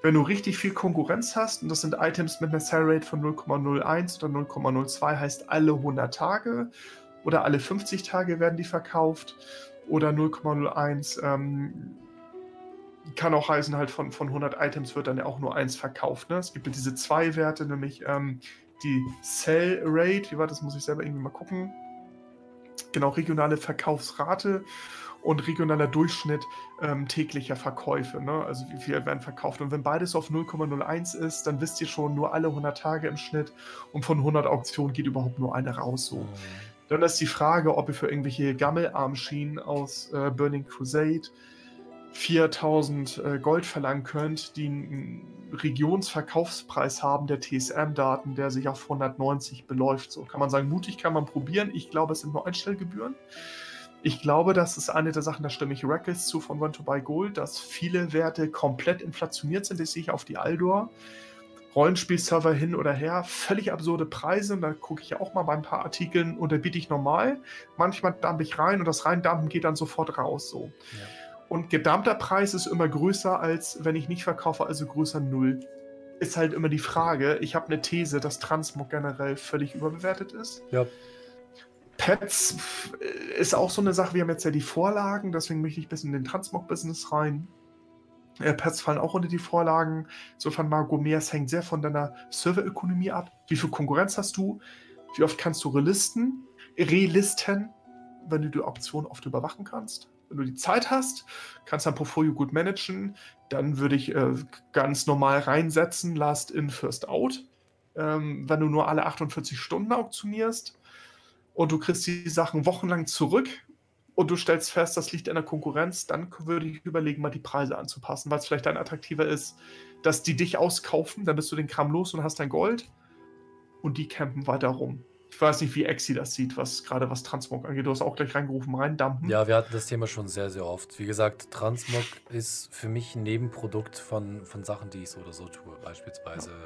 Wenn du richtig viel Konkurrenz hast, und das sind Items mit einer Sell Rate von 0,01 oder 0,02, heißt alle 100 Tage oder alle 50 Tage werden die verkauft oder 0,01 ähm, kann auch heißen, halt von, von 100 Items wird dann ja auch nur eins verkauft. Ne? Es gibt ja diese zwei Werte, nämlich ähm, die Sell Rate, wie war das, muss ich selber irgendwie mal gucken. Genau, regionale Verkaufsrate und regionaler Durchschnitt ähm, täglicher Verkäufe. Ne? Also wie viel werden verkauft. Und wenn beides auf 0,01 ist, dann wisst ihr schon, nur alle 100 Tage im Schnitt und von 100 Auktionen geht überhaupt nur eine raus. So. Mhm. Dann ist die Frage, ob ihr für irgendwelche Gammelarmschienen aus äh, Burning Crusade 4000 äh, Gold verlangen könnt, die einen Regionsverkaufspreis haben der TSM-Daten, der sich auf 190 beläuft. So kann man sagen, mutig kann man probieren. Ich glaube, es sind nur Einstellgebühren. Ich glaube, das ist eine der Sachen, da stimme ich Reckless zu von One to Buy Gold, dass viele Werte komplett inflationiert sind. Das sehe ich auf die Aldor. Rollenspielserver hin oder her, völlig absurde Preise. Und da gucke ich auch mal bei ein paar Artikeln und da biete ich normal. Manchmal dampfe ich rein und das Reindampen geht dann sofort raus. So. Ja. Und gedammter Preis ist immer größer als wenn ich nicht verkaufe, also größer null. Ist halt immer die Frage. Ich habe eine These, dass Transmog generell völlig überbewertet ist. Ja. Pets ist auch so eine Sache. Wir haben jetzt ja die Vorlagen, deswegen möchte ich ein bisschen in den Transmog-Business rein. Äh, Pets fallen auch unter die Vorlagen. Insofern, Margot Meers hängt sehr von deiner Serverökonomie ab. Wie viel Konkurrenz hast du? Wie oft kannst du relisten? Relisten, wenn du die Option oft überwachen kannst? Wenn du die Zeit hast, kannst dein Portfolio gut managen, dann würde ich äh, ganz normal reinsetzen, Last in, First out. Ähm, wenn du nur alle 48 Stunden auktionierst, und du kriegst die Sachen wochenlang zurück und du stellst fest, das liegt in der Konkurrenz, dann würde ich überlegen, mal die Preise anzupassen, weil es vielleicht dann attraktiver ist, dass die dich auskaufen, dann bist du den Kram los und hast dein Gold und die campen weiter rum. Ich weiß nicht, wie Exi das sieht, was gerade was Transmog angeht. Du hast auch gleich reingerufen, reindampen. Ja, wir hatten das Thema schon sehr, sehr oft. Wie gesagt, Transmog ist für mich ein Nebenprodukt von, von Sachen, die ich so oder so tue. Beispielsweise ja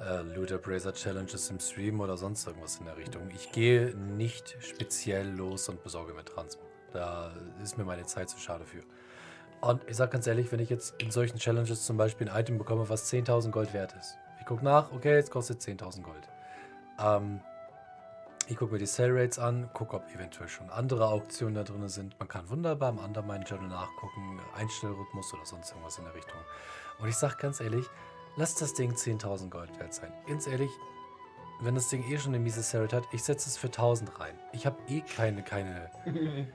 äh, Looter Brazer Challenges im Stream oder sonst irgendwas in der Richtung. Ich gehe nicht speziell los und besorge mir Transmog. Da ist mir meine Zeit zu schade für. Und ich sag ganz ehrlich, wenn ich jetzt in solchen Challenges zum Beispiel ein Item bekomme, was 10.000 Gold wert ist. Ich gucke nach, okay, jetzt kostet 10.000 Gold. Ähm, Ich gucke mir die Sale Rates an, gucke, ob eventuell schon andere Auktionen da drin sind. Man kann wunderbar im Undermine Journal nachgucken, Einstellrhythmus oder sonst irgendwas in der Richtung. Und ich sage ganz ehrlich, lass das Ding 10.000 Gold wert sein. Ganz ehrlich, wenn das Ding eh schon eine miese Sale hat, ich setze es für 1.000 rein. Ich habe eh keine, keine,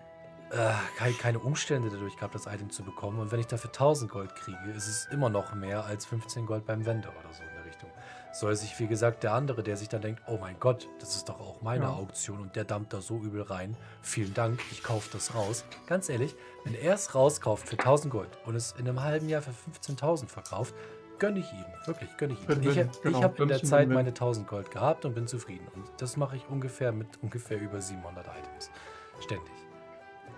äh, keine, Umstände dadurch gehabt, das Item zu bekommen. Und wenn ich dafür 1.000 Gold kriege, ist es immer noch mehr als 15 Gold beim Vendor oder so soll sich, wie gesagt, der andere, der sich dann denkt, oh mein Gott, das ist doch auch meine ja. Auktion und der dampft da so übel rein. Vielen Dank, ich kaufe das raus. Ganz ehrlich, wenn er es rauskauft für 1000 Gold und es in einem halben Jahr für 15.000 verkauft, gönne ich ihm. Wirklich, gönne ich ihm. Bin, ich, genau, ich habe in der Zeit meine 1000 Gold gehabt und bin zufrieden. Und das mache ich ungefähr mit ungefähr über 700 Items. Ständig.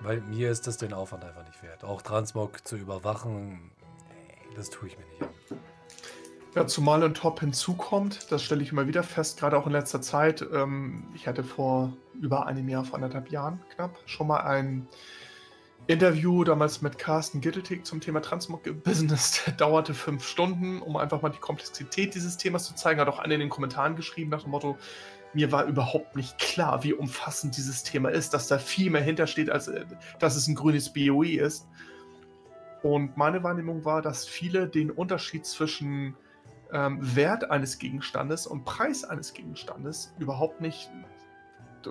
Weil mir ist das den Aufwand einfach nicht wert. Auch Transmog zu überwachen, das tue ich mir nicht an. Ja, zumal ein Top hinzukommt, das stelle ich immer wieder fest, gerade auch in letzter Zeit. Ähm, ich hatte vor über einem Jahr, vor anderthalb Jahren knapp, schon mal ein Interview damals mit Carsten Gitteltig zum Thema Transmog Business. Der dauerte fünf Stunden, um einfach mal die Komplexität dieses Themas zu zeigen. Hat auch einer in den Kommentaren geschrieben nach dem Motto, mir war überhaupt nicht klar, wie umfassend dieses Thema ist, dass da viel mehr hintersteht, als äh, dass es ein grünes BOE ist. Und meine Wahrnehmung war, dass viele den Unterschied zwischen ähm, Wert eines Gegenstandes und Preis eines Gegenstandes überhaupt nicht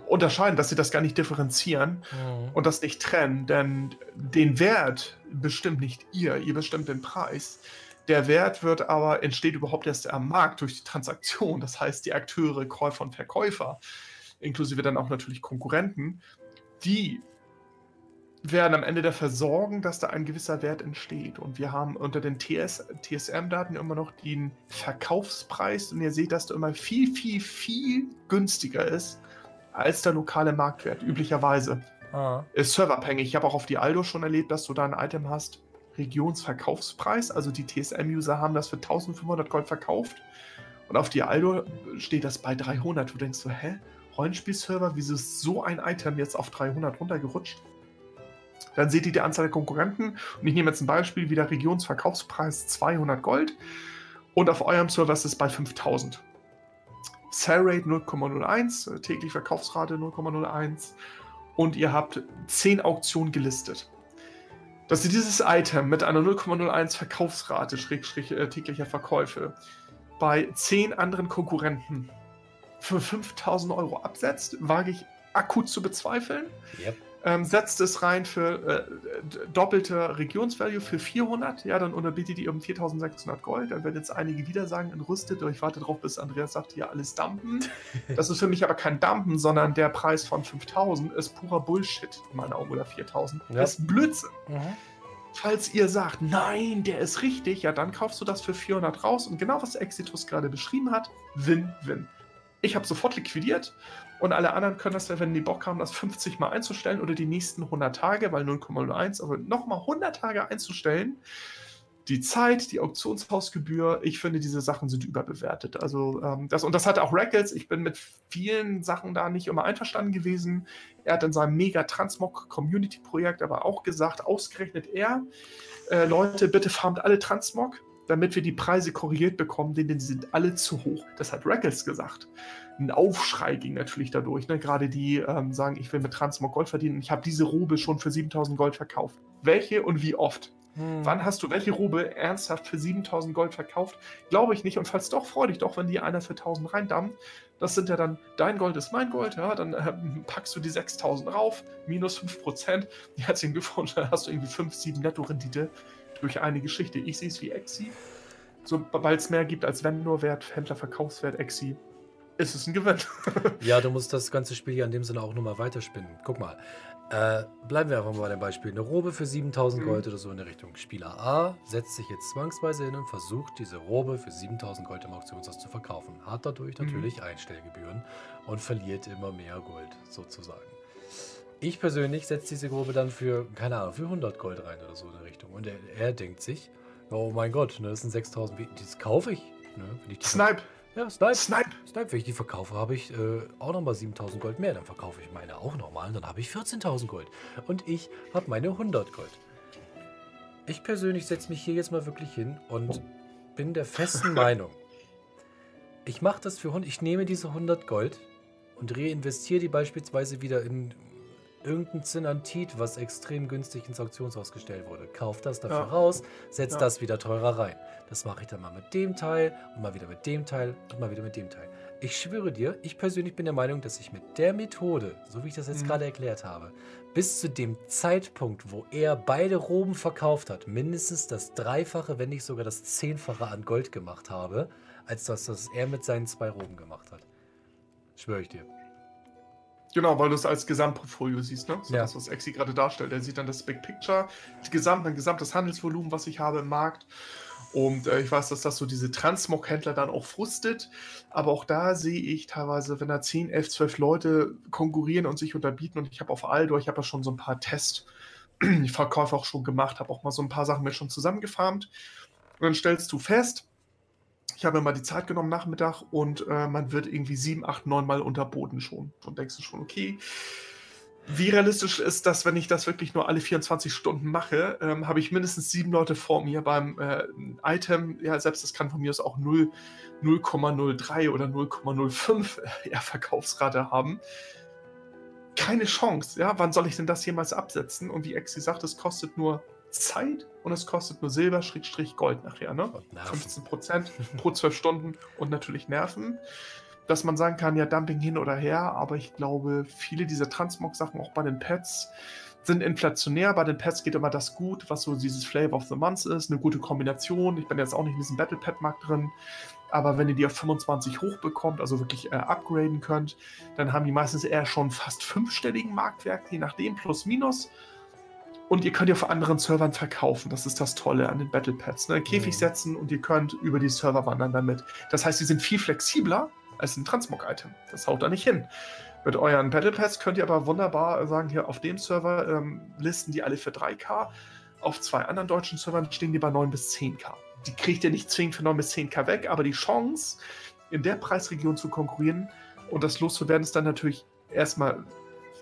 unterscheiden, dass sie das gar nicht differenzieren mhm. und das nicht trennen, denn den Wert bestimmt nicht ihr, ihr bestimmt den Preis. Der Wert wird aber, entsteht überhaupt erst am Markt durch die Transaktion, das heißt die Akteure, Käufer und Verkäufer, inklusive dann auch natürlich Konkurrenten, die werden am Ende dafür sorgen, dass da ein gewisser Wert entsteht. Und wir haben unter den TS, TSM-Daten immer noch den Verkaufspreis. Und ihr seht, dass der immer viel, viel, viel günstiger ist als der lokale Marktwert, üblicherweise. Ah. Ist serverabhängig. Ich habe auch auf die Aldo schon erlebt, dass du da ein Item hast, Regionsverkaufspreis. Also die TSM-User haben das für 1500 Gold verkauft. Und auf die Aldo steht das bei 300. Du denkst so, hä? Rollenspielserver, wieso ist so ein Item jetzt auf 300 runtergerutscht? Dann seht ihr die Anzahl der Konkurrenten. Und ich nehme jetzt ein Beispiel, wie der Regionsverkaufspreis 200 Gold. Und auf eurem Server ist es bei 5000. Sellrate 0,01, täglich Verkaufsrate 0,01. Und ihr habt 10 Auktionen gelistet. Dass ihr dieses Item mit einer 0,01 Verkaufsrate, Schrägstrich äh, täglicher Verkäufe, bei 10 anderen Konkurrenten für 5000 Euro absetzt, wage ich akut zu bezweifeln. Yep ähm, setzt es rein für äh, doppelte Regionsvalue für 400, ja, dann unterbietet ihr um 4600 Gold. Dann werden jetzt einige wieder sagen, entrüstet, ich warte darauf, bis Andreas sagt, hier alles dumpen. Das ist für mich aber kein Dumpen, sondern der Preis von 5000 ist purer Bullshit in meinen Augen oder 4000. Ja. Das ist Blödsinn. Mhm. Falls ihr sagt, nein, der ist richtig, ja, dann kaufst du das für 400 raus und genau was Exitus gerade beschrieben hat, Win-Win. Ich habe sofort liquidiert und alle anderen können das, wenn die Bock haben, das 50 mal einzustellen oder die nächsten 100 Tage, weil 0,01, aber nochmal 100 Tage einzustellen. Die Zeit, die Auktionshausgebühr, ich finde, diese Sachen sind überbewertet. Also, ähm, das, und das hat auch Rackles. Ich bin mit vielen Sachen da nicht immer einverstanden gewesen. Er hat in seinem Mega Transmog Community Projekt aber auch gesagt, ausgerechnet er, äh, Leute, bitte farmt alle Transmog damit wir die Preise korrigiert bekommen, denn die sind alle zu hoch. Das hat Rackles gesagt. Ein Aufschrei ging natürlich dadurch. Ne? Gerade die ähm, sagen, ich will mit Transmog Gold verdienen. Ich habe diese Robe schon für 7000 Gold verkauft. Welche und wie oft? Hm. Wann hast du welche Robe ernsthaft für 7000 Gold verkauft? Glaube ich nicht. Und falls doch, freu dich doch, wenn die einer für 1000 reindammt. Das sind ja dann, dein Gold ist mein Gold, ja, dann äh, packst du die 6000 rauf, minus 5%. Herzlichen Glückwunsch, dann hast du irgendwie 5, 7 Netto-Rendite durch eine Geschichte. Ich sehe es wie Exi. Sobald es mehr gibt als Vendor-Wert, Händler-Verkaufswert, Exi, ist es ein Gewinn. ja, du musst das ganze Spiel ja in dem Sinne auch nochmal weiterspinnen. Guck mal. Äh, bleiben wir einfach mal bei dem Beispiel. Eine Robe für 7000 mhm. Gold oder so in der Richtung. Spieler A setzt sich jetzt zwangsweise hin und versucht, diese Robe für 7000 Gold im Auktionshaus zu verkaufen. Hat dadurch mhm. natürlich Einstellgebühren und verliert immer mehr Gold, sozusagen. Ich persönlich setze diese Grube dann für, keine Ahnung, für 100 Gold rein oder so in der Richtung. Und er, er denkt sich, oh mein Gott, ne, das sind 6000, das kaufe ich. Ne, ich Snipe! Ja, Snipe. Snipe. Snipe. Wenn ich die verkaufe, habe ich äh, auch nochmal 7000 Gold mehr. Dann verkaufe ich meine auch nochmal und dann habe ich 14.000 Gold. Und ich habe meine 100 Gold. Ich persönlich setze mich hier jetzt mal wirklich hin und bin der festen Meinung. Ich mache das für 100. Ich nehme diese 100 Gold und reinvestiere die beispielsweise wieder in irgendein Zinantit, was extrem günstig ins Auktionshaus gestellt wurde. Kauf das dafür ja. raus, setz ja. das wieder teurer rein. Das mache ich dann mal mit dem Teil und mal wieder mit dem Teil und mal wieder mit dem Teil. Ich schwöre dir, ich persönlich bin der Meinung, dass ich mit der Methode, so wie ich das jetzt mhm. gerade erklärt habe, bis zu dem Zeitpunkt, wo er beide Roben verkauft hat, mindestens das Dreifache, wenn nicht sogar das Zehnfache an Gold gemacht habe, als das, was er mit seinen zwei Roben gemacht hat. Schwöre ich dir. Genau, weil du es als Gesamtportfolio siehst, ne? So ja. das, was Exi gerade darstellt. Er sieht dann das Big Picture, Gesamt, ein gesamtes Handelsvolumen, was ich habe im Markt. Und äh, ich weiß, dass das so diese Transmog-Händler dann auch frustet. Aber auch da sehe ich teilweise, wenn da 10, 11, 12 Leute konkurrieren und sich unterbieten. Und ich habe auf Aldo, ich habe ja schon so ein paar Test-Verkäufe auch schon gemacht, habe auch mal so ein paar Sachen mir schon zusammengefarmt. Und dann stellst du fest, ich habe mir mal die Zeit genommen, Nachmittag, und äh, man wird irgendwie sieben, acht, neun Mal unterboten schon. Und denkst du schon, okay, wie realistisch ist das, wenn ich das wirklich nur alle 24 Stunden mache? Ähm, habe ich mindestens sieben Leute vor mir beim äh, Item, ja, selbst das kann von mir aus auch 0,03 oder 0,05 ja, Verkaufsrate haben. Keine Chance, ja, wann soll ich denn das jemals absetzen? Und wie Exi sagt, es kostet nur Zeit und es kostet nur Silber, Schrägstrich Gold nachher, ne? 15% pro 12 Stunden und natürlich Nerven. Dass man sagen kann, ja, Dumping hin oder her, aber ich glaube, viele dieser Transmog-Sachen, auch bei den Pets, sind inflationär. Bei den Pets geht immer das gut, was so dieses Flavor of the Month ist, eine gute Kombination. Ich bin jetzt auch nicht in diesem Battle Pet Markt drin, aber wenn ihr die auf 25 hochbekommt, also wirklich äh, upgraden könnt, dann haben die meistens eher schon fast fünfstelligen Marktwert, je nachdem, plus minus. Und ihr könnt ja auf anderen Servern verkaufen. Das ist das Tolle an den Battle Pads. Ne? Käfig mhm. setzen und ihr könnt über die Server wandern damit. Das heißt, die sind viel flexibler als ein Transmog-Item. Das haut da nicht hin. Mit euren Battle Pads könnt ihr aber wunderbar sagen, hier auf dem Server ähm, listen die alle für 3K. Auf zwei anderen deutschen Servern stehen die bei 9 bis 10K. Die kriegt ihr nicht zwingend für 9 bis 10K weg, aber die Chance, in der Preisregion zu konkurrieren und das loszuwerden, ist dann natürlich erstmal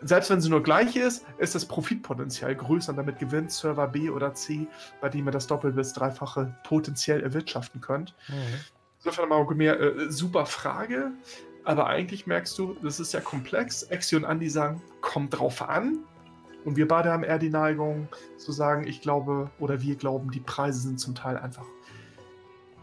selbst wenn sie nur gleich ist, ist das Profitpotenzial größer und damit gewinnt Server B oder C, bei dem ihr das Doppel- bis Dreifache potenziell erwirtschaften könnt. Mhm. Insofern mal mehr, äh, super Frage, aber eigentlich merkst du, das ist ja komplex. Exi und Andi sagen, kommt drauf an. Und wir beide haben eher die Neigung zu sagen, ich glaube oder wir glauben, die Preise sind zum Teil einfach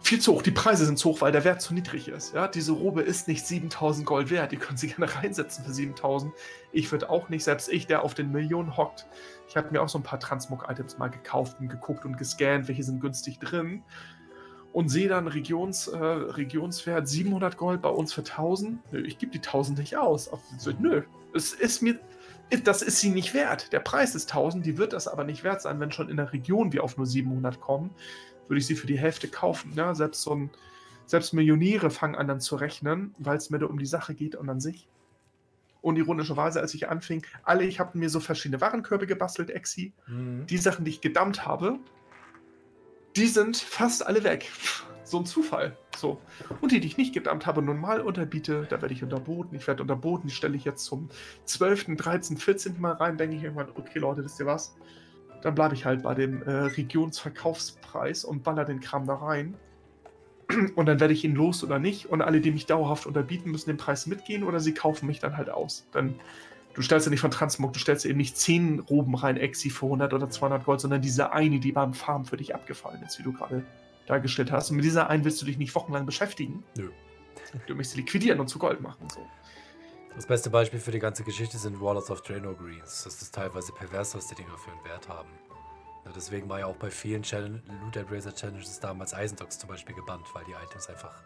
viel zu hoch. Die Preise sind zu hoch, weil der Wert zu niedrig ist. Ja, diese Robe ist nicht 7000 Gold wert. Ihr könnt sie gerne reinsetzen für 7000. Ich würde auch nicht, selbst ich, der auf den Millionen hockt. Ich habe mir auch so ein paar Transmog-Items mal gekauft und geguckt und gescannt, welche sind günstig drin. Und sehe dann Regions, äh, Regionswert 700 Gold bei uns für 1000. Nö, ich gebe die 1000 nicht aus. So, nö, es ist mir, das ist sie nicht wert. Der Preis ist 1000, die wird das aber nicht wert sein, wenn schon in der Region wir auf nur 700 kommen würde ich sie für die Hälfte kaufen. Ja? Selbst so ein, selbst Millionäre fangen an dann zu rechnen, weil es mir da um die Sache geht und an sich. Und ironischerweise, als ich anfing, alle, ich habe mir so verschiedene Warenkörbe gebastelt, Exi. Mhm. Die Sachen, die ich gedammt habe, die sind fast alle weg. So ein Zufall. So. Und die, die ich nicht gedammt habe, nun mal unterbiete, da werde ich unterboten. Ich werde unterboten, die stelle ich jetzt zum 12., 13., 14. Mal rein, denke ich irgendwann, okay Leute, wisst ihr was? Dann bleibe ich halt bei dem äh, Regionsverkaufspreis und baller den Kram da rein. Und dann werde ich ihn los oder nicht. Und alle, die mich dauerhaft unterbieten, müssen den Preis mitgehen oder sie kaufen mich dann halt aus. Dann, du stellst ja nicht von Transmog, du stellst ja eben nicht 10 Roben rein, Exi für 100 oder 200 Gold, sondern diese eine, die beim Farm für dich abgefallen ist, wie du gerade dargestellt hast. Und mit dieser einen willst du dich nicht wochenlang beschäftigen. Nö. Du möchtest sie liquidieren und zu Gold machen. So. Das beste Beispiel für die ganze Geschichte sind Warlords of Draenor Greens. Das ist teilweise pervers, was die Dinger für einen Wert haben. Ja, deswegen war ja auch bei vielen Challenge Loot and Razor Challenges damals Eisendogs zum Beispiel gebannt, weil die Items einfach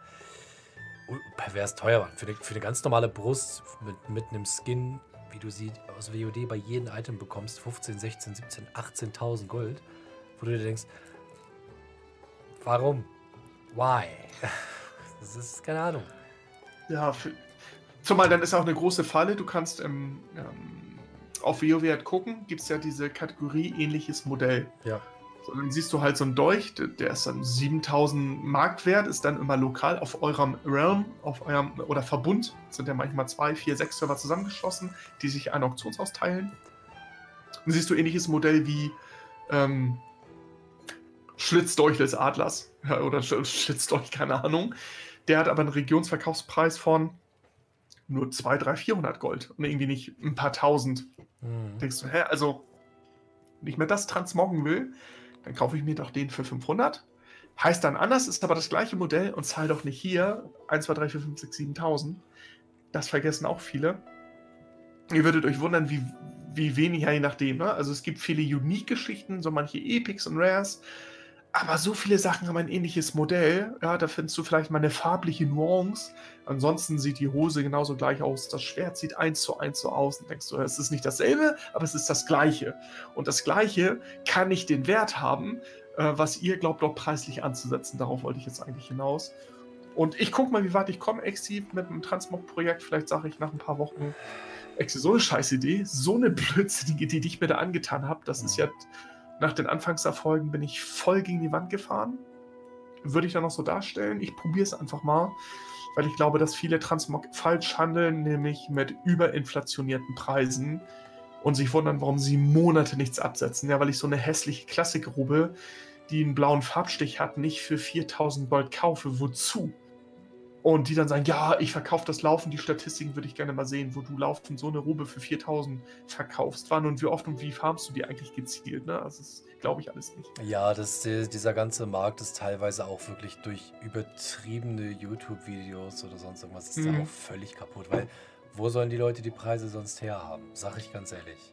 pervers teuer waren. Für eine, für eine ganz normale Brust mit, mit einem Skin, wie du sie aus WOD bei jedem Item bekommst, 15, 16, 17, 18.000 Gold, wo du dir denkst, warum? Why? Das ist keine Ahnung. Ja, für, Zumal dann ist auch eine große Falle. Du kannst ähm, ähm, auf WoW halt gucken, gibt es ja diese Kategorie ähnliches Modell. Ja. So, dann siehst du halt so einen Dolch, der ist dann 7000 Marktwert, ist dann immer lokal auf eurem Realm, auf eurem oder Verbund, sind ja manchmal zwei, vier, sechs Server zusammengeschlossen, die sich ein Auktionshaus teilen. Dann siehst du ähnliches Modell wie ähm, Schlitzdolch des Adlers ja, oder Schlitzdolch, keine Ahnung. Der hat aber einen Regionsverkaufspreis von nur 2, 3, 400 Gold und irgendwie nicht ein paar tausend. Mhm. Denkst du, hä, also, wenn ich mir das transmoggen will, dann kaufe ich mir doch den für 500. Heißt dann anders, ist aber das gleiche Modell und zahle doch nicht hier 1, 2, 3, 4, 5, 6, 7.000. Das vergessen auch viele. Ihr würdet euch wundern, wie, wie wenig, je nachdem. Ne? Also es gibt viele Unique-Geschichten, so manche Epics und Rares. Aber so viele Sachen haben ein ähnliches Modell. Ja, da findest du vielleicht mal eine farbliche Nuance. Ansonsten sieht die Hose genauso gleich aus. Das Schwert sieht eins zu eins so aus. Und denkst du, es ist nicht dasselbe, aber es ist das Gleiche. Und das Gleiche kann nicht den Wert haben, äh, was ihr glaubt, dort preislich anzusetzen. Darauf wollte ich jetzt eigentlich hinaus. Und ich gucke mal, wie weit ich komme, Exi, mit einem Transmog-Projekt. Vielleicht sage ich nach ein paar Wochen, Exi, so eine scheiß Idee, so eine blödsinnige Idee, die ich mir da angetan habe. Das ist ja nach den Anfangserfolgen bin ich voll gegen die Wand gefahren. Würde ich da noch so darstellen? Ich probiere es einfach mal, weil ich glaube, dass viele Transmog falsch handeln, nämlich mit überinflationierten Preisen und sich wundern, warum sie Monate nichts absetzen. Ja, weil ich so eine hässliche Klassikrobe, die einen blauen Farbstich hat, nicht für 4000 Gold kaufe. Wozu? Und die dann sagen, ja, ich verkaufe das Laufen, die Statistiken würde ich gerne mal sehen, wo du Laufen so eine Robe für 4000 verkaufst. Wann und wie oft und wie farmst du die eigentlich gezielt? Ne? Also das glaube ich alles nicht. Ja, das, dieser ganze Markt ist teilweise auch wirklich durch übertriebene YouTube-Videos oder sonst irgendwas ist mhm. auch völlig kaputt, weil wo sollen die Leute die Preise sonst herhaben? Sag ich ganz ehrlich.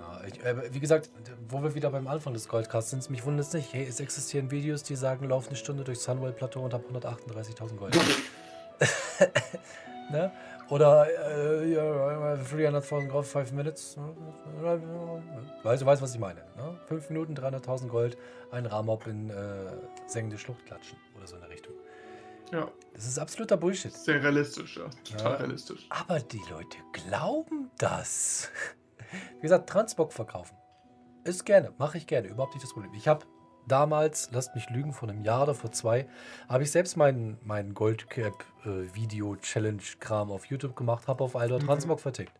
Ja, ich, äh, wie gesagt, wo wir wieder beim Anfang des Goldcasts sind, mich wundert es nicht. Hey, es existieren Videos, die sagen, lauf eine Stunde durchs Sunwell-Plateau und hab 138.000 Gold. ne? Oder äh, ja, 300.000 Gold, 5 Minutes. Weißt du, weißt, was ich meine? Ne? 5 Minuten, 300.000 Gold, ein Rahmob in äh, sengende Schlucht klatschen oder so in der Richtung. Ja. Das ist absoluter Bullshit. Sehr realistisch, ja. Total ja, realistisch. Aber die Leute glauben das. Wie gesagt, Transbock verkaufen. Ist gerne, mache ich gerne, überhaupt nicht das Problem. Ich habe damals, lasst mich lügen, vor einem Jahr oder vor zwei, habe ich selbst meinen, meinen Goldcap-Video-Challenge-Kram auf YouTube gemacht, habe auf Aldor mhm. Transbock vertickt.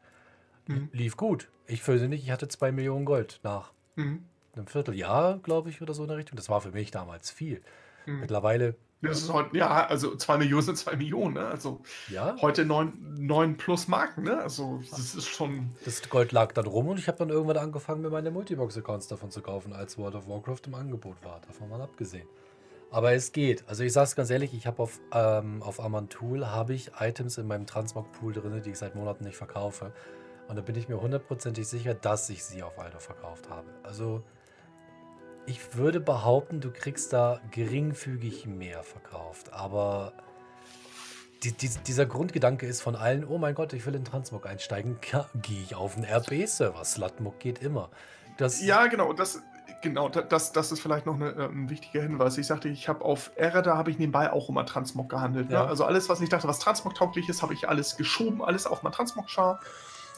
Mhm. Lief gut. Ich nicht, ich hatte zwei Millionen Gold nach mhm. einem Vierteljahr, glaube ich, oder so in der Richtung. Das war für mich damals viel. Mhm. Mittlerweile das ist heute, ja, also 2 Millionen sind 2 Millionen, ne? Also ja? heute 9, plus Marken, ne? Also das ist schon. Das Gold lag dann rum und ich habe dann irgendwann angefangen, mir meine Multibox-Accounts davon zu kaufen, als World of Warcraft im Angebot war. Davon mal abgesehen. Aber es geht. Also ich sag's ganz ehrlich, ich habe auf, ähm, auf Amantul habe ich Items in meinem Transmog-Pool drin, die ich seit Monaten nicht verkaufe. Und da bin ich mir hundertprozentig sicher, dass ich sie auf Aldo verkauft habe. Also ich würde behaupten, du kriegst da geringfügig mehr verkauft. Aber die, die, dieser Grundgedanke ist von allen, oh mein Gott, ich will in Transmog einsteigen, gehe ich auf einen RB-Server. Slutmog geht immer. Das ja, genau. Das, genau, das, das ist vielleicht noch eine, äh, ein wichtiger Hinweis. Ich sagte, ich habe auf Errata habe ich nebenbei auch immer Transmog gehandelt. Ne? Ja. Ne? Also alles, was ich dachte, was Transmog tauglich ist, habe ich alles geschoben, alles auf mein Transmog-Char.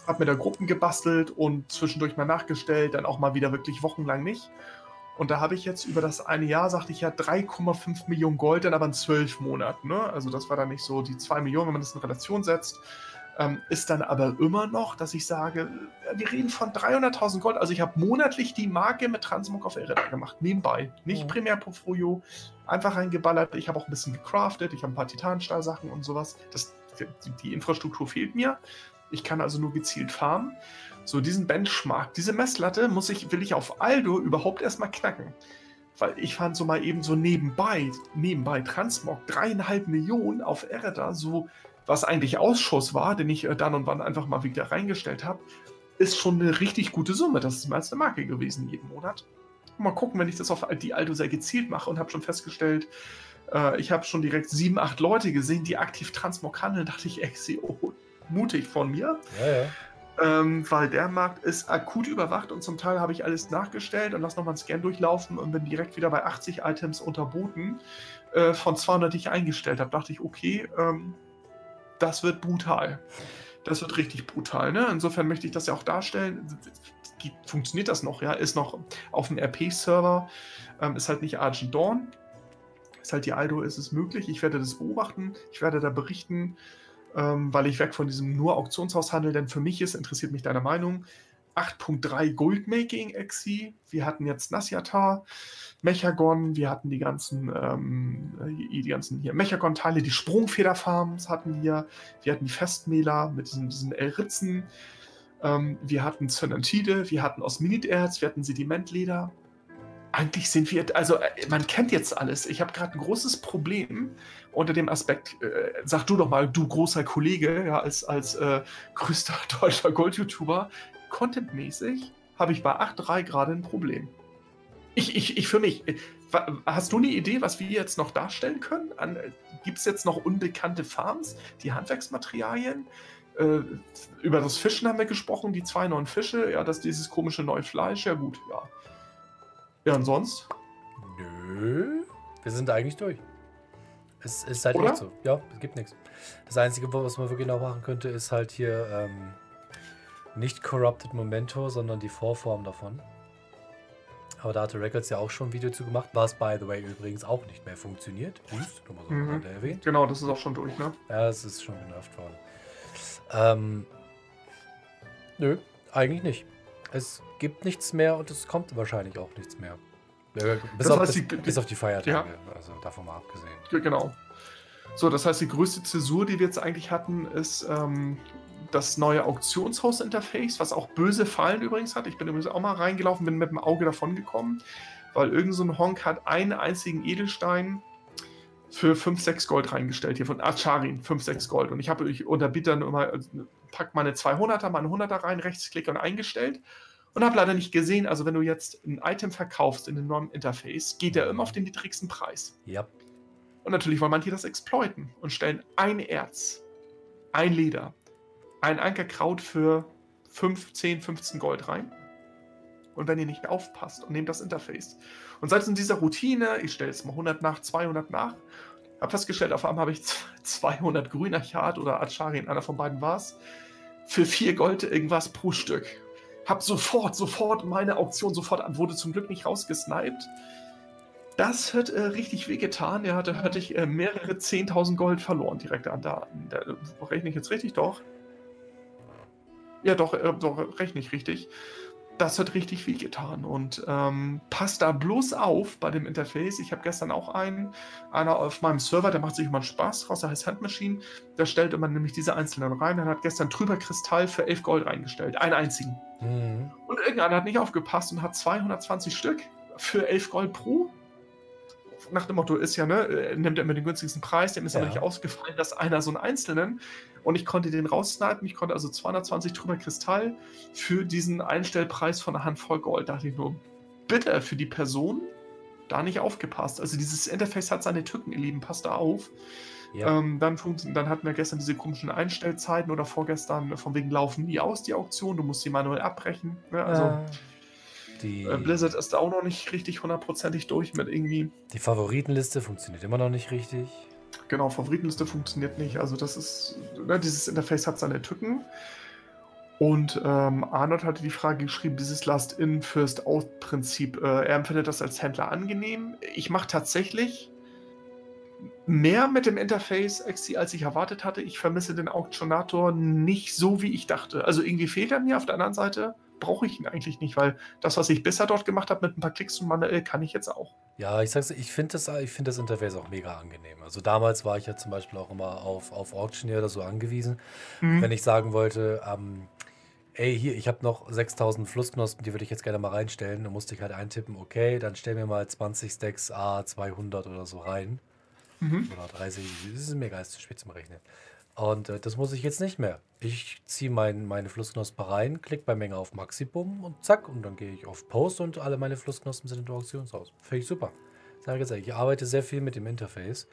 Habe mir da Gruppen gebastelt und zwischendurch mal nachgestellt, dann auch mal wieder wirklich wochenlang nicht. Und da habe ich jetzt über das eine Jahr, sagte ich ja, 3,5 Millionen Gold, dann aber in zwölf Monaten. Ne? Also das war dann nicht so die 2 Millionen, wenn man das in Relation setzt. Ähm, ist dann aber immer noch, dass ich sage, wir reden von 300.000 Gold. Also ich habe monatlich die Marke mit Transmog auf Ereda gemacht, nebenbei. Nicht mhm. Primärportfolio, einfach reingeballert. Ich habe auch ein bisschen gecraftet, ich habe ein paar Titanstahlsachen und sowas. Das, die, die Infrastruktur fehlt mir. Ich kann also nur gezielt farmen. So diesen Benchmark, diese Messlatte muss ich, will ich auf Aldo überhaupt erstmal knacken. Weil ich fand so mal eben so nebenbei, nebenbei Transmog, dreieinhalb Millionen auf Ereda, so was eigentlich Ausschuss war, den ich äh, dann und wann einfach mal wieder reingestellt habe, ist schon eine richtig gute Summe. Das ist mehr als eine Marke gewesen jeden Monat. Mal gucken, wenn ich das auf die Aldo sehr gezielt mache und habe schon festgestellt, äh, ich habe schon direkt sieben, acht Leute gesehen, die aktiv Transmog handeln, dachte ich, ey, oh, mutig von mir. Ja, ja ähm, weil der Markt ist akut überwacht und zum Teil habe ich alles nachgestellt und lasse nochmal einen Scan durchlaufen und bin direkt wieder bei 80 Items unterboten äh, von 200, die ich eingestellt habe. Dachte ich, okay, ähm, das wird brutal. Das wird richtig brutal. Ne? Insofern möchte ich das ja auch darstellen. Funktioniert das noch? Ja, ist noch auf dem RP-Server, ähm, ist halt nicht Argent Dawn. Ist halt die Aldo, ist es möglich. Ich werde das beobachten, ich werde da berichten ähm, weil ich weg von diesem nur Auktionshaushandel, denn für mich ist, interessiert mich deine Meinung, 8.3 Goldmaking Exi, wir hatten jetzt Nasyatar, Mechagon, wir hatten die ganzen, ähm, die ganzen hier Mechagon-Teile, die Sprungfederfarms hatten wir, wir hatten die Festmäler mit diesen, diesen L-Ritzen, ähm, wir hatten Zönantide, wir hatten Osminiterz, wir hatten Sedimentleder. Eigentlich sind wir, also äh, man kennt jetzt alles. Ich habe gerade ein großes Problem unter dem Aspekt, äh, sag du doch mal, du großer Kollege, ja, als, als äh, größter deutscher Gold-YouTuber, contentmäßig habe ich bei 8.3 gerade ein Problem. Ich, ich, ich für mich, äh, hast du eine Idee, was wir jetzt noch darstellen können? Gibt es jetzt noch unbekannte Farms, die Handwerksmaterialien? Äh, über das Fischen haben wir gesprochen, die zwei neuen Fische, ja, das dieses komische neue Fleisch, ja gut, ja. Ja, und sonst? Nö, wir sind eigentlich durch. Es ist halt Oder? echt so. Ja, es gibt nichts. Das Einzige, was man wirklich noch machen könnte, ist halt hier ähm, nicht Corrupted Momento, sondern die Vorform davon. Aber da hatte Records ja auch schon ein Video zu gemacht, was by the way übrigens auch nicht mehr funktioniert. Just, nur mal so mhm. erwähnt. Genau, das ist auch schon durch, ne? Ja, es ist schon genervt worden. Ähm, nö, eigentlich nicht. Es gibt nichts mehr und es kommt wahrscheinlich auch nichts mehr. Bis, auf, bis, die, bis auf, die, Feiertage, ja. also davon mal abgesehen. Genau. So, das heißt, die größte Zäsur, die wir jetzt eigentlich hatten, ist ähm, das neue Auktionshaus-Interface, was auch böse Fallen übrigens hat. Ich bin übrigens auch mal reingelaufen, bin mit dem Auge davon gekommen, weil irgend so ein Honk hat einen einzigen Edelstein für 5, 6 Gold reingestellt, hier von Acharin, 5, 6 Gold. Und ich habe unter Bittern immer, pack meine 200er, meine 100er rein, rechtsklick und eingestellt. Und habe leider nicht gesehen, also wenn du jetzt ein Item verkaufst in einem neuen Interface, geht er immer auf den niedrigsten Preis. Ja. Und natürlich wollen manche das exploiten und stellen ein Erz, ein Leder, ein Ankerkraut für 5, 10, 15 Gold rein. Und wenn ihr nicht aufpasst und nehmt das Interface. Und seid in dieser Routine, ich stelle jetzt mal 100 nach, 200 nach, habe festgestellt, auf einmal habe ich 200 Grünachat oder Acharin, einer von beiden war es, für 4 Gold irgendwas pro Stück. Hab sofort, sofort meine Auktion sofort an, wurde zum Glück nicht rausgesniped. Das hat äh, richtig wehgetan. Er hatte, hatte ich äh, mehrere 10.000 Gold verloren direkt an da. da rechne ich jetzt richtig? Doch. Ja, doch, äh, doch, rechne ich richtig das hat richtig viel getan. Und ähm, passt da bloß auf bei dem Interface. Ich habe gestern auch einen, einer auf meinem Server, der macht sich immer Spaß draus, der heißt Handmachine. Da stellte man nämlich diese einzelnen rein. Er hat gestern trüber Kristall für 11 Gold reingestellt. Einen einzigen. Mhm. Und irgendeiner hat nicht aufgepasst und hat 220 Stück für 11 Gold pro nach dem Motto ist ja, ne, äh, nimmt er immer den günstigsten Preis, dem ist ja. aber nicht ausgefallen, dass einer so einen einzelnen und ich konnte den raussnipen, ich konnte also 220 Trümmer Kristall für diesen Einstellpreis von einer Handvoll Gold. Da dachte ich nur, bitte für die Person da nicht aufgepasst. Also dieses Interface hat seine Tücken, ihr Lieben, passt da auf. Ja. Ähm, dann, dann hatten wir gestern diese komischen Einstellzeiten oder vorgestern von wegen laufen nie aus, die Auktion, du musst sie manuell abbrechen. Ne? Also, äh. Die, äh, Blizzard ist auch noch nicht richtig hundertprozentig durch mit irgendwie. Die Favoritenliste funktioniert immer noch nicht richtig. Genau, Favoritenliste funktioniert nicht. Also das ist, ne, dieses Interface hat seine Tücken. Und ähm, Arnold hatte die Frage geschrieben, dieses Last-In, First-Out-Prinzip. Äh, er empfindet das als Händler angenehm. Ich mache tatsächlich mehr mit dem Interface XC, als ich erwartet hatte. Ich vermisse den Auktionator nicht so, wie ich dachte. Also irgendwie fehlt er mir auf der anderen Seite brauche ich ihn eigentlich nicht, weil das, was ich bisher dort gemacht habe mit ein paar Klicks und manuell, kann ich jetzt auch. Ja, ich sag's, ich finde das, find das Interface auch mega angenehm. Also damals war ich ja zum Beispiel auch immer auf, auf Auctioneer oder so angewiesen. Mhm. Wenn ich sagen wollte, ähm, ey, hier, ich habe noch 6000 Flussknospen, die würde ich jetzt gerne mal reinstellen. Dann musste ich halt eintippen, okay, dann stell mir mal 20 Stacks A200 oder so rein. Mhm. Oder 30, das ist mir geil, zu spät zum Rechnen. Und äh, das muss ich jetzt nicht mehr. Ich ziehe mein, meine Flussknospe rein, klicke bei Menge auf Maximum und zack, und dann gehe ich auf Post und alle meine Flussknospen sind im Auktionshaus. Finde ich super. Sage jetzt ich arbeite sehr viel mit dem Interface,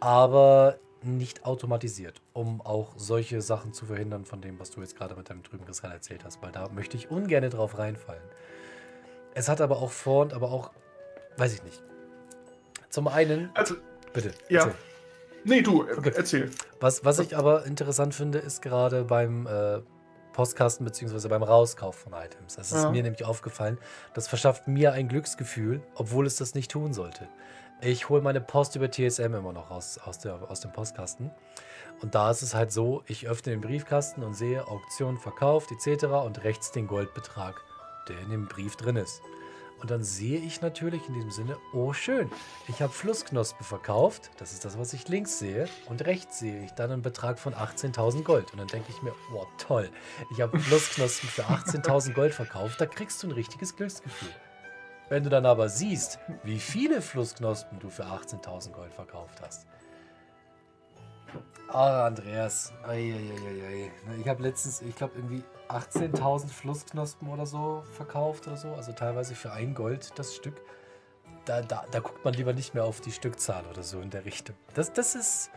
aber nicht automatisiert, um auch solche Sachen zu verhindern von dem, was du jetzt gerade mit deinem trüben Kristall erzählt hast, weil da möchte ich ungern drauf reinfallen. Es hat aber auch Vor- und aber auch, weiß ich nicht. Zum einen. Also, bitte. Ja. Erzähl. Nee, du, okay. erzähl. Was, was ich aber interessant finde, ist gerade beim äh, Postkasten bzw. beim Rauskauf von Items. Das ist ja. mir nämlich aufgefallen. Das verschafft mir ein Glücksgefühl, obwohl es das nicht tun sollte. Ich hole meine Post über TSM immer noch aus, aus, der, aus dem Postkasten. Und da ist es halt so, ich öffne den Briefkasten und sehe Auktion verkauft etc. und rechts den Goldbetrag, der in dem Brief drin ist. Und dann sehe ich natürlich in diesem Sinne, oh schön, ich habe Flussknospen verkauft. Das ist das, was ich links sehe. Und rechts sehe ich dann einen Betrag von 18.000 Gold. Und dann denke ich mir, oh toll, ich habe Flussknospen für 18.000 Gold verkauft. Da kriegst du ein richtiges Glücksgefühl. Wenn du dann aber siehst, wie viele Flussknospen du für 18.000 Gold verkauft hast. Ah, Andreas. Ei, ei, ei, ich habe letztens, ich glaube, irgendwie 18.000 Flussknospen oder so verkauft oder so. Also teilweise für ein Gold das Stück. Da, da, da guckt man lieber nicht mehr auf die Stückzahl oder so in der Richtung. Das, das ist.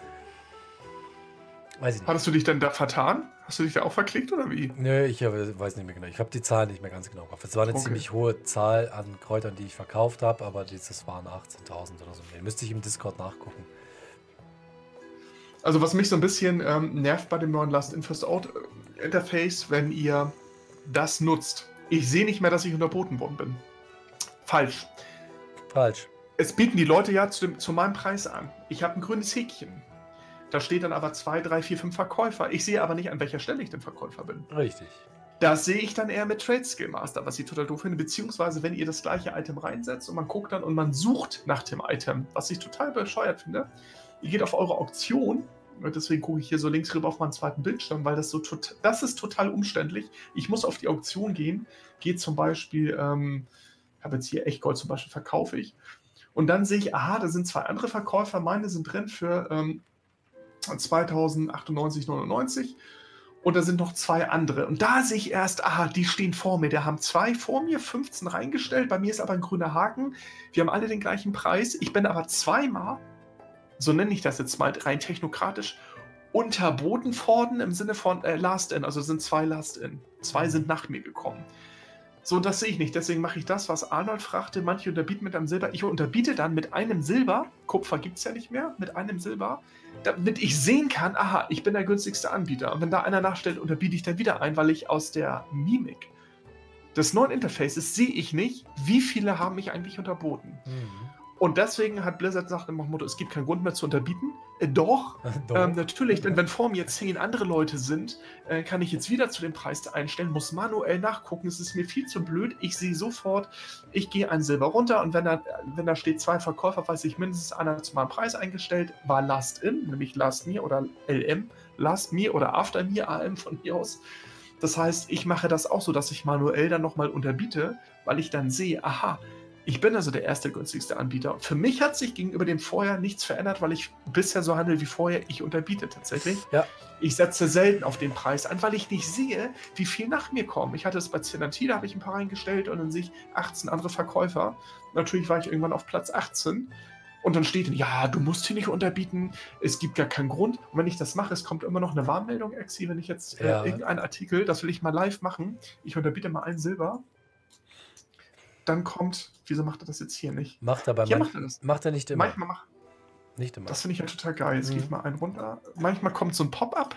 Weiß ich nicht. Hattest du dich denn da vertan? Hast du dich da auch verklickt oder wie? Nö, ich weiß nicht mehr genau. Ich habe die Zahl nicht mehr ganz genau im Kopf. Es war eine okay. ziemlich hohe Zahl an Kräutern, die ich verkauft habe, aber das waren 18.000 oder so. Müsste ich im Discord nachgucken. Also was mich so ein bisschen ähm, nervt bei dem neuen Last in First Out äh, Interface, wenn ihr das nutzt. Ich sehe nicht mehr, dass ich unterboten worden bin. Falsch. Falsch. Es bieten die Leute ja zu, dem, zu meinem Preis an. Ich habe ein grünes Häkchen. Da steht dann aber zwei, drei, vier, fünf Verkäufer. Ich sehe aber nicht, an welcher Stelle ich den Verkäufer bin. Richtig. Das sehe ich dann eher mit Trade Skill Master, was ich total doof finde. Beziehungsweise, wenn ihr das gleiche Item reinsetzt und man guckt dann und man sucht nach dem Item, was ich total bescheuert finde ihr geht auf eure Auktion. Deswegen gucke ich hier so links rüber auf meinen zweiten Bildschirm, weil das so tot, das ist total umständlich. Ich muss auf die Auktion gehen, gehe zum Beispiel, ähm, habe jetzt hier Echtgold zum Beispiel, verkaufe ich. Und dann sehe ich, aha, da sind zwei andere Verkäufer, meine sind drin für ähm, 2098,99 und da sind noch zwei andere. Und da sehe ich erst, aha, die stehen vor mir. Der haben zwei vor mir, 15 reingestellt. Bei mir ist aber ein grüner Haken. Wir haben alle den gleichen Preis. Ich bin aber zweimal so nenne ich das jetzt mal rein technokratisch, unterboten worden im Sinne von äh, Last In. Also sind zwei Last In. Zwei sind nach mir gekommen. So, das sehe ich nicht. Deswegen mache ich das, was Arnold fragte. Manche unterbieten mit einem Silber. Ich unterbiete dann mit einem Silber. Kupfer gibt es ja nicht mehr. Mit einem Silber. Damit ich sehen kann, aha, ich bin der günstigste Anbieter. Und wenn da einer nachstellt, unterbiete ich dann wieder ein, weil ich aus der Mimik des neuen Interfaces sehe ich nicht, wie viele haben mich eigentlich unterboten. Mhm. Und deswegen hat Blizzard gesagt im Motto, es gibt keinen Grund mehr zu unterbieten. Äh, doch, doch. Ähm, natürlich, denn wenn vor mir zehn andere Leute sind, äh, kann ich jetzt wieder zu dem Preis einstellen, muss manuell nachgucken. Es ist mir viel zu blöd. Ich sehe sofort, ich gehe ein Silber runter und wenn da, wenn da steht zwei Verkäufer, weiß ich mindestens einer zu meinem Preis eingestellt, war Last In, nämlich Last Me oder LM, Last Me oder After Me, AM von mir aus. Das heißt, ich mache das auch so, dass ich manuell dann nochmal unterbiete, weil ich dann sehe, aha, ich bin also der erste günstigste Anbieter. Für mich hat sich gegenüber dem vorher nichts verändert, weil ich bisher so handle wie vorher. Ich unterbiete tatsächlich. Ja. Ich setze selten auf den Preis an, weil ich nicht sehe, wie viel nach mir kommen. Ich hatte es bei Zenanti, da habe ich ein paar reingestellt und dann sehe ich 18 andere Verkäufer. Natürlich war ich irgendwann auf Platz 18. Und dann steht, ja, du musst hier nicht unterbieten, es gibt gar keinen Grund. Und wenn ich das mache, es kommt immer noch eine Warnmeldung, Exi, wenn ich jetzt äh, ja. irgendeinen Artikel, das will ich mal live machen, ich unterbiete mal ein Silber, dann kommt, wieso macht er das jetzt hier nicht? Macht er bei hier macht er das. Macht er nicht immer. Manchmal macht Nicht immer. Das finde ich ja total geil. Jetzt mhm. gehe ich mal einen runter. Manchmal kommt so ein Pop-up.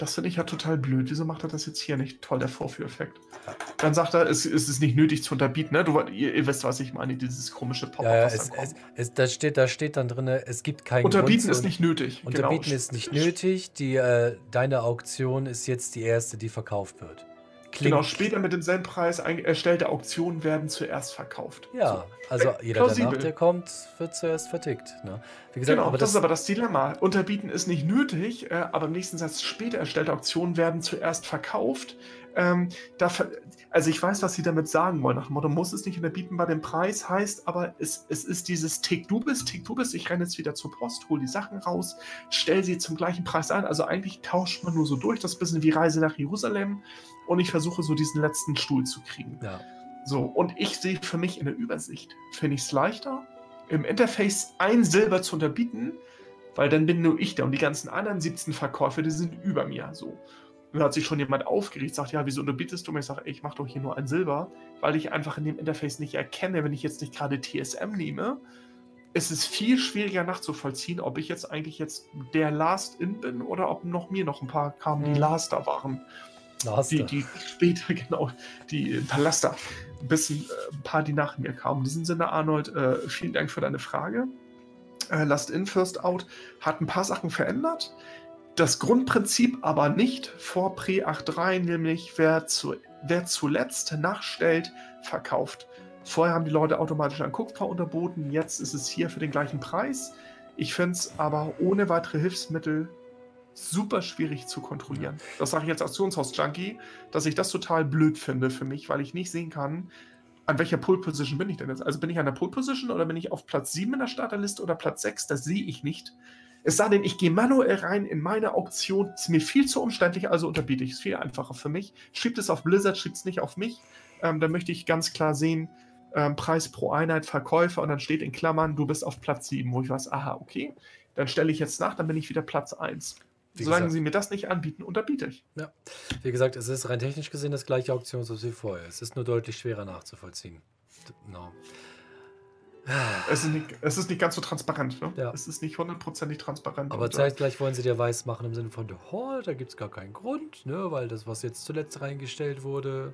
Das finde ich ja total blöd. Wieso macht er das jetzt hier nicht? Toll, der Vorführeffekt. Ja. Dann sagt er, es, es, ist nicht nötig zu unterbieten. Ne? Du, ihr, ihr, wisst, was ich meine, dieses komische Pop-up. Ja, ja, es, es, da, steht, da steht dann drin, es gibt kein Unterbieten Grund, ist nicht nötig. Unterbieten genau. ist nicht nötig. Die, äh, deine Auktion ist jetzt die erste, die verkauft wird. Klingt genau, später mit demselben Preis erstellte Auktionen werden zuerst verkauft. Ja, so. also äh, jeder, der danach der kommt, wird zuerst vertickt. Ne? Wie gesagt, genau, aber das, das, ist aber das Dilemma. Unterbieten ist nicht nötig, äh, aber im nächsten Satz später erstellte Auktionen werden zuerst verkauft. Ähm, da, also ich weiß, was sie damit sagen wollen. Nach dem Motto, muss es nicht unterbieten bei dem Preis, heißt aber, es, es ist dieses Tick du bist, Tick du bist, ich renne jetzt wieder zur Post, hole die Sachen raus, stell sie zum gleichen Preis ein. Also eigentlich tauscht man nur so durch, das ist ein bisschen wie Reise nach Jerusalem und ich versuche so diesen letzten Stuhl zu kriegen. Ja. So, und ich sehe für mich in der Übersicht, finde ich es leichter, im Interface ein Silber zu unterbieten, weil dann bin nur ich da und die ganzen anderen 17 Verkäufer, die sind über mir. So. Und hat sich schon jemand aufgeregt, sagt, ja, wieso unterbietest du mir? Ich sage, ich mache doch hier nur ein Silber, weil ich einfach in dem Interface nicht erkenne, wenn ich jetzt nicht gerade TSM nehme, es ist viel schwieriger nachzuvollziehen, ob ich jetzt eigentlich jetzt der Last In bin oder ob noch mir noch ein paar kamen, die mhm. Last da waren. die, die später, genau, die Talaster, ein bisschen, äh, ein paar, die nach mir kamen. In diesem Sinne, Arnold, äh, vielen Dank für deine Frage. Äh, Last In, First Out hat ein paar Sachen verändert. Das Grundprinzip aber nicht vor Pre 8.3, nämlich wer, zu, wer zuletzt nachstellt, verkauft. Vorher haben die Leute automatisch ein Kupfer unterboten, jetzt ist es hier für den gleichen Preis. Ich finde es aber ohne weitere Hilfsmittel super schwierig zu kontrollieren. Das sage ich als Auktionshaus-Junkie, dass ich das total blöd finde für mich, weil ich nicht sehen kann, an welcher Pole-Position bin ich denn jetzt? Also bin ich an der Pole-Position oder bin ich auf Platz 7 in der Starterliste oder Platz 6? Das sehe ich nicht. Es sei denn, ich gehe manuell rein in meine Auktion. Ist mir viel zu umständlich, also unterbiete ich es. Viel einfacher für mich. Schiebt es auf Blizzard, schiebt es nicht auf mich. Ähm, da möchte ich ganz klar sehen, ähm, Preis pro Einheit, Verkäufer und dann steht in Klammern, du bist auf Platz 7, wo ich weiß, aha, okay, dann stelle ich jetzt nach, dann bin ich wieder Platz 1. Wie Solange gesagt, sie mir das nicht anbieten, unterbiete ich. Ja, wie gesagt, es ist rein technisch gesehen das gleiche Auktionshaus wie vorher. Es ist nur deutlich schwerer nachzuvollziehen. No. Es ist, nicht, es ist nicht ganz so transparent. Ne? Ja. Es ist nicht hundertprozentig transparent. Aber zeitgleich wollen sie dir weiß machen im Sinne von, oh, da gibt es gar keinen Grund, ne? weil das, was jetzt zuletzt reingestellt wurde,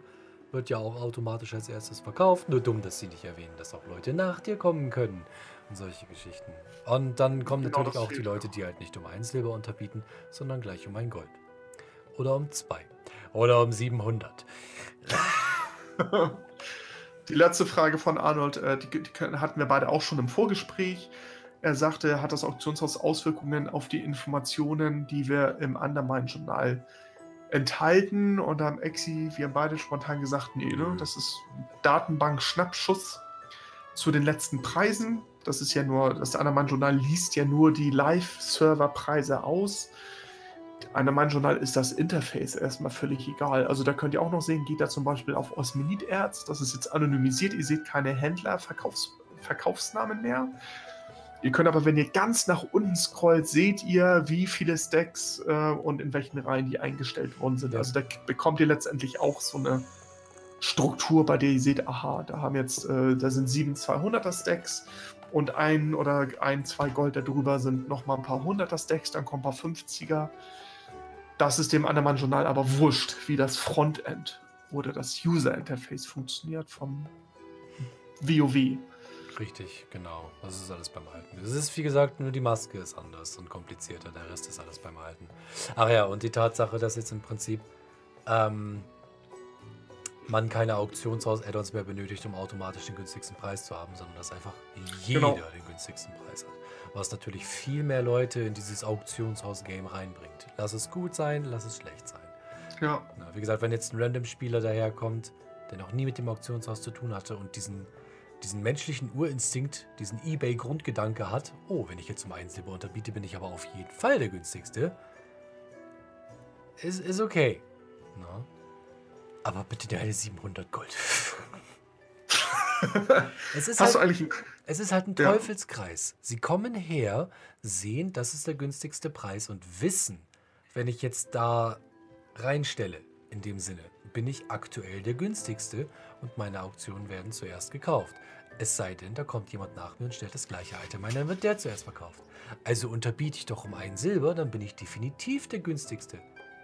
wird ja auch automatisch als erstes verkauft. Nur dumm, dass sie nicht erwähnen, dass auch Leute nach dir kommen können und solche Geschichten. Und dann kommen genau natürlich auch die Leute, die halt nicht um ein Silber unterbieten, sondern gleich um ein Gold. Oder um zwei. Oder um 700. Die letzte Frage von Arnold, äh, die, die, hatten wir beide auch schon im Vorgespräch. Er sagte, hat das Auktionshaus Auswirkungen auf die Informationen, die wir im Undermine-Journal enthalten? Und da haben Exi, wir haben beide spontan gesagt, nee, ne? das ist Datenbank-Schnappschuss zu den letzten Preisen. Das ist ja nur, das Andermann-Journal liest ja nur die Live-Server-Preise aus. Andermann-Journal ist das Interface erstmal völlig egal. Also da könnt ihr auch noch sehen, geht da zum Beispiel auf Osminid-Erz. Das ist jetzt anonymisiert. Ihr seht keine Händler-Verkaufs Verkaufsnamen mehr. Ihr könnt aber, wenn ihr ganz nach unten scrollt, seht ihr, wie viele Stacks äh, und in welchen Reihen die eingestellt worden sind. Also da bekommt ihr letztendlich auch so eine Struktur, bei der ihr seht, aha, da haben jetzt, äh, da sind sieben 200er Stacks und ein oder ein, zwei Gold darüber sind nochmal ein paar hunderter Stacks, dann kommen ein paar 50er. Das ist dem Andermann Journal aber wurscht, wie das Frontend oder das User Interface funktioniert vom WoW. Richtig, genau. Das ist alles beim Alten. Es ist, wie gesagt, nur die Maske ist anders und komplizierter. Der Rest ist alles beim Alten. Ach ja, und die Tatsache, dass jetzt im Prinzip ähm, man keine Auktionshaus-Add-ons mehr benötigt, um automatisch den günstigsten Preis zu haben, sondern dass einfach jeder genau. den günstigsten Preis hat. Was natürlich viel mehr Leute in dieses Auktionshaus-Game reinbringt. Lass es gut sein, lass es schlecht sein. Ja. Na, wie gesagt, wenn jetzt ein Random-Spieler daherkommt, der noch nie mit dem Auktionshaus zu tun hatte und diesen, diesen menschlichen Urinstinkt, diesen Ebay-Grundgedanke hat, oh, wenn ich jetzt um einen Silber unterbiete, bin ich aber auf jeden Fall der günstigste, ist, ist okay. Na? Aber bitte deine 700 Gold. es ist Hast halt, du eigentlich es ist halt ein ja. Teufelskreis. Sie kommen her, sehen, das ist der günstigste Preis und wissen, wenn ich jetzt da reinstelle, in dem Sinne, bin ich aktuell der günstigste und meine Auktionen werden zuerst gekauft. Es sei denn, da kommt jemand nach mir und stellt das gleiche Item ein, dann wird der zuerst verkauft. Also unterbiete ich doch um ein Silber, dann bin ich definitiv der günstigste.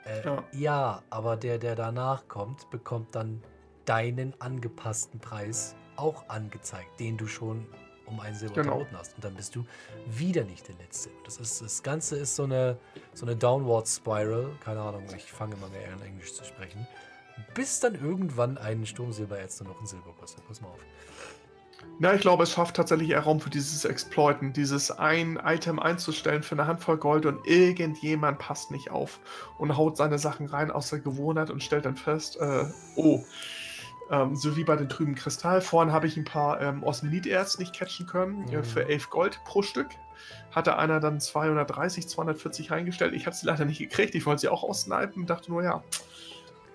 Äh, ja. ja, aber der, der danach kommt, bekommt dann deinen angepassten Preis auch angezeigt, den du schon um ein Silber genau. hast. Und dann bist du wieder nicht der Letzte. Das, ist, das Ganze ist so eine, so eine Downward Spiral. Keine Ahnung, ich fange immer mehr an, Englisch zu sprechen. Bis dann irgendwann ein Sturmsilbererz nur noch ein Silber kostet. Pass mal auf. Ja, ich glaube, es schafft tatsächlich eher Raum für dieses Exploiten, dieses ein Item einzustellen für eine Handvoll Gold und irgendjemand passt nicht auf und haut seine Sachen rein aus der Gewohnheit und stellt dann fest, äh, oh, ähm, so wie bei den trüben Kristall. Vorhin habe ich ein paar ähm, Osminid-Erz nicht catchen können mhm. äh, für 11 Gold pro Stück. Hatte einer dann 230, 240 reingestellt. Ich habe sie leider nicht gekriegt. Ich wollte sie auch aussnipen und dachte nur, ja,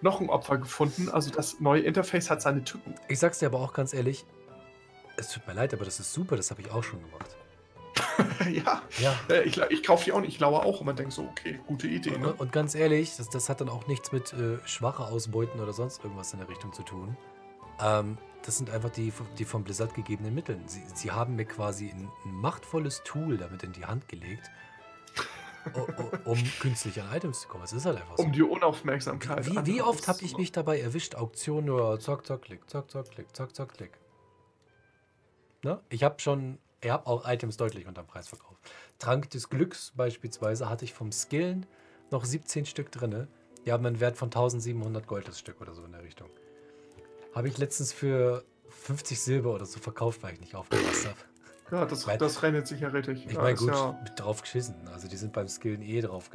noch ein Opfer gefunden. Also das neue Interface hat seine Tücken. Ich sag's dir aber auch ganz ehrlich, es tut mir leid, aber das ist super, das habe ich auch schon gemacht. ja, ja. Äh, ich, ich kaufe die auch nicht, ich laue auch und man denkt so, okay, gute Idee. Ne? Und, und, ganz ehrlich, das, das, hat dann auch nichts mit äh, schwache Ausbeuten oder sonst irgendwas in der Richtung zu tun. Ähm, das sind einfach die, die von Blizzard gegebenen Mittel. Sie, sie haben mir quasi ein, ein machtvolles Tool damit in die Hand gelegt, um künstlich an Items zu kommen. Es ist halt einfach so. Um die Unaufmerksamkeit. Wie, wie oft habe ich mich dabei erwischt? Auktion nur zack, zack, klick, zack, zack, klick, zack, zack, klick. Ne? Ich habe schon, ich habe auch Items deutlich unter dem Preis verkauft. Trank des Glücks beispielsweise hatte ich vom Skillen noch 17 Stück drin. Die haben einen Wert von 1700 Gold das Stück oder so in der Richtung. Habe ich letztens für 50 Silber oder so verkauft, weil ich nicht aufgepasst habe. Ja, das, weil, das rennt sich ja richtig. Ich meine, gut, ja drauf geschissen. Also die sind beim Skillen eh drauf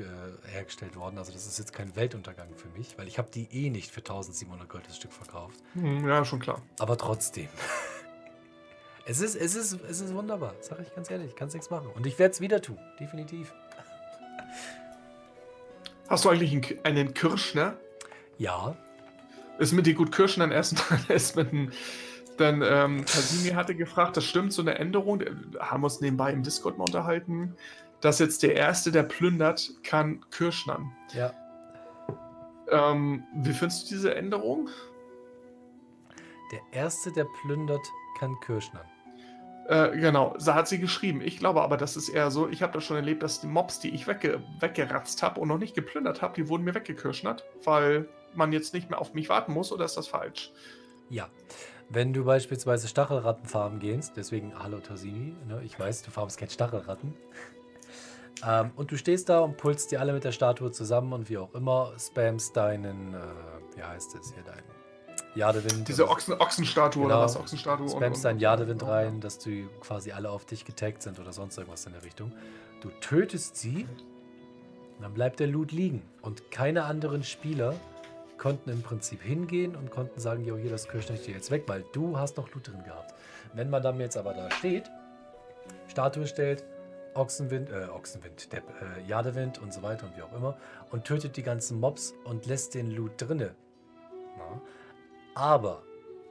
hergestellt worden. Also das ist jetzt kein Weltuntergang für mich, weil ich habe die eh nicht für 1700 Gold das Stück verkauft. Hm, ja, schon klar. Aber trotzdem. es, ist, es, ist, es ist wunderbar, sag ich ganz ehrlich. Kannst nichts machen. Und ich werde es wieder tun, definitiv. Hast du eigentlich einen, einen Kirschner? Ja. Ist mit dir gut Kirschen dann essen? Dann ist mit einem dann ähm, Kasimi hatte gefragt, das stimmt, so eine Änderung, haben wir uns nebenbei im Discord mal unterhalten, dass jetzt der Erste, der plündert, kann Kirschnern. Ja. Ähm, wie findest du diese Änderung? Der Erste, der plündert, kann Kirschnern. Äh, genau, so hat sie geschrieben. Ich glaube aber, das ist eher so, ich habe das schon erlebt, dass die Mobs, die ich wegge weggeratzt habe und noch nicht geplündert habe, die wurden mir weggekirschnert, weil man jetzt nicht mehr auf mich warten muss, oder ist das falsch? Ja, wenn du beispielsweise Stachelratten farmen gehst, deswegen hallo Tosini, ne, ich weiß, du farmst keine Stachelratten. ähm, und du stehst da und pulst die alle mit der Statue zusammen und wie auch immer, spamst deinen, äh, wie heißt es hier, dein Jadewind. Diese Ochsen, Ochsenstatue genau, oder was? Ochsenstatue. Spammst deinen Jadewind rein, dass du quasi alle auf dich getaggt sind oder sonst irgendwas in der Richtung. Du tötest sie, dann bleibt der Loot liegen. Und keine anderen Spieler konnten im Prinzip hingehen und konnten sagen, jo, hier, das Kirschnecht ich dir jetzt weg, weil du hast noch Loot drin gehabt. Wenn man dann jetzt aber da steht, Statue stellt, Ochsenwind, äh, Ochsenwind, Depp, äh, Jadewind und so weiter und wie auch immer und tötet die ganzen Mobs und lässt den Loot drinne. Na? Aber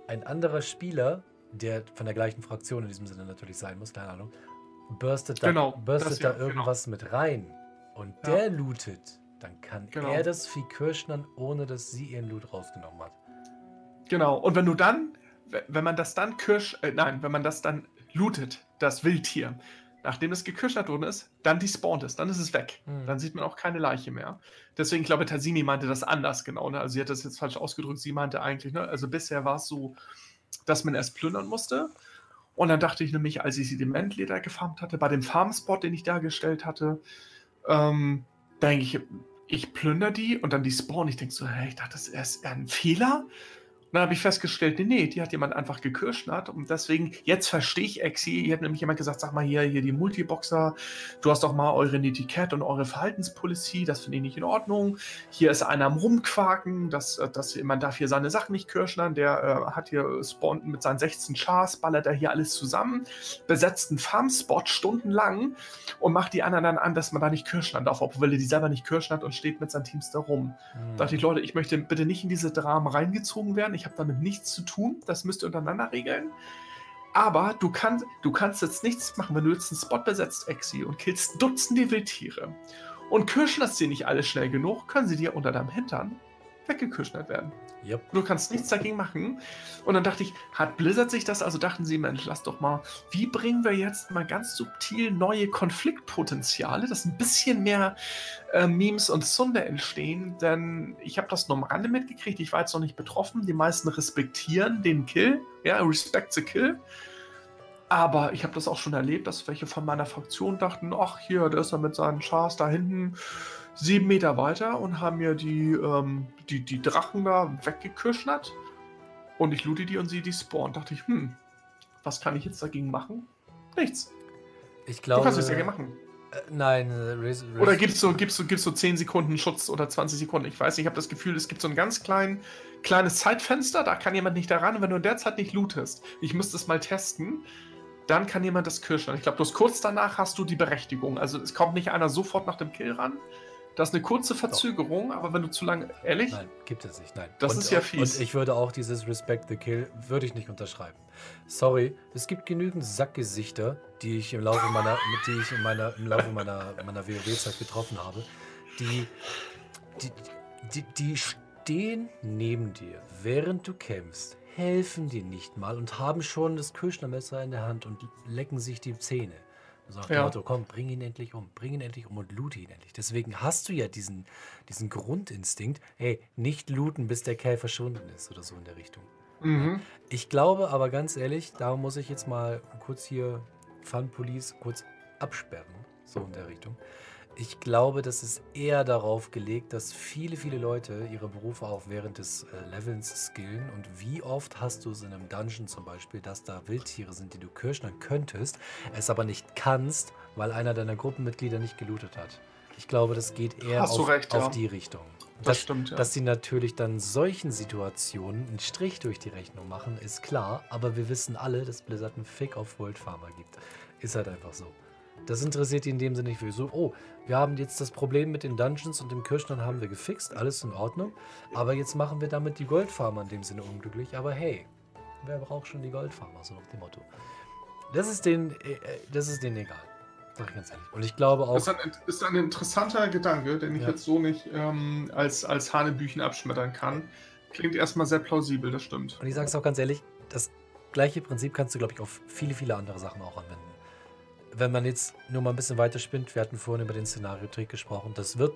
ein anderer Spieler, der von der gleichen Fraktion in diesem Sinne natürlich sein muss, keine Ahnung, burstet da, genau, burstet da ja, genau. irgendwas genau. mit rein und ja. der lootet dann kann genau. er das Vieh kirschnern, ohne dass sie ihren Loot rausgenommen hat. Genau. Und wenn du dann, wenn man das dann kirsch, äh, nein, wenn man das dann lootet, das Wildtier, nachdem es gekirschnert worden ist, dann despawnt es, dann ist es weg. Hm. Dann sieht man auch keine Leiche mehr. Deswegen, ich glaube, Tassini meinte das anders genau. Ne? Also sie hat das jetzt falsch ausgedrückt. Sie meinte eigentlich, ne? also bisher war es so, dass man erst plündern musste. Und dann dachte ich nämlich, als ich sie dem Endleder gefarmt hatte, bei dem Farmspot, den ich dargestellt hatte, ähm, denke ich, ich plündere die und dann die spawnen. Ich denke so, hey, ich dachte, das ist ein Fehler. Und dann habe ich festgestellt, nee, nee, die hat jemand einfach gekirschnert. Und deswegen, jetzt verstehe ich Exi. Hier hat nämlich jemand gesagt, sag mal hier, hier die Multiboxer, du hast doch mal eure Etikett und eure Verhaltenspolicy, das finde ich nicht in Ordnung. Hier ist einer am Rumquaken, dass, dass man darf hier seine Sachen nicht kirschnern. Der äh, hat hier spawnt mit seinen 16 Chars, ballert er hier alles zusammen, besetzt einen Farmspot stundenlang und macht die anderen dann an, dass man da nicht kirschnern darf, obwohl er die selber nicht kirschnert und steht mit seinen Teams da rum. Mhm. Da dachte ich, Leute, ich möchte bitte nicht in diese Dramen reingezogen werden. Ich habe damit nichts zu tun. Das müsst ihr untereinander regeln. Aber du, kann, du kannst jetzt nichts machen, wenn du jetzt einen Spot besetzt, Exi, und killst Dutzende Wildtiere. Und kirschen das sie nicht alle schnell genug, können sie dir unter deinem Hintern weggekirschnet werden. Yep. Du kannst nichts dagegen machen. Und dann dachte ich, hat Blizzard sich das, also dachten sie, Mensch, lass doch mal, wie bringen wir jetzt mal ganz subtil neue Konfliktpotenziale, dass ein bisschen mehr äh, Memes und Sunde entstehen, denn ich habe das nur am Rande mitgekriegt, ich war jetzt noch nicht betroffen, die meisten respektieren den Kill, ja, respect the kill. Aber ich habe das auch schon erlebt, dass welche von meiner Fraktion dachten, ach hier, der ist er mit seinen Chars da hinten sieben Meter weiter und haben mir die, ähm, die, die Drachen da weggekirschnert. Und ich loote die und sie die spawn. Dachte ich, hm, was kann ich jetzt dagegen machen? Nichts. Ich glaube. Du kannst es ja machen. Äh, nein, äh, Race, Race. Oder gibst du, gibst, du, gibst du 10 Sekunden Schutz oder 20 Sekunden? Ich weiß, ich habe das Gefühl, es gibt so ein ganz klein, kleines Zeitfenster, da kann jemand nicht daran. Und wenn du in der Zeit nicht lootest, ich müsste es mal testen, dann kann jemand das kirschen. Ich glaube, bloß kurz danach hast du die Berechtigung. Also es kommt nicht einer sofort nach dem Kill ran, das ist eine kurze Verzögerung, Doch. aber wenn du zu lange. Ehrlich? Nein, gibt es nicht. Nein. Das und, ist ja fies. Und ich würde auch dieses Respect the Kill, würde ich nicht unterschreiben. Sorry, es gibt genügend Sackgesichter, die ich im Laufe meiner, die ich in meiner, im Laufe meiner, meiner WoW-Zeit getroffen habe, die, die, die, die stehen neben dir, während du kämpfst, helfen dir nicht mal und haben schon das Kirschnermesser in der Hand und lecken sich die Zähne. So nach dem ja. Motto, komm, bring ihn endlich um, bring ihn endlich um und loot ihn endlich. Deswegen hast du ja diesen, diesen Grundinstinkt, hey, nicht looten, bis der Kerl verschwunden ist oder so in der Richtung. Mhm. Ich glaube aber ganz ehrlich, da muss ich jetzt mal kurz hier Fun Police kurz absperren, so in der Richtung. Ich glaube, das ist eher darauf gelegt, dass viele, viele Leute ihre Berufe auch während des äh, Levels skillen. Und wie oft hast du es in einem Dungeon zum Beispiel, dass da Wildtiere sind, die du kirschnern könntest, es aber nicht kannst, weil einer deiner Gruppenmitglieder nicht gelootet hat. Ich glaube, das geht eher auf, recht, auf ja. die Richtung. Das, das stimmt, ja. Dass sie natürlich dann solchen Situationen einen Strich durch die Rechnung machen, ist klar. Aber wir wissen alle, dass Blizzard einen Fick auf World Farmer gibt. Ist halt einfach so. Das interessiert die in dem Sinne nicht für so, oh, wir haben jetzt das Problem mit den Dungeons und dem Kirschnern haben wir gefixt, alles in Ordnung. Aber jetzt machen wir damit die Goldfarmer in dem Sinne unglücklich. Aber hey, wer braucht schon die Goldfarmer, so nach dem Motto. Das ist denen, äh, äh, das ist denen egal. Sag ich ganz ehrlich. Und ich glaube auch. Das ist ein, ist ein interessanter Gedanke, den ich ja. jetzt so nicht ähm, als, als Hanebüchen abschmettern kann. Klingt erstmal sehr plausibel, das stimmt. Und ich sage es auch ganz ehrlich, das gleiche Prinzip kannst du, glaube ich, auf viele, viele andere Sachen auch anwenden wenn man jetzt nur mal ein bisschen weiter spinnt, wir hatten vorhin über den Szenario-Trick gesprochen, das wird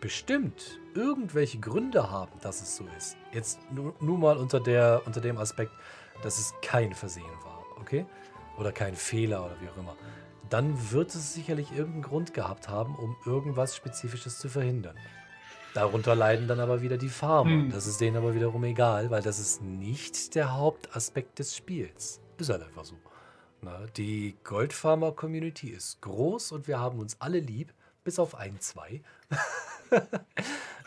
bestimmt irgendwelche Gründe haben, dass es so ist. Jetzt nur, nur mal unter, der, unter dem Aspekt, dass es kein Versehen war, okay? Oder kein Fehler oder wie auch immer. Dann wird es sicherlich irgendeinen Grund gehabt haben, um irgendwas Spezifisches zu verhindern. Darunter leiden dann aber wieder die Farmer. Hm. Das ist denen aber wiederum egal, weil das ist nicht der Hauptaspekt des Spiels. Ist halt einfach so. Na, die Goldfarmer-Community ist groß und wir haben uns alle lieb, bis auf ein, zwei.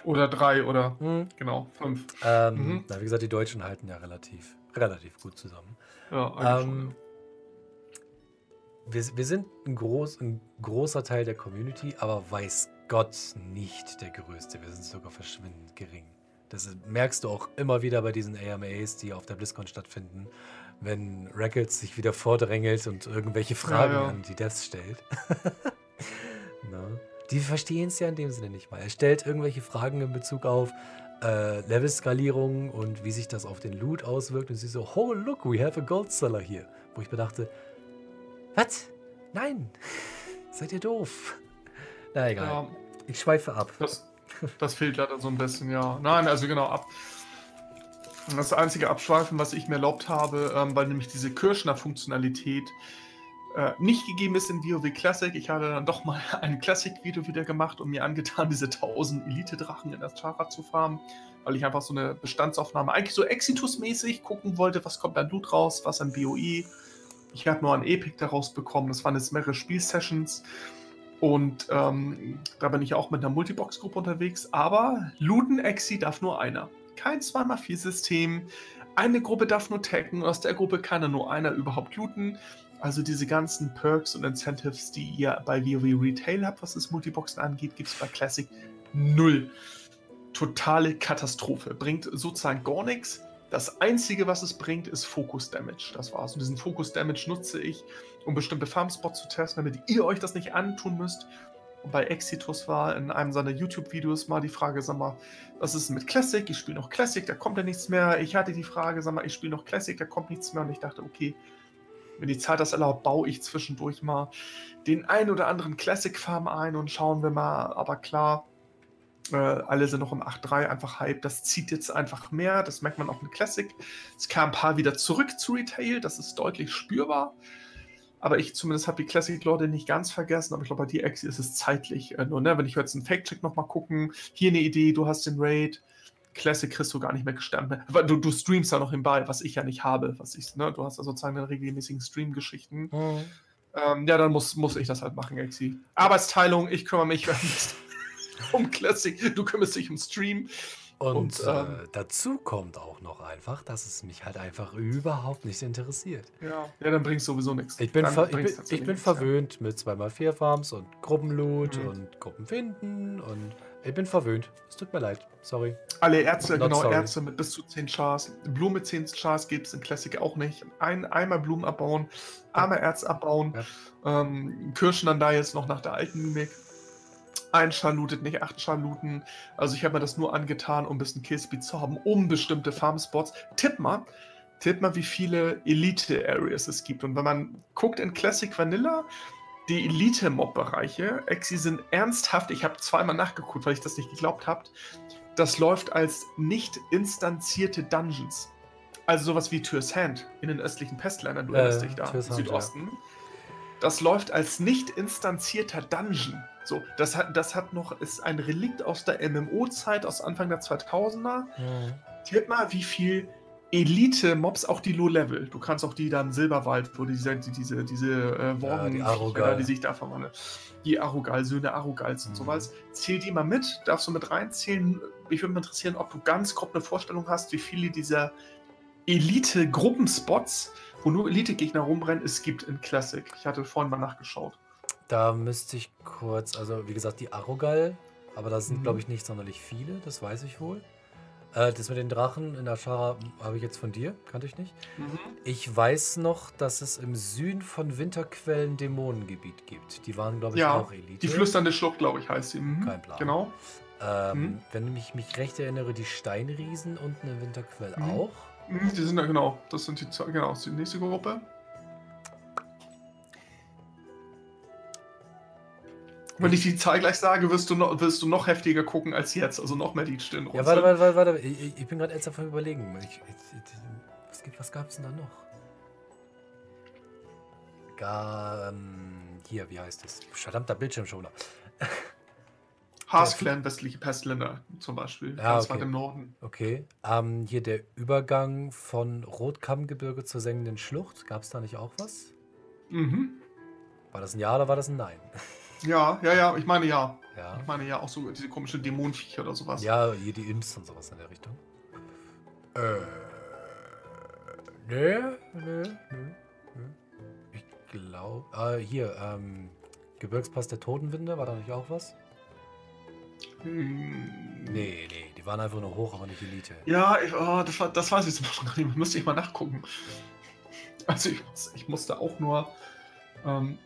oder drei oder hm. genau, fünf. Ähm, mhm. na, wie gesagt, die Deutschen halten ja relativ, relativ gut zusammen. Ja, ähm, wir, wir sind ein, groß, ein großer Teil der Community, aber weiß Gott nicht der größte. Wir sind sogar verschwindend gering. Das merkst du auch immer wieder bei diesen AMAs, die auf der BlizzCon stattfinden wenn Records sich wieder vordrängelt und irgendwelche Fragen ja, ja. an die Devs stellt. no. Die verstehen es ja in dem Sinne nicht mal. Er stellt irgendwelche Fragen in Bezug auf äh, Level-Skalierung und wie sich das auf den Loot auswirkt. Und sie so, oh look, we have a Gold Seller hier. Wo ich bedachte, was? Nein, seid ihr doof. Na egal. Ja, ich schweife ab. Das, das fehlt leider so ein bisschen, ja. Nein, also genau, ab, das einzige Abschweifen, was ich mir erlaubt habe, ähm, weil nämlich diese Kirschner-Funktionalität äh, nicht gegeben ist in WoW Classic. Ich habe dann doch mal ein Classic-Video wieder gemacht und mir angetan, diese 1000 Elite-Drachen in Chara zu farmen, weil ich einfach so eine Bestandsaufnahme, eigentlich so Exitus-mäßig gucken wollte, was kommt an Loot raus, was an BOE. Ich habe nur ein Epic daraus bekommen. Das waren jetzt mehrere Spielsessions. Und ähm, da bin ich auch mit einer Multibox-Gruppe unterwegs. Aber looten Exi darf nur einer kein 2x4-System. Eine Gruppe darf nur taggen, aus der Gruppe kann nur einer überhaupt looten. Also diese ganzen Perks und Incentives, die ihr bei WoW Retail habt, was das Multiboxen angeht, gibt es bei Classic null. Totale Katastrophe. Bringt sozusagen gar nichts. Das Einzige, was es bringt, ist Focus Damage. Das war's. Und diesen Focus Damage nutze ich, um bestimmte Farmspots zu testen, damit ihr euch das nicht antun müsst bei Exitus war in einem seiner YouTube-Videos mal die Frage, sag mal, was ist mit Classic? Ich spiele noch Classic, da kommt ja nichts mehr. Ich hatte die Frage, sag mal, ich spiele noch Classic, da kommt nichts mehr. Und ich dachte, okay, wenn die Zeit das erlaubt, baue ich zwischendurch mal den ein oder anderen Classic-Farm ein und schauen wir mal. Aber klar, äh, alle sind noch im 8.3 einfach Hype. Das zieht jetzt einfach mehr. Das merkt man auch mit Classic. Es kam ein paar wieder zurück zu Retail. Das ist deutlich spürbar. Aber ich zumindest habe die Classic Lorde nicht ganz vergessen, aber ich glaube, bei dir ist es zeitlich äh, nur, ne? Wenn ich jetzt einen Fake-Check nochmal gucken, hier eine Idee, du hast den Raid, Classic kriegst du gar nicht mehr gestemmt. Weil du, du streamst ja noch im Ball, was ich ja nicht habe, was ich, ne? Du hast ja sozusagen eine regelmäßigen Stream-Geschichten. Mhm. Ähm, ja, dann muss, muss ich das halt machen, Exi. Arbeitsteilung, ich kümmere mich um Classic, du kümmerst dich um Stream. Und, und äh, ähm, äh, dazu kommt auch noch einfach, dass es mich halt einfach überhaupt nicht interessiert. Ja, ja dann bringst du sowieso nichts. Ich bin, ich bin, ich bin verwöhnt ja. mit 2x4 Farms und Gruppenloot mhm. und Gruppenfinden und ich bin verwöhnt. Es tut mir leid. Sorry. Alle Ärzte, Not genau, sorry. Ärzte mit bis zu 10 Chars. Blumen mit 10 Chars gibt es in Classic auch nicht. Ein, einmal Blumen abbauen, einmal Erz abbauen. Ja. Ähm, Kirschen dann da jetzt noch nach der alten Mimik ein Schal lootet, nicht acht Schal looten. Also ich habe mir das nur angetan, um ein bisschen Killspeed zu haben, um bestimmte Farmspots. Tipp mal, tipp mal, wie viele Elite-Areas es gibt. Und wenn man guckt in Classic Vanilla, die Elite-Mob-Bereiche, Exi sind ernsthaft, ich habe zweimal nachgeguckt, weil ich das nicht geglaubt habe, das läuft als nicht instanzierte Dungeons. Also sowas wie Türs Hand in den östlichen Pestländern, du äh, erinnerst dich da, im Südosten. Ja. Das läuft als nicht instanzierter Dungeon. So, das hat, das hat noch, ist ein Relikt aus der MMO-Zeit, aus Anfang der 2000er. Mhm. Tipp mal, wie viel Elite-Mobs, auch die Low-Level. Du kannst auch die dann Silberwald, wo diese, diese, diese äh, Worgen, ja, die, die sich da verwandeln. Die Arugal, Söhne Arugals mhm. und sowas. Zähl die mal mit, darfst du mit reinzählen. Mich würde mich interessieren, ob du ganz grob eine Vorstellung hast, wie viele dieser Elite-Gruppenspots, wo nur Elite-Gegner rumrennen, es gibt in Classic. Ich hatte vorhin mal nachgeschaut. Da müsste ich kurz, also wie gesagt, die Arugal, aber da sind, mhm. glaube ich, nicht sonderlich viele, das weiß ich wohl. Äh, das mit den Drachen in Ashara habe ich jetzt von dir, kannte ich nicht. Mhm. Ich weiß noch, dass es im Süden von Winterquellen Dämonengebiet gibt. Die waren, glaube ich, ja, auch Elite. Die flüsternde Schlucht, glaube ich, heißt sie. Mhm. Kein Plan. Genau. Ähm, mhm. Wenn ich mich recht erinnere, die Steinriesen unten in Winterquell mhm. auch. Mhm, die sind da genau. Das sind die, genau, die nächste Gruppe. Wenn ich die Zahl gleich sage, wirst du noch, wirst du noch heftiger gucken als jetzt. Also noch mehr die Stirn Ja, warte, warte, warte, warte. Ich, ich bin gerade ernsthaft am überlegen. Ich, ich, was, was gab es denn da noch? Gar, ähm, hier, wie heißt es? Verdammter Bildschirmschoner. Hasklan, westliche Pestländer zum Beispiel. Ja, ganz okay. weit im Norden. Okay. Ähm, hier der Übergang von Rotkammgebirge zur sengenden Schlucht. Gab es da nicht auch was? Mhm. War das ein Ja oder war das ein Nein? Ja, ja, ja, ich meine ja. ja. Ich meine ja auch so diese komischen Dämonenviecher oder sowas. Ja, hier die Imps und sowas in der Richtung. Äh. Ne, ne, ne, Ich glaube. Äh, hier, ähm. Gebirgspass der Totenwinde, war da nicht auch was? Hm. Nee, nee, die waren einfach nur hoch, aber nicht Elite. Ja, ich, oh, das, war, das weiß ich jetzt noch nicht. Müsste ich mal nachgucken. Also ich, ich musste auch nur ähm,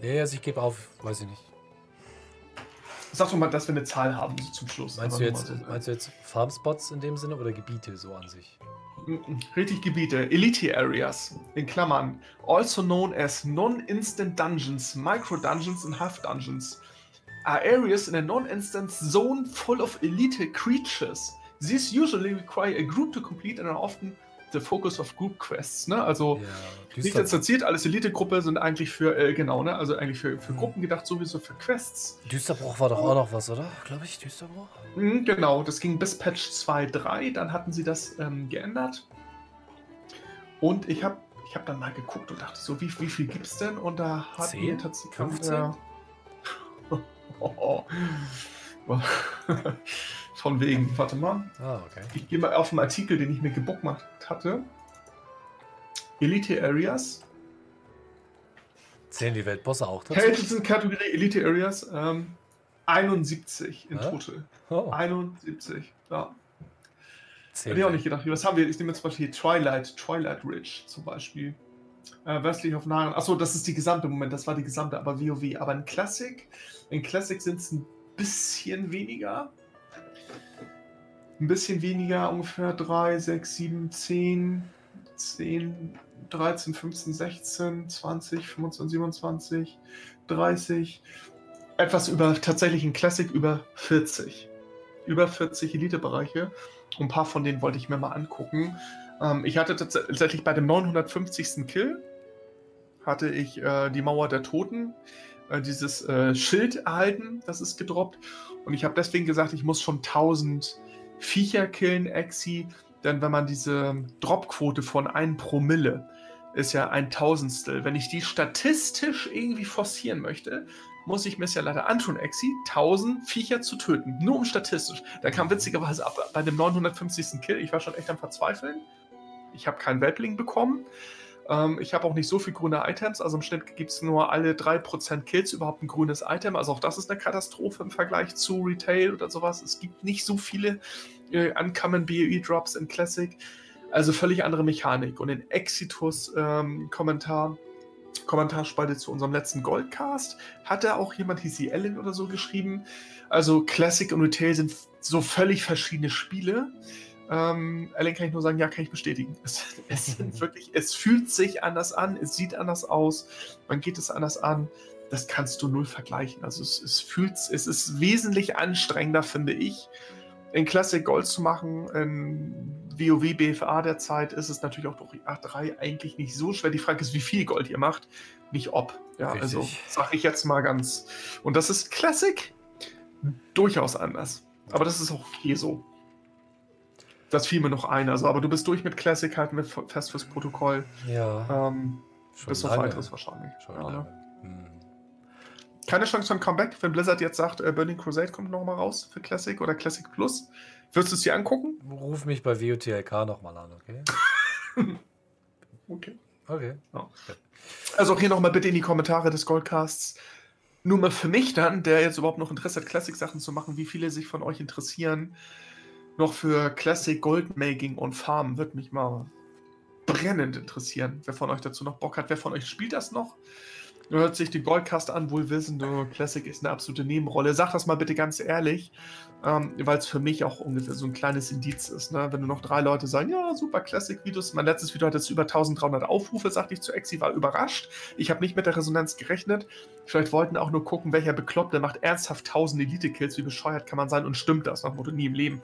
Nee, also ich gebe auf, weiß ich nicht. Sag doch mal, dass wir eine Zahl haben so zum Schluss. Meinst du, jetzt, so meinst du jetzt Farmspots in dem Sinne oder Gebiete so an sich? Richtig Gebiete. Elite Areas, in Klammern, also known as Non-Instant Dungeons, Micro-Dungeons and Half-Dungeons, are areas in a non-instance zone full of elite creatures. These usually require a group to complete and are often the focus of Group Quests, ne? Also ja, nicht instanziert, alles Elite-Gruppe sind eigentlich für, äh, genau, ne? Also eigentlich für, für mhm. Gruppen gedacht, sowieso für Quests. Düsterbruch war doch auch noch was, oder? Glaube ich, Düsterbruch? Mhm, genau, das ging bis Patch 2.3, dann hatten sie das ähm, geändert. Und ich habe ich hab dann mal geguckt und dachte so, wie, wie viel es denn? Und da hatten wir tatsächlich. 15? Äh, oh, oh. Von wegen, warte mal. Ah, okay. Ich gehe mal auf den Artikel, den ich mir hatte. Elite Areas. Zählen die Weltbosse auch dazu? Kategorie Elite Areas. Ähm, 71 in ah? total. Oh. 71, ja. Hätte ich auch nicht gedacht. Was haben wir? Ich nehme jetzt zum Beispiel Twilight, Twilight Ridge zum Beispiel. Äh, westlich auf Nahen. Achso, das ist die gesamte Moment, das war die gesamte, aber WoW. Aber in Classic, in Classic sind es ein bisschen weniger ein bisschen weniger, ungefähr 3, 6, 7, 10, 10, 13, 15, 16, 20, 25, 27, 30. Etwas über tatsächlich in Classic über 40. Über 40 Elite-Bereiche. Ein paar von denen wollte ich mir mal angucken. Ähm, ich hatte tatsächlich bei dem 950. Kill hatte ich äh, die Mauer der Toten, äh, dieses äh, Schild erhalten, das ist gedroppt. Und ich habe deswegen gesagt, ich muss schon 1000 Viecher killen, Exi, denn wenn man diese Dropquote von 1 Promille ist ja ein Tausendstel. Wenn ich die statistisch irgendwie forcieren möchte, muss ich mir es ja leider antun, Exi, 1000 Viecher zu töten. Nur um statistisch. Da kam witzigerweise ab bei dem 950. Kill. Ich war schon echt am Verzweifeln. Ich habe keinen Weltling bekommen. Ähm, ich habe auch nicht so viele grüne Items, also im Schnitt gibt es nur alle 3% Kills überhaupt ein grünes Item. Also auch das ist eine Katastrophe im Vergleich zu Retail oder sowas. Es gibt nicht so viele äh, Uncommon BOE Drops in Classic. Also völlig andere Mechanik. Und in Exitus ähm, Kommentar, Kommentarspalte zu unserem letzten Goldcast hat da auch jemand, hieß sie Ellen oder so, geschrieben. Also Classic und Retail sind so völlig verschiedene Spiele. Ähm, Ellen kann ich nur sagen, ja, kann ich bestätigen. Es, es, wirklich, es fühlt sich anders an, es sieht anders aus, man geht es anders an. das kannst du null vergleichen. Also es, es fühlt, es ist wesentlich anstrengender, finde ich, in Classic Gold zu machen. In WoW BFA derzeit ist es natürlich auch durch A3 eigentlich nicht so schwer. Die Frage ist, wie viel Gold ihr macht, nicht ob. Ja, Richtig. also sage ich jetzt mal ganz. Und das ist Classic durchaus anders. Aber das ist auch hier so. Das fiel mir noch ein. Also, aber du bist durch mit Classic halt mit fest fürs Protokoll. Ja. Ähm, bis auf weiteres wahrscheinlich. Schon ja, hm. Keine Chance für ein Comeback, wenn Blizzard jetzt sagt, äh, Burning Crusade kommt nochmal raus für Classic oder Classic Plus. Würdest du es dir angucken? Ruf mich bei WOTLK nochmal an, okay? okay. Okay. Ja. Also auch hier nochmal bitte in die Kommentare des Goldcasts. Nur mal für mich dann, der jetzt überhaupt noch Interesse hat, Classic-Sachen zu machen, wie viele sich von euch interessieren, noch für Classic Goldmaking und Farmen, wird mich mal brennend interessieren, wer von euch dazu noch Bock hat. Wer von euch spielt das noch? Hört sich die Goldcast an, wohl wissend, Classic ist eine absolute Nebenrolle. Sag das mal bitte ganz ehrlich, ähm, weil es für mich auch ungefähr so ein kleines Indiz ist. Ne? Wenn du noch drei Leute sagen, ja, super Classic-Videos. Mein letztes Video hat jetzt über 1300 Aufrufe, sagte ich zu Exi, war überrascht. Ich habe nicht mit der Resonanz gerechnet. Vielleicht wollten auch nur gucken, welcher Bekloppte macht ernsthaft 1000 Elite-Kills. Wie bescheuert kann man sein und stimmt das? Nach Motto nie im Leben.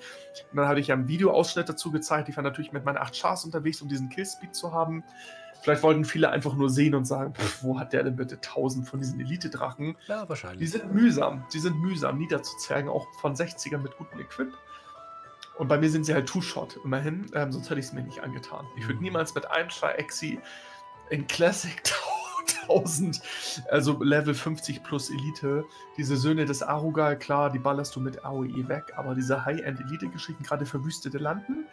Und dann habe ich ja einen Videoausschnitt dazu gezeigt. Ich war natürlich mit meinen 8 Chars unterwegs, um diesen Killspeed zu haben. Vielleicht wollten viele einfach nur sehen und sagen, pff, wo hat der denn bitte tausend von diesen Elite-Drachen? Ja, wahrscheinlich. Die sind mühsam. Die sind mühsam niederzuzergen, auch von 60ern mit gutem Equip. Und bei mir sind sie halt Two-Shot, immerhin. Ähm, sonst hätte ich es mir nicht angetan. Ich würde mhm. niemals mit einem Exi in Classic 1000, also Level 50 plus Elite, diese Söhne des Arugal, klar, die ballerst du mit AOE weg, aber diese High-End-Elite-Geschichten, gerade verwüstete Landen,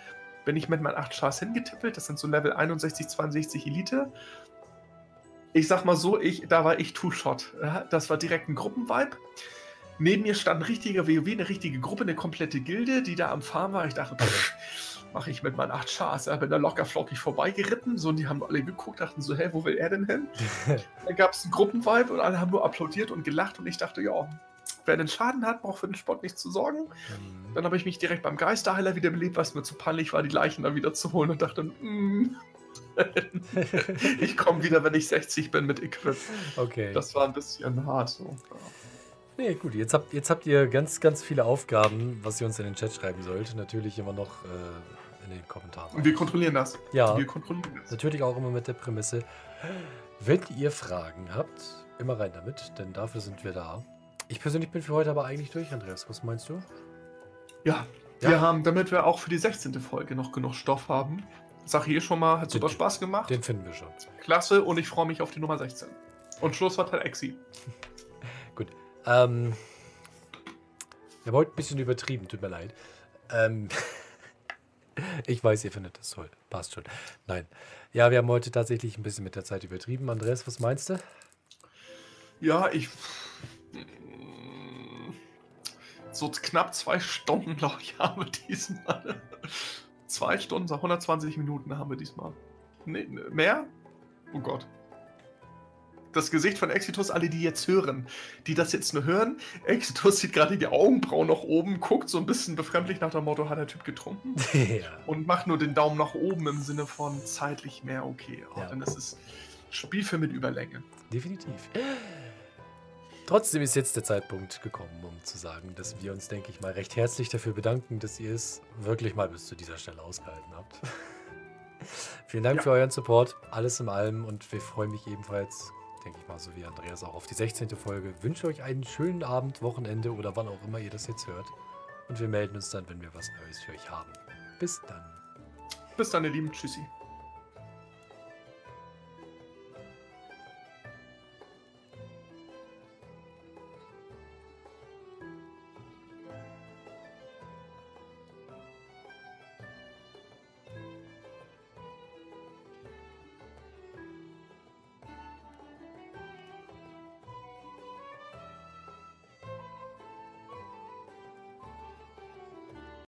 bin ich mit meinen 8 Chars hingetippelt. Das sind so Level 61, 62 Elite. Ich sag mal so, ich, da war ich Two-Shot. Das war direkt ein Gruppenvibe. Neben mir stand ein richtiger WoW, eine richtige Gruppe, eine komplette Gilde, die da am Farm war. Ich dachte, mache ich mit meinen 8 Chars. Ich bin da locker flockig vorbeigeritten. So, und die haben alle geguckt, dachten so, hä, wo will er denn hin? Dann gab es einen Gruppenvibe und alle haben nur applaudiert und gelacht. Und ich dachte, ja, wer einen Schaden hat, braucht für den Sport nicht zu sorgen. Mhm. Dann habe ich mich direkt beim Geisterheiler wiederbelebt, was mir zu peinlich war, die Leichen dann wieder zu holen und dachte, mm, ich komme wieder, wenn ich 60 bin mit Equip. Okay. Das war ein bisschen hart. So. Nee, gut, jetzt habt, jetzt habt ihr ganz, ganz viele Aufgaben, was ihr uns in den Chat schreiben sollt. Natürlich immer noch äh, in den Kommentaren. Und wir kontrollieren das. Ja. Wir kontrollieren das. Natürlich auch immer mit der Prämisse. Wenn ihr Fragen habt, immer rein damit, denn dafür sind wir da. Ich persönlich bin für heute aber eigentlich durch, Andreas. Was meinst du? Ja, ja. wir haben, damit wir auch für die 16. Folge noch genug Stoff haben, sag hier schon mal, hat super den, Spaß gemacht. Den finden wir schon. Klasse und ich freue mich auf die Nummer 16. Und Schlusswort hat Exi. Gut. Ähm, wir haben heute ein bisschen übertrieben, tut mir leid. Ähm, ich weiß, ihr findet das toll. Passt schon. Nein. Ja, wir haben heute tatsächlich ein bisschen mit der Zeit übertrieben. Andreas, was meinst du? Ja, ich so knapp zwei Stunden, glaube ich, haben wir diesmal. zwei Stunden, 120 Minuten haben wir diesmal. Nee, mehr? Oh Gott. Das Gesicht von Exitus, alle, die jetzt hören, die das jetzt nur hören, Exitus sieht gerade die Augenbrauen nach oben, guckt so ein bisschen befremdlich nach dem Motto, hat der Typ getrunken? Ja. Und macht nur den Daumen nach oben im Sinne von zeitlich mehr okay. Oh, ja. Denn es ist Spielfilm mit Überlänge. Definitiv. Trotzdem ist jetzt der Zeitpunkt gekommen, um zu sagen, dass wir uns, denke ich mal, recht herzlich dafür bedanken, dass ihr es wirklich mal bis zu dieser Stelle ausgehalten habt. Vielen Dank ja. für euren Support, alles in allem und wir freuen mich ebenfalls, denke ich mal, so wie Andreas auch auf die 16. Folge. Wünsche euch einen schönen Abend, Wochenende oder wann auch immer ihr das jetzt hört. Und wir melden uns dann, wenn wir was Neues für euch haben. Bis dann. Bis dann, ihr Lieben. Tschüssi.